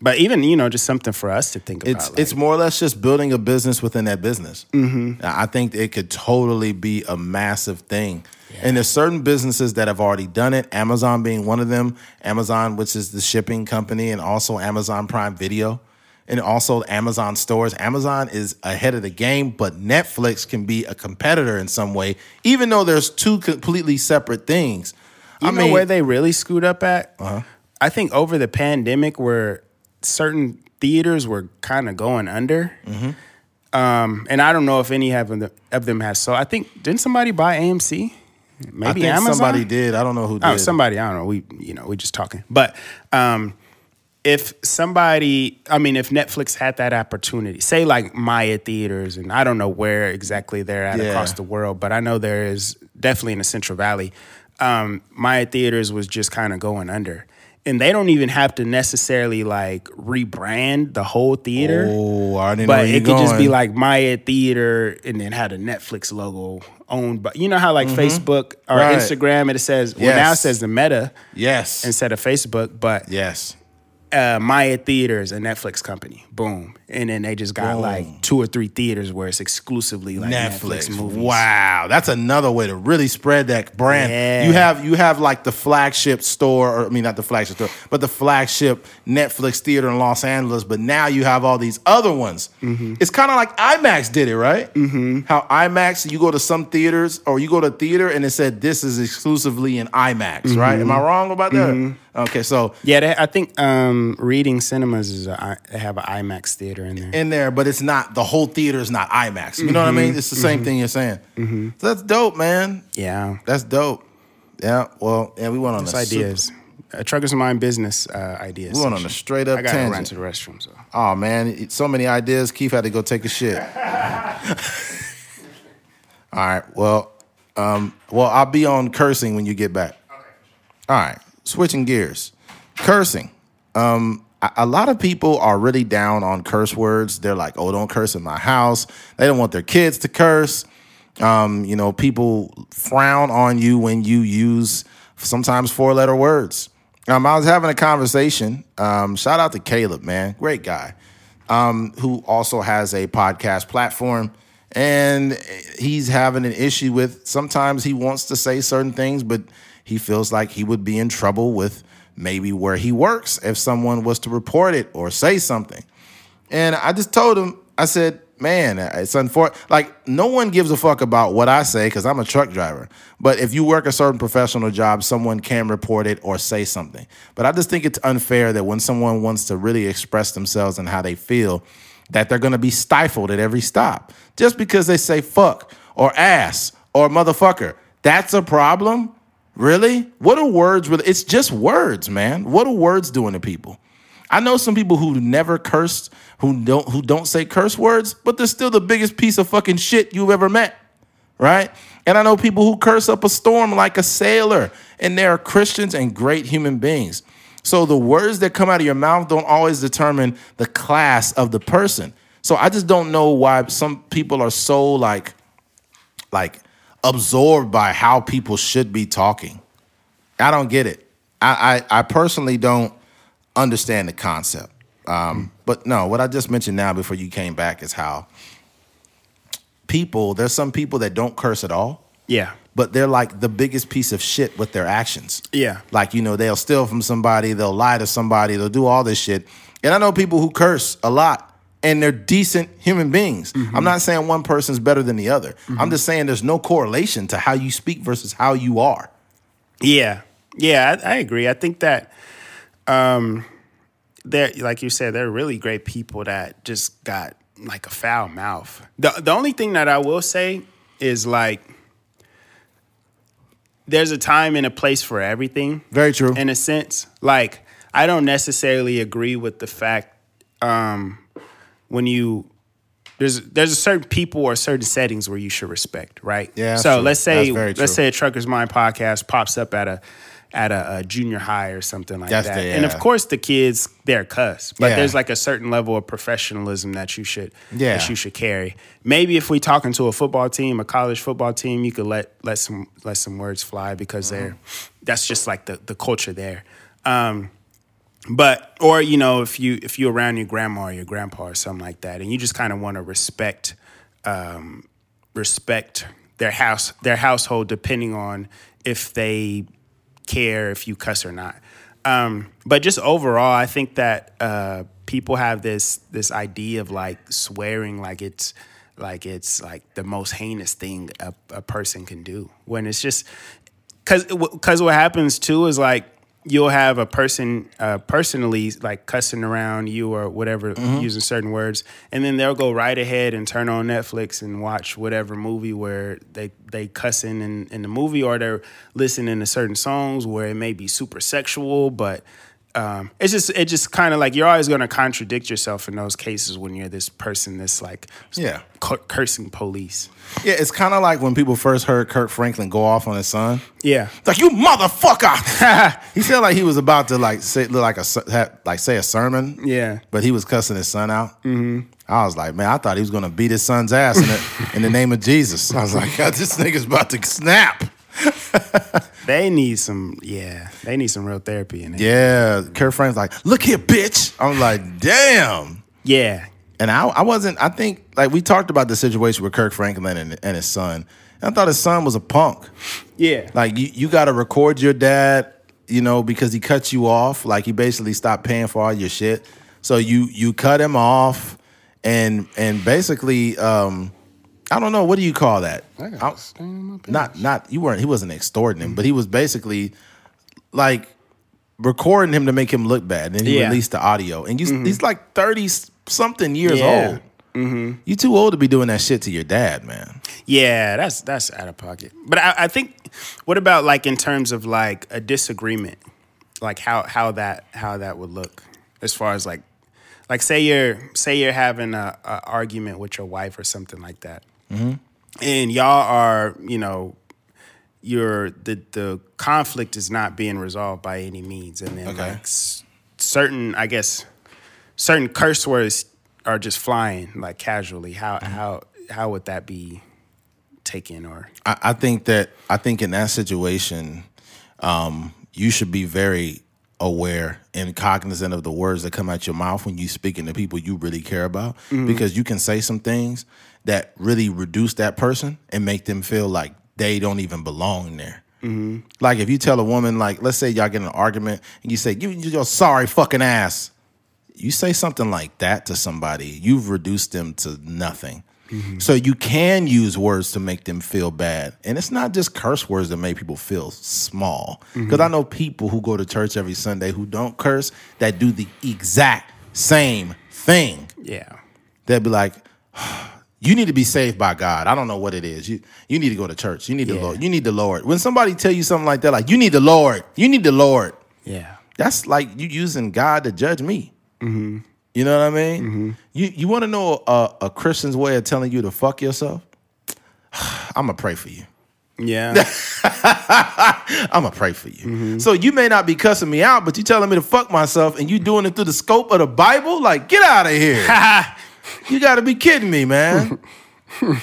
[SPEAKER 2] but even you know, just something for us to think
[SPEAKER 1] It's
[SPEAKER 2] about.
[SPEAKER 1] it's more or less just building a business within that business. Mm-hmm. I think it could totally be a massive thing. And there's certain businesses that have already done it. Amazon being one of them. Amazon, which is the shipping company, and also Amazon Prime Video, and also Amazon stores. Amazon is ahead of the game, but Netflix can be a competitor in some way, even though there's two completely separate things.
[SPEAKER 2] You
[SPEAKER 1] I
[SPEAKER 2] know
[SPEAKER 1] mean, Uh-huh.
[SPEAKER 2] where they really screwed up at? I think over the pandemic, where certain theaters were kind of going under.
[SPEAKER 1] Mm-hmm.
[SPEAKER 2] Um, and I don't know if any have them, of them have. So I think didn't somebody buy AMC? Maybe
[SPEAKER 1] I think
[SPEAKER 2] Amazon.
[SPEAKER 1] somebody did. I don't know who did.
[SPEAKER 2] Oh, somebody. I don't know. We you know we're just talking. But um, if somebody, I mean, if Netflix had that opportunity, say like Maya Theaters, and I don't know where exactly they're at
[SPEAKER 1] Yeah.
[SPEAKER 2] across the world, but I know there is definitely in the Central Valley. Um, Maya Theaters was just kind of going under. And they don't even have to necessarily like rebrand the whole theater.
[SPEAKER 1] Oh, I didn't know
[SPEAKER 2] But it could just be like Maya Theater and then had a Netflix logo owned by you know how like Facebook or
[SPEAKER 1] Mm-hmm. Right.
[SPEAKER 2] Instagram it says well now it says the meta
[SPEAKER 1] yes,
[SPEAKER 2] instead of Facebook, but
[SPEAKER 1] yes.
[SPEAKER 2] uh, Maya is a Netflix company, boom, and then they just got like two or three theaters where it's exclusively like Netflix,
[SPEAKER 1] Netflix.
[SPEAKER 2] movies.
[SPEAKER 1] Wow, that's another way to really spread that brand.
[SPEAKER 2] Yeah.
[SPEAKER 1] You have you have like the flagship store, or I mean not the flagship store, but the flagship Netflix theater in Los Angeles. But now you have all these other ones.
[SPEAKER 2] Mm-hmm.
[SPEAKER 1] It's kind of like IMAX did it, right? Mm-hmm. How IMAX, you go to some theaters or you go to theater and it said this is exclusively in IMAX, right? Am I
[SPEAKER 2] Mm-hmm.
[SPEAKER 1] wrong about that? Okay, so
[SPEAKER 2] Yeah, they, I think um, Reading Cinemas is a, they have an IMAX theater in there.
[SPEAKER 1] in there, but it's not the whole theater is not IMAX. You know what I
[SPEAKER 2] Mm-hmm.
[SPEAKER 1] mean? It's the same thing you're saying. So that's dope, man.
[SPEAKER 2] yeah,
[SPEAKER 1] That's dope. Yeah. Well, yeah, we went on a
[SPEAKER 2] ideas. Uh, Truckers Mind business uh, ideas.
[SPEAKER 1] We went on a straight up
[SPEAKER 2] I gotta run to the restroom. So
[SPEAKER 1] Oh man, so many ideas. Keith had to go take a shit. All right. Well, Um, well, I'll be on cursing when you get back. All right, switching gears. Cursing. Um, a, lot of people are really down on curse words. They're like, "Oh, don't curse in my house." They don't want their kids to curse. Um, you know, people frown on you when you use sometimes four letter words. Um, I was having a conversation. Um, shout out to Caleb, man, great guy, um, who also has a podcast platform. And he's having an issue with sometimes he wants to say certain things, but he feels like he would be in trouble with maybe where he works if someone was to report it or say something. And I just told him, I said, man, it's unfortunate. Like, no one gives a fuck about what I say because I'm a truck driver. But if you work a certain professional job, someone can report it or say something. But I just think it's unfair that when someone wants to really express themselves and how they feel, that they're going to be stifled at every stop just because they say fuck or ass or motherfucker. That's a problem? Really? What are words really? It's just words, man. What are words doing to people? I know some people who never cursed, who don't who don't say curse words, but they're still the biggest piece of fucking shit you've ever met. Right? And I know people who curse up a storm like a sailor, and they are Christians and great human beings. So the words that come out of your mouth don't always determine the class of the person. So I just don't know why some people are so like like absorbed by how people should be talking. I don't get it. I I, I personally don't understand the concept. Um, but no, what I just mentioned now before you came back is how people, there's some people that don't curse at all,
[SPEAKER 2] Yeah.
[SPEAKER 1] but they're like the biggest piece of shit with their actions.
[SPEAKER 2] Yeah.
[SPEAKER 1] Like, you know, they'll steal from somebody, they'll lie to somebody, they'll do all this shit. And I know people who curse a lot and they're decent human beings. I'm not saying one person's better than the other. I'm just saying there's no correlation to how you speak versus how you are.
[SPEAKER 2] Yeah, yeah, I, I agree. I think that, um, they're like you said, they're really great people that just got like a foul mouth. The the only thing that I will say is like, there's a time and a place for everything.
[SPEAKER 1] Very true.
[SPEAKER 2] in a sense. Like I don't necessarily agree with the fact um, when you there's there's a certain people or certain settings where you should respect, right?
[SPEAKER 1] Yeah,
[SPEAKER 2] So
[SPEAKER 1] true.
[SPEAKER 2] let's say
[SPEAKER 1] That's very true.
[SPEAKER 2] let's say a Trucker's Mind podcast pops up at a at a, a junior high or something like
[SPEAKER 1] That's
[SPEAKER 2] that,
[SPEAKER 1] the-
[SPEAKER 2] and of course the kids they're cuss, but
[SPEAKER 1] Yeah.
[SPEAKER 2] there's like a certain level of professionalism that you should
[SPEAKER 1] Yeah.
[SPEAKER 2] that you should carry. Maybe if we talking to a football team, a college football team, you could let let some let some words fly because
[SPEAKER 1] Mm-hmm.
[SPEAKER 2] they're that's just like the the culture there. Um, but or you know if you if you're around your grandma or your grandpa or something like that, and you just kind of want to respect um, respect their house their household depending on if they care if you cuss or not. Um, but just overall, I think that uh, people have this this idea of like swearing like it's like it's like the most heinous thing a, a person can do when it's just because because what happens too is like you'll have a person uh, personally like cussing around you or whatever using certain words. And then they'll go right ahead and turn on netflix and watch whatever movie where they they cussing in, in the movie or they're listening to certain songs where it may be super sexual but um, it's just it just kind of like you're always going to contradict yourself in those cases when you're this person that's like
[SPEAKER 1] Yeah.
[SPEAKER 2] cu- cursing police
[SPEAKER 1] Yeah, it's kind of like when people first heard Kirk Franklin go off on his son.
[SPEAKER 2] yeah
[SPEAKER 1] like you motherfucker. he sounded like he was about to like say like a like say a sermon.
[SPEAKER 2] Yeah.
[SPEAKER 1] but he was cussing his son out. Mm-hmm. I was like, man, I thought he was gonna beat his son's ass in the, in the name of Jesus. I was like, God, this nigga's about to snap.
[SPEAKER 2] They need some, yeah, they need some real therapy in it.
[SPEAKER 1] Yeah, Kirk Franklin's like, look here, bitch. I'm like, damn.
[SPEAKER 2] Yeah.
[SPEAKER 1] And I, I wasn't. I think like we talked about the situation with Kirk Franklin and, and his son. And I thought his son was a punk.
[SPEAKER 2] Yeah.
[SPEAKER 1] Like you, you got to record your dad, you know, because he cut you off. Like he basically stopped paying for all your shit. So you you cut him off, and and basically, um, I don't know what do you call that? I- not not you weren't. He wasn't extorting him, but he was basically like recording him to make him look bad. And then he
[SPEAKER 2] Yeah.
[SPEAKER 1] released the audio, and you, he's like thirty something years
[SPEAKER 2] Yeah.
[SPEAKER 1] old. You too old to be doing that shit to your dad, man.
[SPEAKER 2] Yeah, that's that's out of pocket. But I, I think, what about like in terms of like a disagreement, like how how that how that would look as far as like, like say you're say you're having a, a argument with your wife or something like that, and y'all are you know your the the conflict is not being resolved by any means, and then
[SPEAKER 1] Okay.
[SPEAKER 2] like s- certain, I guess, certain curse words are just flying like casually. How
[SPEAKER 1] Mm-hmm.
[SPEAKER 2] how how would that be taken or?
[SPEAKER 1] I, I think that I think in that situation, um, you should be very aware and cognizant of the words that come out your mouth when you speaking to people you really care about, because you can say some things that really reduce that person and make them feel like they don't even belong there. Mm-hmm. Like if you tell a woman, like, let's say y'all get in an argument and you say, "You, you your sorry fucking ass," you say something like that to somebody, you've reduced them to nothing. Mm-hmm. So you can use words to make them feel bad. And it's not just curse words that make people feel small. Mm-hmm. Because I know people who go to church every Sunday who don't curse that do the exact same thing.
[SPEAKER 2] Yeah.
[SPEAKER 1] They'll be like, you need to be saved by God. I don't know what it is. You you need to go to church. You need the
[SPEAKER 2] Yeah.
[SPEAKER 1] Lord. You need the Lord. When somebody tell you something like that, like you need the Lord. You need the Lord
[SPEAKER 2] Yeah.
[SPEAKER 1] that's like you using God to judge me. Mm-hmm. You know what I mean? Mm-hmm. You you want to know a, a Christian's way of telling you to fuck yourself? I'm gonna pray for you.
[SPEAKER 2] Yeah.
[SPEAKER 1] I'm gonna pray for you. Mm-hmm. So you may not be cussing me out, but you telling me to fuck myself, and you doing it through the scope of the Bible? Like, get out of here! you got to be kidding me, man. I'm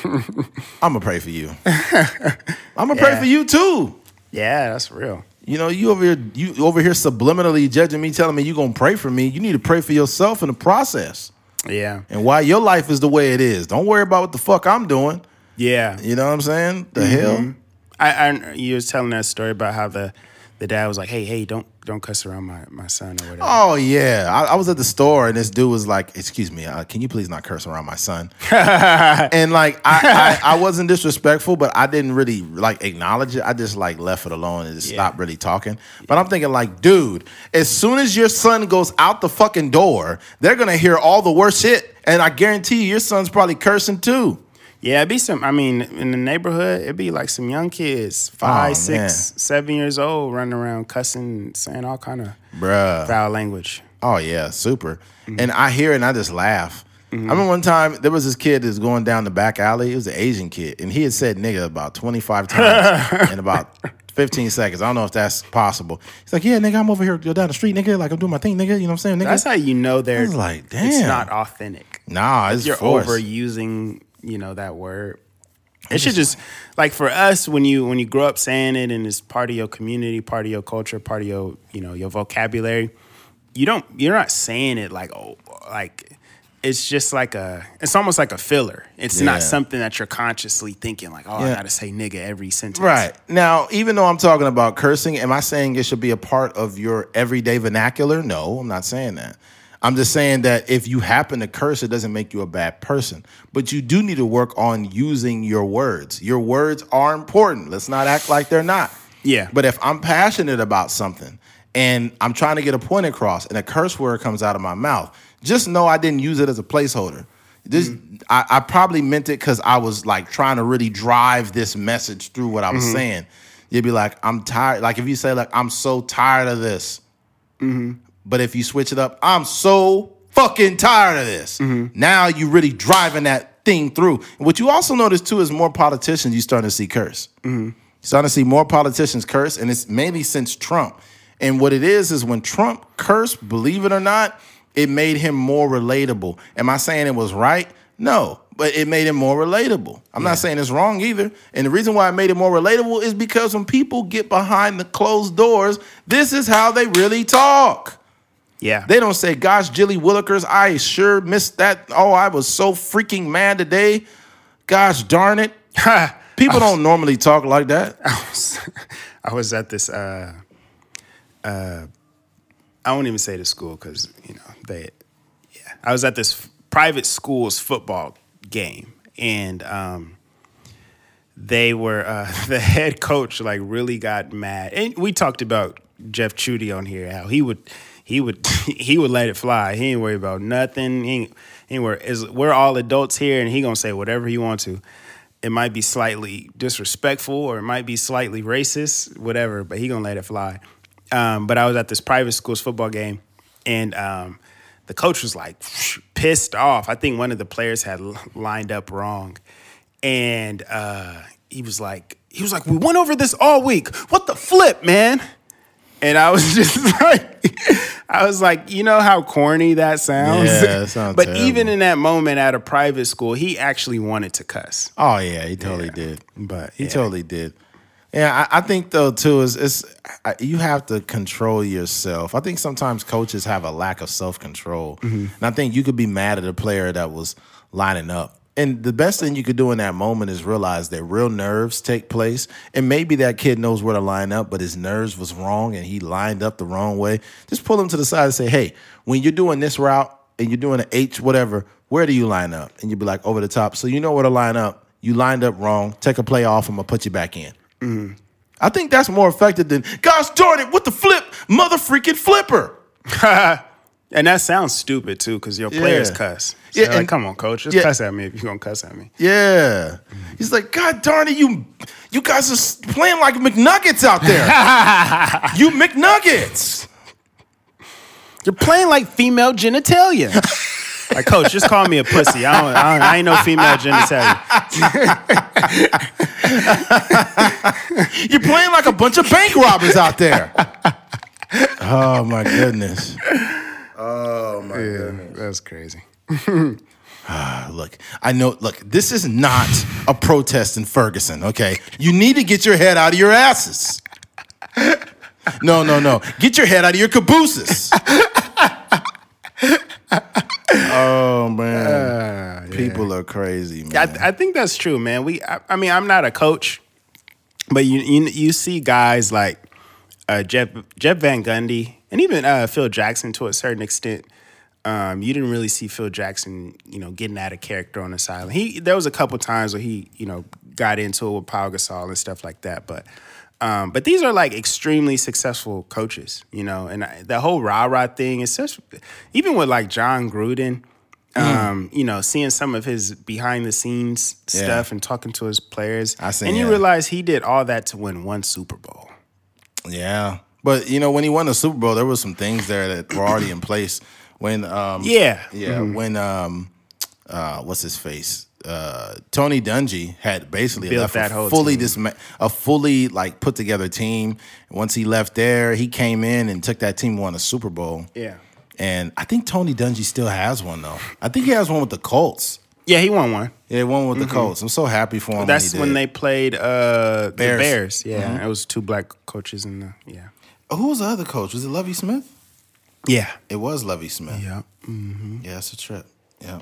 [SPEAKER 1] gonna pray for you. I'm gonna pray for you too.
[SPEAKER 2] yeah, that's real.
[SPEAKER 1] You know, you over here, you over here subliminally judging me, telling me you gonna pray for me. You need to pray for yourself in the process,
[SPEAKER 2] Yeah.
[SPEAKER 1] and why your life is the way it is. Don't worry about what the fuck I'm doing.
[SPEAKER 2] Yeah.
[SPEAKER 1] You know what I'm saying? The
[SPEAKER 2] Mm-hmm.
[SPEAKER 1] hell.
[SPEAKER 2] I, I you was telling that story about how the the dad was like, "Hey, hey, don't don't cuss around my, my son or whatever."
[SPEAKER 1] Oh yeah, I, I was at the store and this dude was like, "Excuse me, uh, can you please not curse around my son?" and like, I, I I wasn't disrespectful, but I didn't really like acknowledge it. I just like left it alone and just
[SPEAKER 2] Yeah.
[SPEAKER 1] stopped really talking. But I'm thinking like, dude, as soon as your son goes out the fucking door, they're gonna hear all the worst shit, and I guarantee you, your son's probably cursing too.
[SPEAKER 2] Yeah, it'd be some. I mean, in the neighborhood, it'd be like some young kids, five,
[SPEAKER 1] Oh,
[SPEAKER 2] six, seven years old, running around cussing, saying all kind of
[SPEAKER 1] Bruh.
[SPEAKER 2] foul language.
[SPEAKER 1] Oh yeah, super. And I hear it and I just laugh. I remember one time there was this kid that's going down the back alley. It was an Asian kid, and he had said nigga about 25 times in about 15 seconds. I don't know if that's possible. He's like, Yeah, nigga, I'm over here go down the street, nigga. Like I'm doing my thing, nigga. You know what I'm saying? Nigga.
[SPEAKER 2] That's how you know they're.
[SPEAKER 1] like,
[SPEAKER 2] It's not authentic.
[SPEAKER 1] nah, it's
[SPEAKER 2] You're
[SPEAKER 1] forced.
[SPEAKER 2] overusing, you know, that word. It should just like for us when you when you grow up saying it and it's part of your community, part of your culture, part of your you know your vocabulary. You don't you're not saying it like oh like it's just like a it's almost like a filler. It's
[SPEAKER 1] Yeah.
[SPEAKER 2] not something that you're consciously thinking like oh I gotta say nigga every sentence.
[SPEAKER 1] Right. Now, even though I'm talking about cursing, am I saying it should be a part of your everyday vernacular? No, I'm not saying that. I'm just saying that if you happen to curse, it doesn't make you a bad person. But you do need to work on using your words. Your words are important. Let's not act like they're not.
[SPEAKER 2] Yeah.
[SPEAKER 1] But if I'm passionate about something and I'm trying to get a point across and a curse word comes out of my mouth, just know I didn't use it as a placeholder. This mm-hmm. I, I probably meant it because I was like trying to really drive this message through what I was mm-hmm. saying. You'd be like, I'm tired. Like if you say like, I'm so tired of this. Mm-hmm. But if you switch it up, I'm so fucking tired of this. Mm-hmm. Now you really driving that thing through. And what you also notice too is more politicians you starting to see curse. Mm-hmm. You're starting to see more politicians curse, and it's mainly since Trump. And what it is is when Trump cursed, believe it or not, it made him more relatable. Am I saying it was right? No, but it made him more relatable. I'm not saying it's wrong either. And the reason why it made it more relatable is because when people get behind the closed doors, this is how they really talk.
[SPEAKER 2] Yeah.
[SPEAKER 1] They don't say, gosh, Jilly Willikers, I sure missed that. Oh, I was so freaking mad today. Gosh darn it. People don't normally talk like that.
[SPEAKER 2] I was at this. Uh, uh, I won't even say the school because you know they. Yeah, I was at this private school's football game, and um, they were uh, the head coach like really got mad, and we talked about Jeff Chudy on here how he would he would he would let it fly. He ain't worry about nothing. He ain't, he ain't worry. We're all adults here, and he gonna say whatever he want to. It might be slightly disrespectful, or it might be slightly racist, whatever. But he gonna let it fly. Um, but I was at this private school's football game, and um, the coach was like pissed off. I think one of the players had lined up wrong, and uh, he was like, he was like, "We went over this all week. What the flip, man?" And I was just like, I was like, you know how corny that sounds.
[SPEAKER 1] Yeah, it sounds
[SPEAKER 2] but
[SPEAKER 1] terrible.
[SPEAKER 2] even in that moment at a private school, he actually wanted to cuss.
[SPEAKER 1] Oh yeah, he totally
[SPEAKER 2] Yeah.
[SPEAKER 1] did.
[SPEAKER 2] But
[SPEAKER 1] He
[SPEAKER 2] yeah.
[SPEAKER 1] totally did. Yeah, I, I think though too is it's you have to control yourself. I think sometimes coaches have a lack of self control,
[SPEAKER 2] Mm-hmm.
[SPEAKER 1] and I think you could be mad at a player that was lining up. And the best thing you could do in that moment is realize that real nerves take place, and maybe that kid knows where to line up, but his nerves was wrong and he lined up the wrong way. Just pull him to the side and say, "Hey, when you're doing this route and you're doing an H, whatever, where do you line up?" And you'd be like, "Over the top." So you know where to line up. You lined up wrong. Take a play off. I'm gonna put you back in. Mm. I think that's more effective than gosh darn it, what the flip, mother freaking flipper.
[SPEAKER 2] And that sounds stupid too, because your players
[SPEAKER 1] Yeah.
[SPEAKER 2] cuss. So
[SPEAKER 1] Yeah,
[SPEAKER 2] like,
[SPEAKER 1] and-
[SPEAKER 2] come on, coach, just
[SPEAKER 1] yeah.
[SPEAKER 2] cuss at me if you're gonna cuss at me.
[SPEAKER 1] Yeah, he's like, God darn it, you, you guys are playing like McNuggets out there. you McNuggets.
[SPEAKER 2] You're playing like female genitalia. like, coach, just call me a pussy. I don't, I, don't, I ain't no female genitalia.
[SPEAKER 1] You're playing like a bunch of bank robbers out there. oh my goodness. Oh my goodness.
[SPEAKER 2] That's crazy.
[SPEAKER 1] Look, I know. Look, this is not a protest in Ferguson. Okay, you need to get your head out of your asses. No, no, no. Get your head out of your cabooses. oh man, people are crazy, man.
[SPEAKER 2] I, I think that's true, man. We, I, I mean, I'm not a coach, but you you, you see guys like uh, Jeff Jeff Van Gundy and even uh, Phil Jackson to a certain extent. Um, you didn't really see Phil Jackson, you know, getting out of character on the sideline. He there was a couple times where he, you know, got into it with Paul Gasol and stuff like that. But um, but these are like extremely successful coaches, you know, and I, the whole rah rah thing is such. Even with like Jon Gruden, um, you know, seeing some of his behind the scenes
[SPEAKER 1] Yeah.
[SPEAKER 2] stuff and talking to his players,
[SPEAKER 1] I seen
[SPEAKER 2] and you realize he did all that to win one Super Bowl.
[SPEAKER 1] yeah, but you know, when he won the Super Bowl, there was some things there that were already in place. When um,
[SPEAKER 2] Yeah,
[SPEAKER 1] Yeah, when um, uh, what's his face? Uh, Tony Dungy had basically
[SPEAKER 2] Built
[SPEAKER 1] left
[SPEAKER 2] that
[SPEAKER 1] a
[SPEAKER 2] whole
[SPEAKER 1] fully
[SPEAKER 2] team.
[SPEAKER 1] disma- a fully like put together team. Once he left there, he came in and took that team won a Super Bowl.
[SPEAKER 2] yeah,
[SPEAKER 1] And I think Tony Dungy still has one though. I think he has one with the Colts.
[SPEAKER 2] yeah. He won one.
[SPEAKER 1] Yeah, one with the Colts. I'm so happy for him.
[SPEAKER 2] Mm-hmm. That's
[SPEAKER 1] when,
[SPEAKER 2] when they played uh,
[SPEAKER 1] Bears.
[SPEAKER 2] the Bears. Yeah, it was two black coaches in the yeah.
[SPEAKER 1] Oh, who was the other coach? Was it Lovie Smith?
[SPEAKER 2] Yeah,
[SPEAKER 1] It was Lovie Smith. Mm-hmm.
[SPEAKER 2] yeah.
[SPEAKER 1] Yeah, it's a trip. Yeah.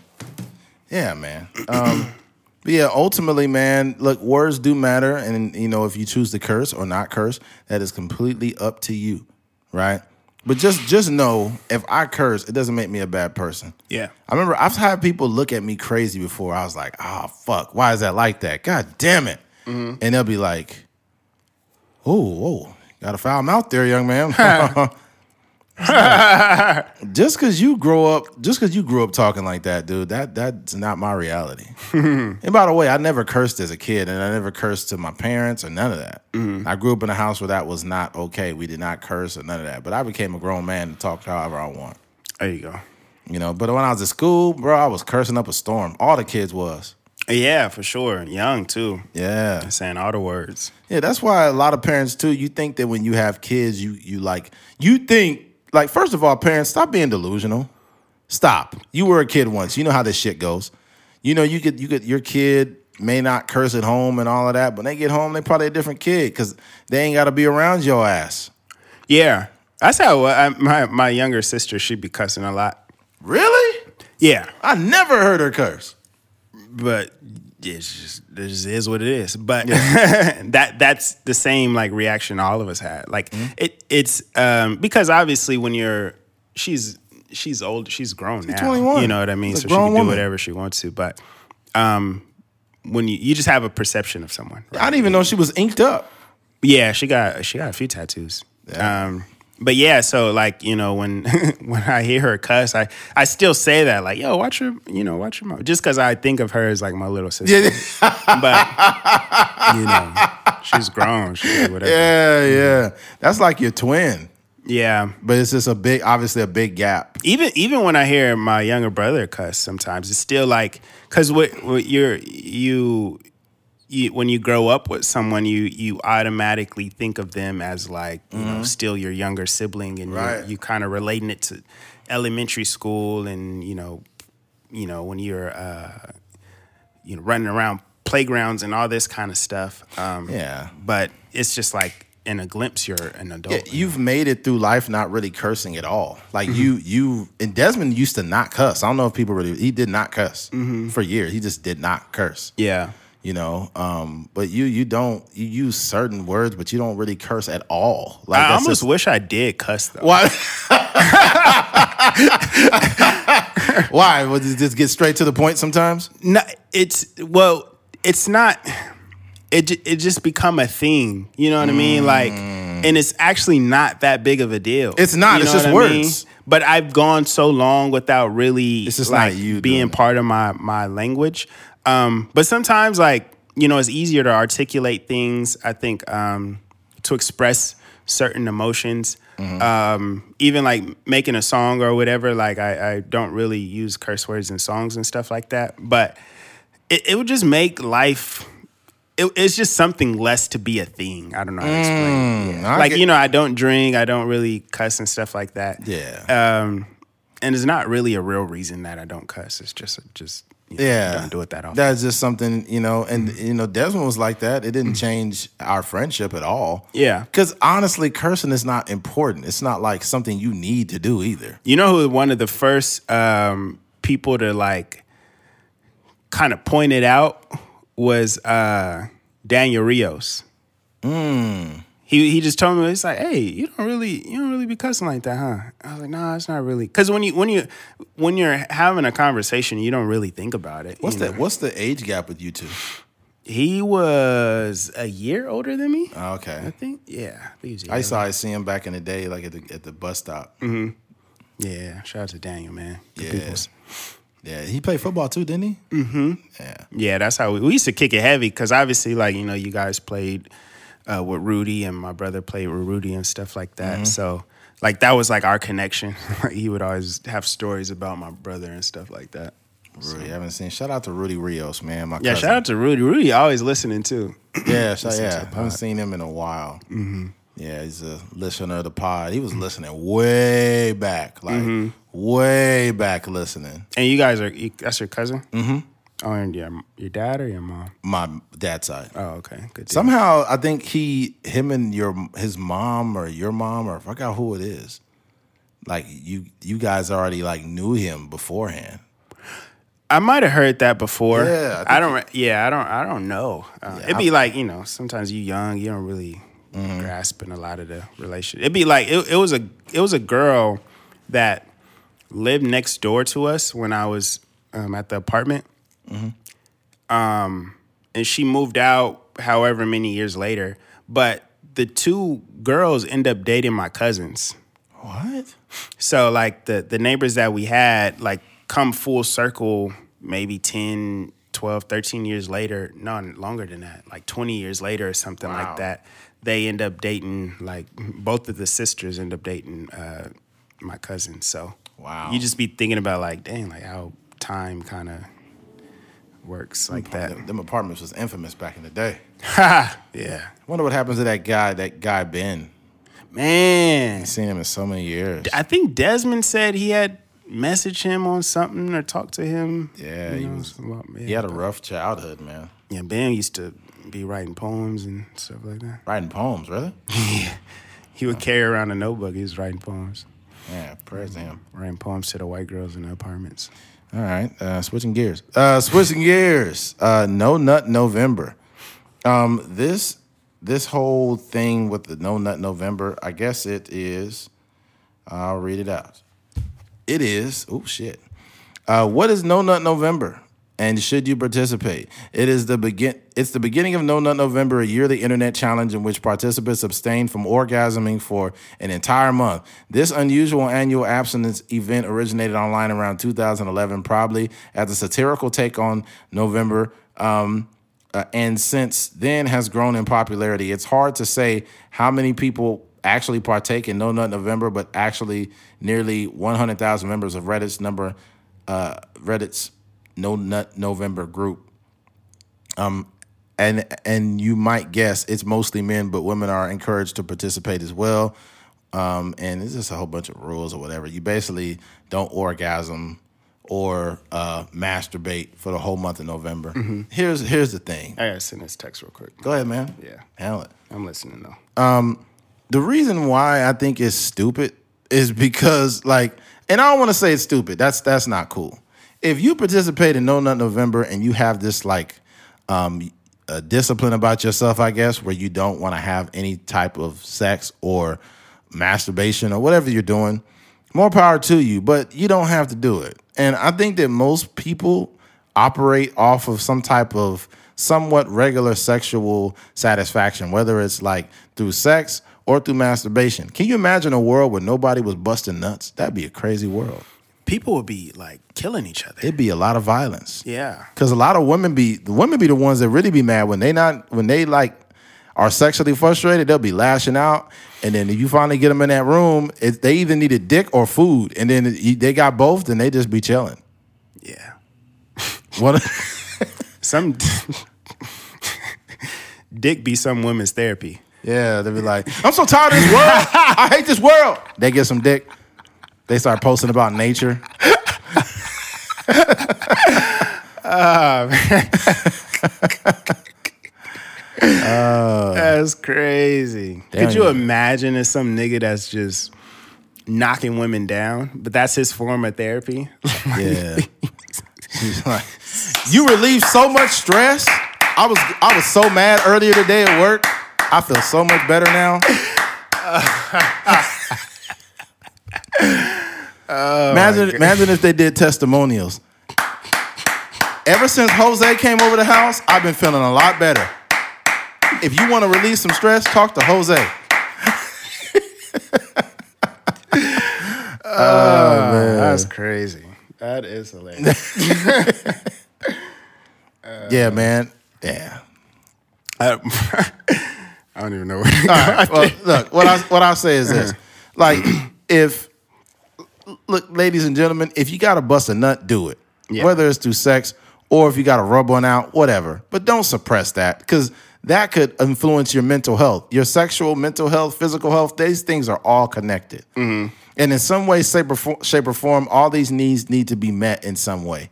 [SPEAKER 1] Yeah, man. Um, but yeah, ultimately, man, look, words do matter. And, you know, if you choose to curse or not curse, that is completely up to you, right? But just just know if I curse, it doesn't make me a bad person.
[SPEAKER 2] Yeah.
[SPEAKER 1] I remember I've had people look at me crazy before. I was like, oh, fuck, why is that like that? God damn it. Mm-hmm. And they'll be like, oh, whoa, got a foul mouth there, young man. just because you grow up, just because you grew up talking like that, dude, that that's not my reality. and by the way, I never cursed as a kid, and I never cursed to my parents or none of that. Mm-hmm. I grew up in a house where that was not okay. We did not curse or none of that. But I became a grown man and talked however I want.
[SPEAKER 2] There you go.
[SPEAKER 1] You know, but when I was at school, bro, I was cursing up a storm. All the kids was.
[SPEAKER 2] Yeah, for sure. Young too.
[SPEAKER 1] Yeah.
[SPEAKER 2] Saying all the words.
[SPEAKER 1] Yeah, that's why a lot of parents too, you think that when you have kids, you you like you think like first of all, parents, stop being delusional. Stop. You were a kid once. You know how this shit goes. You know, you could you could your kid may not curse at home and all of that, but when they get home, they probably a different kid because they ain't gotta be around your ass.
[SPEAKER 2] Yeah, that's how I, my my younger sister she be cussing a lot.
[SPEAKER 1] Really?
[SPEAKER 2] Yeah,
[SPEAKER 1] I never heard her curse.
[SPEAKER 2] But it's just it just is what it is. But that that's the same like reaction all of us had. Like
[SPEAKER 1] Mm-hmm.
[SPEAKER 2] it it's um because obviously when you're she's she's old she's grown now.
[SPEAKER 1] 21.
[SPEAKER 2] You know what I mean?
[SPEAKER 1] She's
[SPEAKER 2] so she can
[SPEAKER 1] grown
[SPEAKER 2] do whatever she wants to. But um when you you just have a perception of someone.
[SPEAKER 1] I didn't even know she was inked up.
[SPEAKER 2] Yeah, she got she got a few tattoos. Um, but yeah, so like you know when when I hear her cuss, I I still say that like yo watch your you know watch your mouth just because I think of her as like my little sister. but you know she's grown. She can do whatever.
[SPEAKER 1] Yeah, yeah. That's like your twin.
[SPEAKER 2] yeah.
[SPEAKER 1] But it's just a big, obviously a big gap.
[SPEAKER 2] Even even when I hear my younger brother cuss, sometimes it's still like because what what you're you you, when you grow up with someone, you you automatically think of them as like you know still your younger sibling, and
[SPEAKER 1] Right.
[SPEAKER 2] you're, you kind of relating it to elementary school, and you know, you know when you're uh, you know running around playgrounds and all this kind of stuff. Um,
[SPEAKER 1] Yeah.
[SPEAKER 2] but it's just like in a glimpse, you're an adult.
[SPEAKER 1] Yeah, you've made it through life not really cursing at all. Like you, you, and Desmond used to not cuss. I don't know if people really. He did not cuss for years. He just did not curse.
[SPEAKER 2] yeah.
[SPEAKER 1] You know, um, but you, you don't. You use certain words, but you don't really curse at all. Like
[SPEAKER 2] I almost
[SPEAKER 1] just-
[SPEAKER 2] wish I did cuss though.
[SPEAKER 1] why? why? Would it just get straight to the point sometimes?
[SPEAKER 2] No, it's well, it's not. It it just become a thing. You know what I mean? Like, and it's actually not that big of a deal.
[SPEAKER 1] It's not,
[SPEAKER 2] You
[SPEAKER 1] it's just
[SPEAKER 2] I mean?
[SPEAKER 1] words.
[SPEAKER 2] But I've gone so long without really
[SPEAKER 1] It's just
[SPEAKER 2] like
[SPEAKER 1] not you
[SPEAKER 2] being part of my my language. Um, but sometimes, like you know, it's easier to articulate things. I think um, to express certain emotions.
[SPEAKER 1] Mm-hmm.
[SPEAKER 2] Um, even like making a song or whatever. Like I, I don't really use curse words in songs and stuff like that. But it, it would just make life. It, it's just something less to be a thing. I don't know how to explain. it. Yeah. Like
[SPEAKER 1] get-
[SPEAKER 2] you know, I don't drink. I don't really cuss and stuff like that.
[SPEAKER 1] Yeah.
[SPEAKER 2] Um, and it's not really a real reason that I don't cuss. It's just just you know,
[SPEAKER 1] Yeah,
[SPEAKER 2] don't do it that often.
[SPEAKER 1] That's just something you know, and you know, Desmond was like that. It didn't change our friendship at all.
[SPEAKER 2] Yeah.
[SPEAKER 1] because honestly, cursing is not important. It's not like something you need to do either.
[SPEAKER 2] You know who one of the first um, people to like kind of point it out was uh, Daniel Rios. He he just told me it's like, hey, you don't really you don't really be cussing like that, huh? I was like, nah, it's not really. Because when you when you when you're having a conversation, you don't really think about it.
[SPEAKER 1] What's that?
[SPEAKER 2] know?
[SPEAKER 1] What's the age gap with you two?
[SPEAKER 2] He was a year older than me.
[SPEAKER 1] Oh,
[SPEAKER 2] I
[SPEAKER 1] okay,
[SPEAKER 2] think. Yeah, I think he was. a
[SPEAKER 1] I to always see him back in the day, like at the at the bus stop.
[SPEAKER 2] Yeah, shout out to Daniel, man. Good
[SPEAKER 1] Yeah.
[SPEAKER 2] peoples.
[SPEAKER 1] Yeah, he played football too, didn't he? Mm-hmm. Yeah,
[SPEAKER 2] Yeah, that's how we, we used to kick it heavy because obviously, like you know, you guys played uh, with Rudy and my brother played with Rudy and stuff like that.
[SPEAKER 1] Mm-hmm.
[SPEAKER 2] So, like that was like our connection. Like, he would always have stories about my brother and stuff like that.
[SPEAKER 1] Rudy. I haven't seen. Shout out to Rudy Rios, man. My
[SPEAKER 2] Yeah,
[SPEAKER 1] cousin.
[SPEAKER 2] shout out to Rudy. Rudy always listening too.
[SPEAKER 1] Yeah,
[SPEAKER 2] to
[SPEAKER 1] yeah. I haven't seen him in a while. Mm-hmm. Yeah, he's a listener of the pod. He was listening way back, like
[SPEAKER 2] Mm-hmm.
[SPEAKER 1] way back listening.
[SPEAKER 2] And you guys are that's your cousin. Mm-hmm. Oh, and your your dad or your mom?
[SPEAKER 1] My dad's side.
[SPEAKER 2] Oh, okay, good. deal.
[SPEAKER 1] Somehow, I think he, him, and your his mom or your mom or I forgot who it is. Like you, you guys already like knew him beforehand.
[SPEAKER 2] I might have heard that before.
[SPEAKER 1] Yeah, I
[SPEAKER 2] I, don't. Yeah, I don't. I don't know. Uh, it'd be like you know, sometimes you young, you don't really
[SPEAKER 1] Mm-hmm.
[SPEAKER 2] grasp in a lot of the relationship. It'd be like it, it was a it was a girl that lived next door to us when I was um, at the apartment.
[SPEAKER 1] Mm-hmm.
[SPEAKER 2] Um, and she moved out however many years later, but the two girls end up dating my cousins.
[SPEAKER 1] What?
[SPEAKER 2] So like the the neighbors that we had like come full circle maybe 10, 12, 13 years later, no longer than that, like 20 years later or something
[SPEAKER 1] Wow.
[SPEAKER 2] like that. They end up dating like both of the sisters end up dating uh, my cousin. So
[SPEAKER 1] Wow.
[SPEAKER 2] you just be thinking about like dang like how time kind of works like that.
[SPEAKER 1] Them, them apartments was infamous back in the day.
[SPEAKER 2] yeah.
[SPEAKER 1] Wonder what happens to that guy, that guy Ben.
[SPEAKER 2] Man.
[SPEAKER 1] Seen him in so many years.
[SPEAKER 2] I think Desmond said he had messaged him on something or talked to him.
[SPEAKER 1] Yeah,
[SPEAKER 2] you
[SPEAKER 1] he
[SPEAKER 2] know,
[SPEAKER 1] was-
[SPEAKER 2] about-
[SPEAKER 1] He had a rough childhood, man.
[SPEAKER 2] Yeah, Ben used to be writing poems and stuff like that.
[SPEAKER 1] Writing poems, really? yeah.
[SPEAKER 2] He would carry around a notebook. He was writing poems,
[SPEAKER 1] Yeah, to him.
[SPEAKER 2] writing poems to the white girls in the apartments.
[SPEAKER 1] All right, uh, switching gears. Uh, switching gears. Uh, no Nut November. Um, this this whole thing with the No Nut November, I guess it is. I'll read it out. It is. Oh shit. Uh, what is No Nut November? And should you participate? It is the begin. It's the beginning of No Nut November, a yearly internet challenge in which participants abstain from orgasming for an entire month. This unusual annual abstinence event originated online around 2011, probably as a satirical take on November. Um, uh, and since then has grown in popularity. It's hard to say how many people actually partake in No Nut November, but actually nearly 100,000 members of Reddit's number, uh, Reddit's No Nut November group. Um, and and you might guess it's mostly men, but women are encouraged to participate as well. Um, and it's just a whole bunch of rules or whatever. You basically don't orgasm or uh, masturbate for the whole month of November. Here's here's the thing.
[SPEAKER 2] I gotta send this text real quick.
[SPEAKER 1] Go ahead, man.
[SPEAKER 2] Yeah.
[SPEAKER 1] handle it.
[SPEAKER 2] I'm listening though.
[SPEAKER 1] The reason why I think it's stupid is because like, and I don't want to say it's stupid. That's that's not cool. If you participate in No Nut November and you have this like um, a discipline about yourself, I guess, where you don't want to have any type of sex or masturbation or whatever you're doing, more power to you. But you don't have to do it. And I think that most people operate off of some type of somewhat regular sexual satisfaction, whether it's like through sex or through masturbation. Can you imagine a world where nobody was busting nuts? That'd be a crazy world.
[SPEAKER 2] People would be like killing each other.
[SPEAKER 1] It'd be a lot of violence.
[SPEAKER 2] yeah.
[SPEAKER 1] Cause a lot of women be the women be the ones that really be mad when they not when they like are sexually frustrated. They'll be lashing out, and then if you finally get them in that room, it, they either need a dick or food, and then they got both, then they just be chilling.
[SPEAKER 2] Yeah.
[SPEAKER 1] One,
[SPEAKER 2] Some dick be some women's therapy.
[SPEAKER 1] yeah, they'll be like, I'm so tired of this world. I hate this world. They get some dick. They start posting about nature.
[SPEAKER 2] Oh, that's crazy.
[SPEAKER 1] Damn,
[SPEAKER 2] Could you
[SPEAKER 1] yeah.
[SPEAKER 2] imagine if some nigga that's just knocking women down, but that's his form of therapy?
[SPEAKER 1] Yeah. Like, you relieve so much stress. I was I was so mad earlier today at work. I feel so much better now. Oh imagine, imagine if they did testimonials. Ever since Jose came over the house, I've been feeling a lot better. If you want to release some stress, talk to Jose.
[SPEAKER 2] Oh, oh man, that's crazy. That is hilarious.
[SPEAKER 1] Uh, yeah, man. Yeah.
[SPEAKER 2] I, I don't even know where to go.
[SPEAKER 1] All right. Well, look, what I what I say is this: like, if look, ladies and gentlemen, if you got to bust a nut, do it.
[SPEAKER 2] Yeah.
[SPEAKER 1] Whether it's through sex or if you got to rub one out, whatever. But don't suppress that because that could influence your mental health, your sexual, mental health, physical health. These things are all connected, and in some way, shape or, shape or form, all these needs need to be met in some way.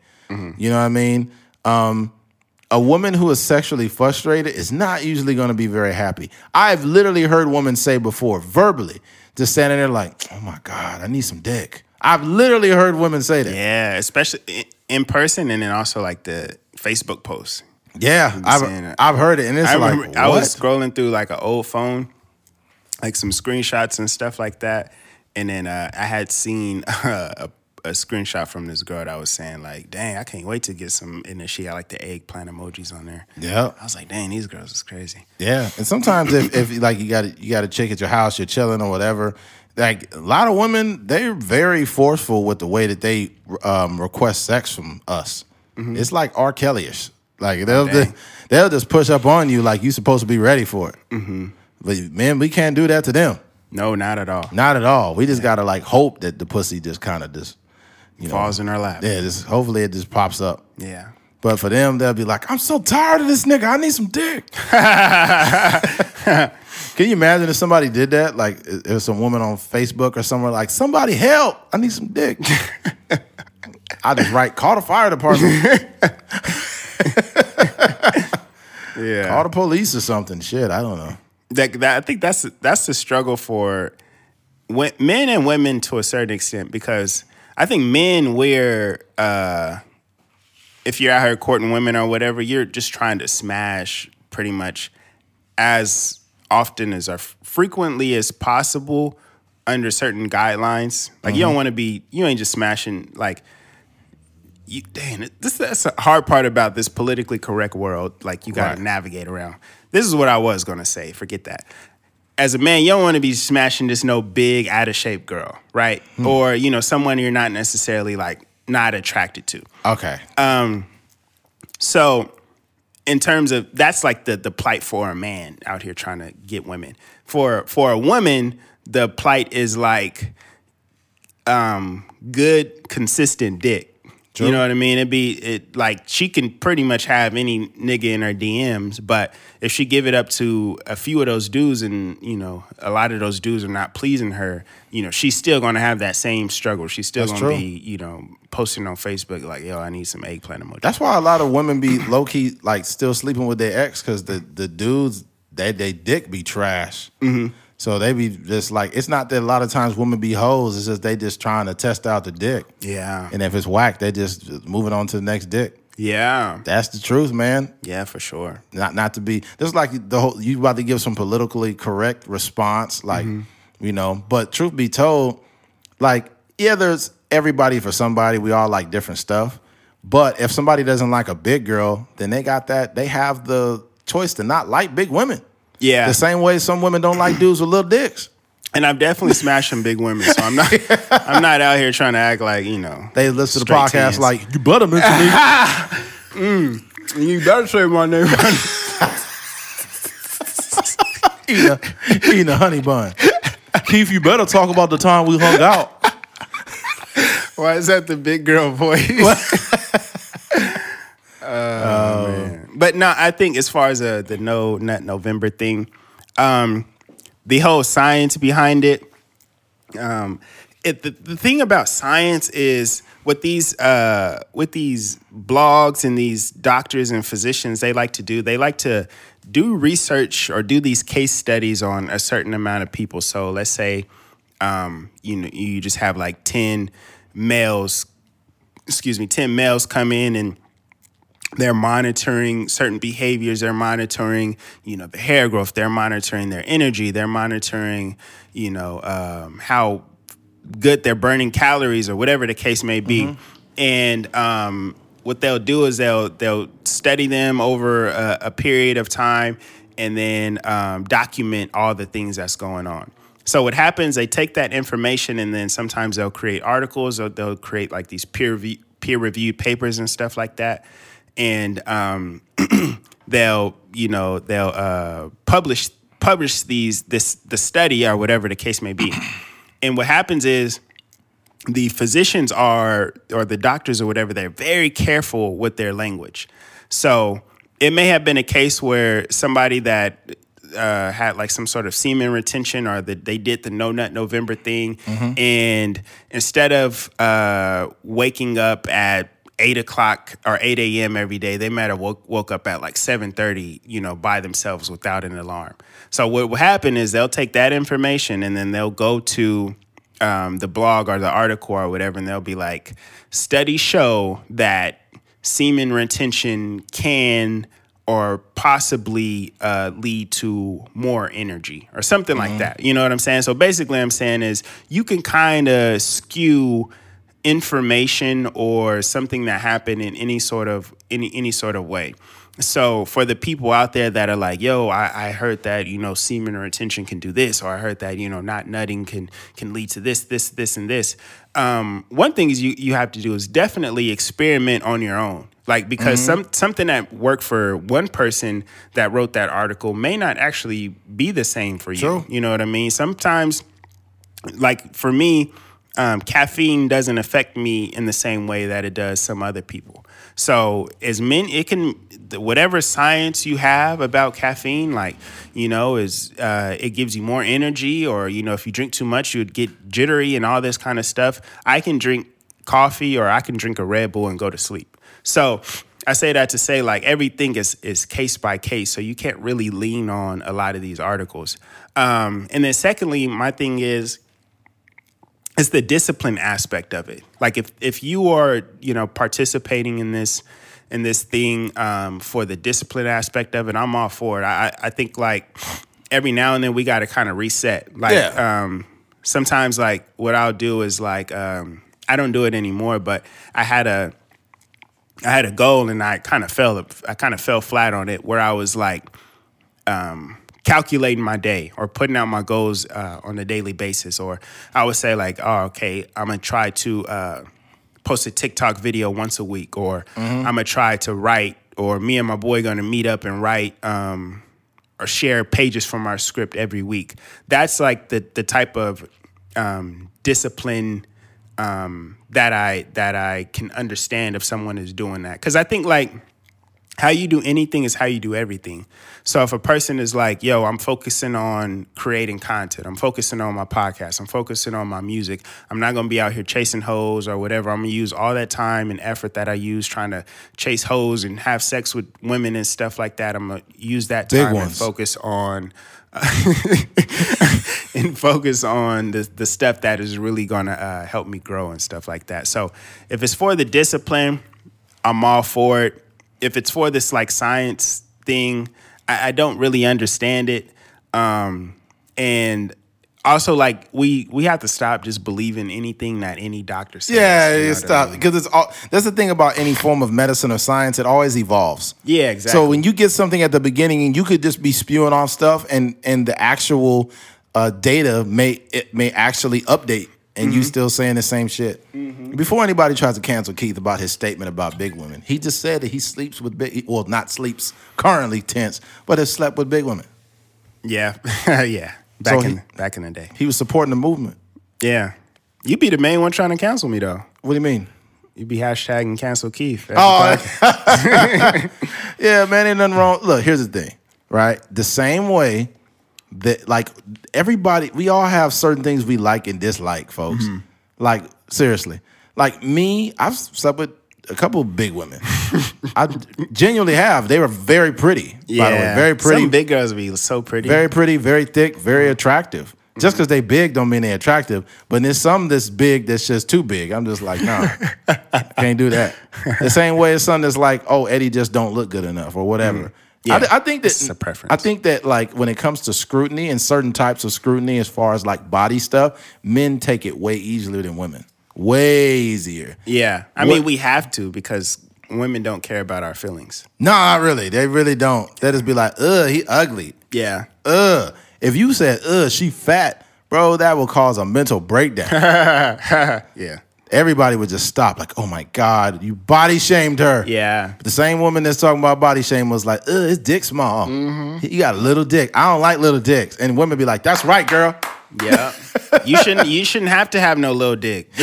[SPEAKER 1] You know what I mean? Um, a woman who is sexually frustrated is not usually going to be very happy. I've literally heard women say before, verbally, just standing there like, "Oh my god, I need some dick." I've literally heard women say that.
[SPEAKER 2] Yeah, especially in person and then also like the Facebook posts.
[SPEAKER 1] Yeah, I've. I've heard it, and it's
[SPEAKER 2] I
[SPEAKER 1] like,
[SPEAKER 2] remember I was scrolling through like an old phone, like some screenshots and stuff like that, and then uh, I had seen a, a screenshot from this girl that was saying like, "Dang, I can't wait to get some," and then she had like the eggplant emojis on there.
[SPEAKER 1] Yeah,
[SPEAKER 2] I was like, "Dang, these girls is crazy."
[SPEAKER 1] yeah. And sometimes if, if like you got you got a chick at your house, you're chilling or whatever. Like a lot of women, they're very forceful with the way that they um, request sex from us. It's like R. Kellyish. Like they'll
[SPEAKER 2] dang.
[SPEAKER 1] they'll just push up on you like you're supposed to be ready for it. Mm-hmm. But man, we can't do that to them.
[SPEAKER 2] No, not at all.
[SPEAKER 1] Not at all. We just gotta like hope that the pussy just kind of just you know
[SPEAKER 2] Falls in her lap.
[SPEAKER 1] yeah, just hopefully it just pops up.
[SPEAKER 2] Yeah.
[SPEAKER 1] But for them, they'll be like, I'm so tired of this nigga. I need some dick. Can you imagine if somebody did that? Like, if it was some woman on Facebook or somewhere, like, somebody help. I need some dick. I just write, call the fire department,
[SPEAKER 2] Yeah.
[SPEAKER 1] call the police or something. Shit, I don't know.
[SPEAKER 2] that, that I think that's that's the struggle for wo- men and women to a certain extent because I think men we're uh, if you're out here courting women or whatever, you're just trying to smash pretty much as often as or frequently as possible under certain guidelines. Like you don't want to be you ain't just smashing like you, dang, this that's the hard part about this politically correct world. Like you got to
[SPEAKER 1] Right.
[SPEAKER 2] navigate around. This is what I was gonna say. Forget that. As a man, you don't want to be smashing this no big out of shape girl, right? Or you know someone you're not necessarily like not attracted to.
[SPEAKER 1] Okay. Um.
[SPEAKER 2] So, in terms of that's like the the plight for a man out here trying to get women. For for a woman, the plight is like um good consistent dick. You know what I mean? It'd be it like she can pretty much have any nigga in her DMs, but if she give it up to a few of those dudes and, you know, a lot of those dudes are not pleasing her, you know, she's still gonna have that same struggle. She's still
[SPEAKER 1] That's
[SPEAKER 2] gonna
[SPEAKER 1] true.
[SPEAKER 2] be, you know, posting on Facebook like, yo, I need some eggplant emoji.
[SPEAKER 1] That's why a lot of women be low key like still sleeping with their ex because the the dudes they they dick be trash. Mm-hmm. So they be just like it's not that a lot of times women be hoes. It's just they just trying to test out the dick.
[SPEAKER 2] yeah.
[SPEAKER 1] And if it's whack, they just moving on to the next dick.
[SPEAKER 2] Yeah.
[SPEAKER 1] That's the truth, man.
[SPEAKER 2] Yeah, for sure.
[SPEAKER 1] Not not to be just like the whole you about to give some politically correct response, like mm-hmm. you know. But truth be told, like yeah, there's everybody for somebody. We all like different stuff. But if somebody doesn't like a big girl, then they got that. They have the choice to not like big women.
[SPEAKER 2] Yeah.
[SPEAKER 1] The same way some women don't like dudes with little dicks.
[SPEAKER 2] And I've definitely smashed some big women, so I'm not I'm not out here trying to act like, you know.
[SPEAKER 1] They listen to the podcast
[SPEAKER 2] tens.
[SPEAKER 1] like you better mention me. Mm.
[SPEAKER 2] You better say my name.
[SPEAKER 1] eating, a, eating a honey bun. Keith, you better talk about the time we hung out.
[SPEAKER 2] Why is that the big girl voice? Oh, oh, man. But no, I think as far as uh, the no nut November thing, um, the whole science behind it, um, it the, the thing about science is what these uh, with these blogs and these doctors and physicians they like to do. They like to do research or do these case studies on a certain amount of people. So let's say um, you know you just have like ten males, excuse me, ten males come in and they're monitoring certain behaviors. They're monitoring you know the hair growth. They're monitoring their energy. They're monitoring you know um, how good they're burning calories or whatever the case may be. And um, what they'll do is they'll they'll study them over a, a period of time and then um, document all the things that's going on. So what happens they take that information and then sometimes they'll create articles or they'll create like these peer peer reviewed papers and stuff like that and um, they'll you know they'll uh, publish publish these this the study or whatever the case may be. And what happens is the physicians are or the doctors or whatever they're very careful with their language. So it may have been a case where somebody that uh, had like some sort of semen retention or that they did the no nut November thing. And instead of uh, waking up at eight o'clock or 8 a.m. every day, they might have woke, woke up at like 7.30, you know, by themselves without an alarm. So what will happen is they'll take that information and then they'll go to um, the blog or the article or whatever, and they'll be like, studies show that semen retention can or possibly uh, lead to more energy or something like that. You know what I'm saying? So basically, I'm saying is you can kind of skew information or something that happened in any sort of any any sort of way. So for the people out there that are like, yo, I, I heard that, you know, semen retention can do this, or I heard that, you know, not nutting can can lead to this, this, this, and this. Um, one thing is you you have to do is definitely experiment on your own. Like because some something that worked for one person that wrote that article may not actually be the same for you.
[SPEAKER 1] True.
[SPEAKER 2] You know what I mean? Sometimes like for me, um, caffeine doesn't affect me in the same way that it does some other people. So as men, it can whatever science you have about caffeine, like you know, is uh, it gives you more energy, or you know, if you drink too much, you'd get jittery and all this kind of stuff. I can drink coffee, or I can drink a Red Bull and go to sleep. So. I say that to say like everything is is case by case, so you can't really lean on a lot of these articles. Um, and then secondly, my thing is it's the discipline aspect of it. Like if if you are you know participating in this in this thing um, for the discipline aspect of it, I'm all for it. I I think like every now and then we got to kind of reset. Like
[SPEAKER 1] Yeah.
[SPEAKER 2] um, sometimes like what I'll do is like um, I don't do it anymore, but I had a I had a goal and I kind of fell I kind of fell flat on it where I was like um, calculating my day or putting out my goals uh, on a daily basis. Or I would say like, oh, okay, I'm gonna try to uh, post a TikTok video once a week, or I'm gonna try to write, or me and my boy gonna meet up and write. Um, or share pages from our script every week. That's like the the type of um, discipline um, that I that I can understand if someone is doing that. Because I think like how you do anything is how you do everything. So if a person is like, yo, I'm focusing on creating content, I'm focusing on my podcast, I'm focusing on my music, I'm not gonna be out here chasing hoes or whatever. I'm gonna use all that time and effort that I use trying to chase hoes and have sex with women and stuff like that. I'm gonna use that time and focus on and focus on the, the stuff that is really gonna uh, help me grow and stuff like that. So if it's for the discipline, I'm all for it. If it's for this like science thing, I, I don't really understand it. Um, and also like we we have to stop just believing anything that any doctor says.
[SPEAKER 1] Yeah,
[SPEAKER 2] you know
[SPEAKER 1] it's
[SPEAKER 2] what I mean?
[SPEAKER 1] because it's all. That's the thing about any form of medicine or science; it always evolves.
[SPEAKER 2] Yeah, exactly.
[SPEAKER 1] So when you get something at the beginning, and you could just be spewing off stuff, and and the actual uh, data may it may actually update, and
[SPEAKER 2] Mm-hmm.
[SPEAKER 1] you still saying the same shit. Before anybody tries to cancel Keith about his statement about big women, he just said that he sleeps with big. Well, not sleeps currently tense, but has slept with big women.
[SPEAKER 2] yeah, yeah. Back
[SPEAKER 1] So
[SPEAKER 2] in
[SPEAKER 1] he-
[SPEAKER 2] back in the day.
[SPEAKER 1] He was supporting the movement.
[SPEAKER 2] Yeah. You be the main one trying to cancel me though.
[SPEAKER 1] What do you mean?
[SPEAKER 2] You be hashtagging cancel Keith.
[SPEAKER 1] Oh. Yeah, man, ain't nothing wrong. Look, here's the thing, right? The same way that like everybody, we all have certain things we like and dislike, folks. Mm-hmm. Like seriously, like me, I've slept with a couple big women. I genuinely have. They were very pretty. By the way, very pretty,
[SPEAKER 2] Some big girls be so pretty.
[SPEAKER 1] very pretty, very thick, very mm-hmm. attractive. Mm-hmm. Just because they big don't mean they attractive. But there's some that's big that's just too big. I'm just like, no, can't do that. The same way as some that's like, oh, Eddie just don't look good enough or whatever. Mm.
[SPEAKER 2] Yeah,
[SPEAKER 1] I, th- I think that
[SPEAKER 2] it's a preference.
[SPEAKER 1] I think that like when it comes to scrutiny and certain types of scrutiny, as far as like body stuff, men take it way easier than women. Way easier.
[SPEAKER 2] yeah. I
[SPEAKER 1] What-
[SPEAKER 2] mean, we have to because women don't care about our feelings.
[SPEAKER 1] No, Nah, really, they really don't. They just be like, ugh, he ugly.
[SPEAKER 2] Yeah.
[SPEAKER 1] ugh. If you said, ugh, she fat, bro, that will cause a mental breakdown.
[SPEAKER 2] Yeah.
[SPEAKER 1] Everybody would just stop, like, oh my God, you body shamed her.
[SPEAKER 2] Yeah.
[SPEAKER 1] The same woman that's talking about body shame was like, ugh, his dick small.
[SPEAKER 2] Mm-hmm.
[SPEAKER 1] You got a little dick. I don't like little dicks. And women be like, that's right, girl.
[SPEAKER 2] Yeah. you shouldn't you shouldn't have to have no little dick.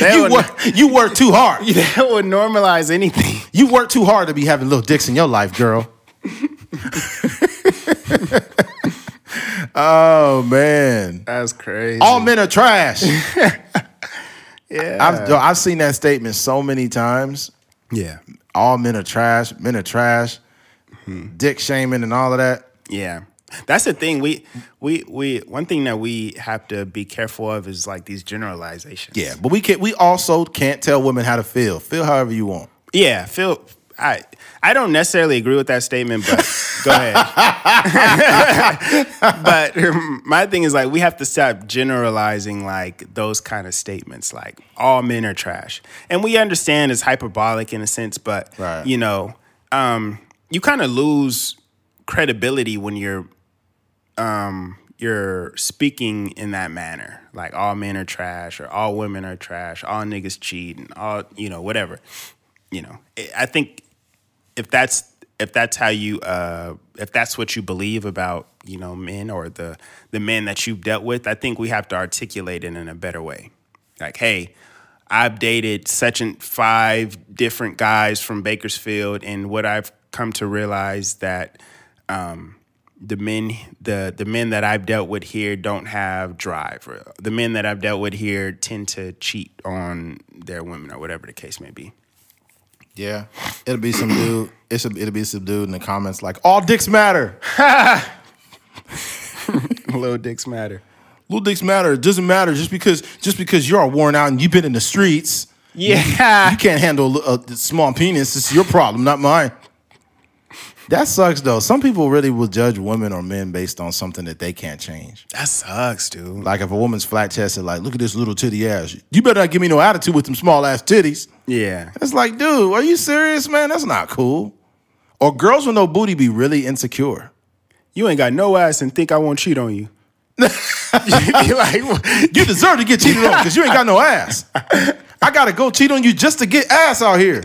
[SPEAKER 1] You
[SPEAKER 2] would,
[SPEAKER 1] work, you work too hard.
[SPEAKER 2] that would normalize anything.
[SPEAKER 1] You work too hard to be having little dicks in your life, girl. Oh, man.
[SPEAKER 2] That's crazy.
[SPEAKER 1] All men are trash.
[SPEAKER 2] yeah.
[SPEAKER 1] I've, I've seen that statement so many times.
[SPEAKER 2] yeah.
[SPEAKER 1] All men are trash. Men are trash. Hmm. Dick shaming and all of that.
[SPEAKER 2] Yeah. That's the thing. We we we one thing that we have to be careful of is like these generalizations.
[SPEAKER 1] Yeah, but we can not We also can't tell women how to feel. Feel however you want.
[SPEAKER 2] Yeah, Phil I I don't necessarily agree with that statement, but go ahead. but my thing is like we have to stop generalizing like those kind of statements like all men are trash. And we understand it's hyperbolic in a sense, but
[SPEAKER 1] Right.
[SPEAKER 2] you know, um, you kind of lose credibility when you're um you're speaking in that manner like all men are trash or all women are trash all niggas cheat and all you know whatever you know i think if that's if that's how you uh if that's what you believe about you know men or the the men that you've dealt with i think we have to articulate it in a better way like hey i've dated such and five different guys from bakersfield and what i've come to realize that um the men the the men that I've dealt with here don't have drive. The men that I've dealt with here tend to cheat on their women or whatever the case may be.
[SPEAKER 1] Yeah, it'll be some dude. It's a, it'll be some dude in the comments like, "All dicks matter.
[SPEAKER 2] Little dicks matter.
[SPEAKER 1] Little dicks matter. It doesn't matter just because just because you're all worn out and you've been in the streets.
[SPEAKER 2] Yeah.
[SPEAKER 1] You can't handle a, a small penis. It's your problem, not mine." That sucks though. Some people really will judge women or men based on something that they can't change.
[SPEAKER 2] That sucks, dude.
[SPEAKER 1] Like if a woman's flat chested, like, look at this little titty ass. You better not give me no attitude with them small ass titties.
[SPEAKER 2] Yeah.
[SPEAKER 1] It's like, dude, are you serious, man? That's not cool. Or girls with no booty be really insecure.
[SPEAKER 2] You ain't got no ass and think I won't cheat on you. you like.
[SPEAKER 1] You deserve to get cheated on because you ain't got no ass. I gotta go cheat on you just to get ass out here.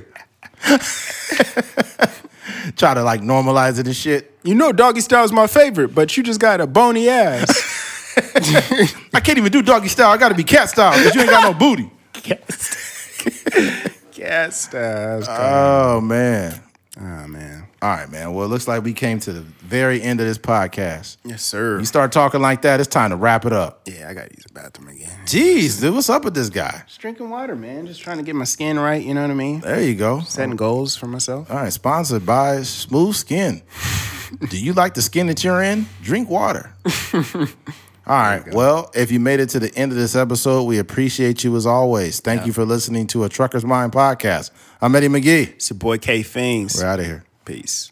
[SPEAKER 1] Try to like normalize it and shit.
[SPEAKER 2] you know doggy style's my favorite, but you just got a bony ass.
[SPEAKER 1] I can't even do doggy style. I got to be cat style because you ain't got no booty.
[SPEAKER 2] Cat style.
[SPEAKER 1] Oh man.
[SPEAKER 2] oh man.
[SPEAKER 1] All right, man. Well, it looks like we came to the very end of this podcast.
[SPEAKER 2] Yes, sir.
[SPEAKER 1] You start talking like that, it's time to wrap it up.
[SPEAKER 2] Yeah, I gotta use the bathroom again.
[SPEAKER 1] Jeez, dude, what's up with this guy?
[SPEAKER 2] Just drinking water, man. Just trying to get my skin right. You know what I mean?
[SPEAKER 1] There you go.
[SPEAKER 2] Setting goals for myself.
[SPEAKER 1] All right, sponsored by Smooth Skin. Do you like the skin that you're in? Drink water. All right. Well, if you made it to the end of this episode, we appreciate you as always. Thank you for listening to a Trucker's Mind podcast. I'm Eddie McGee.
[SPEAKER 2] It's your boy K Fings.
[SPEAKER 1] We're out of here.
[SPEAKER 2] Peace.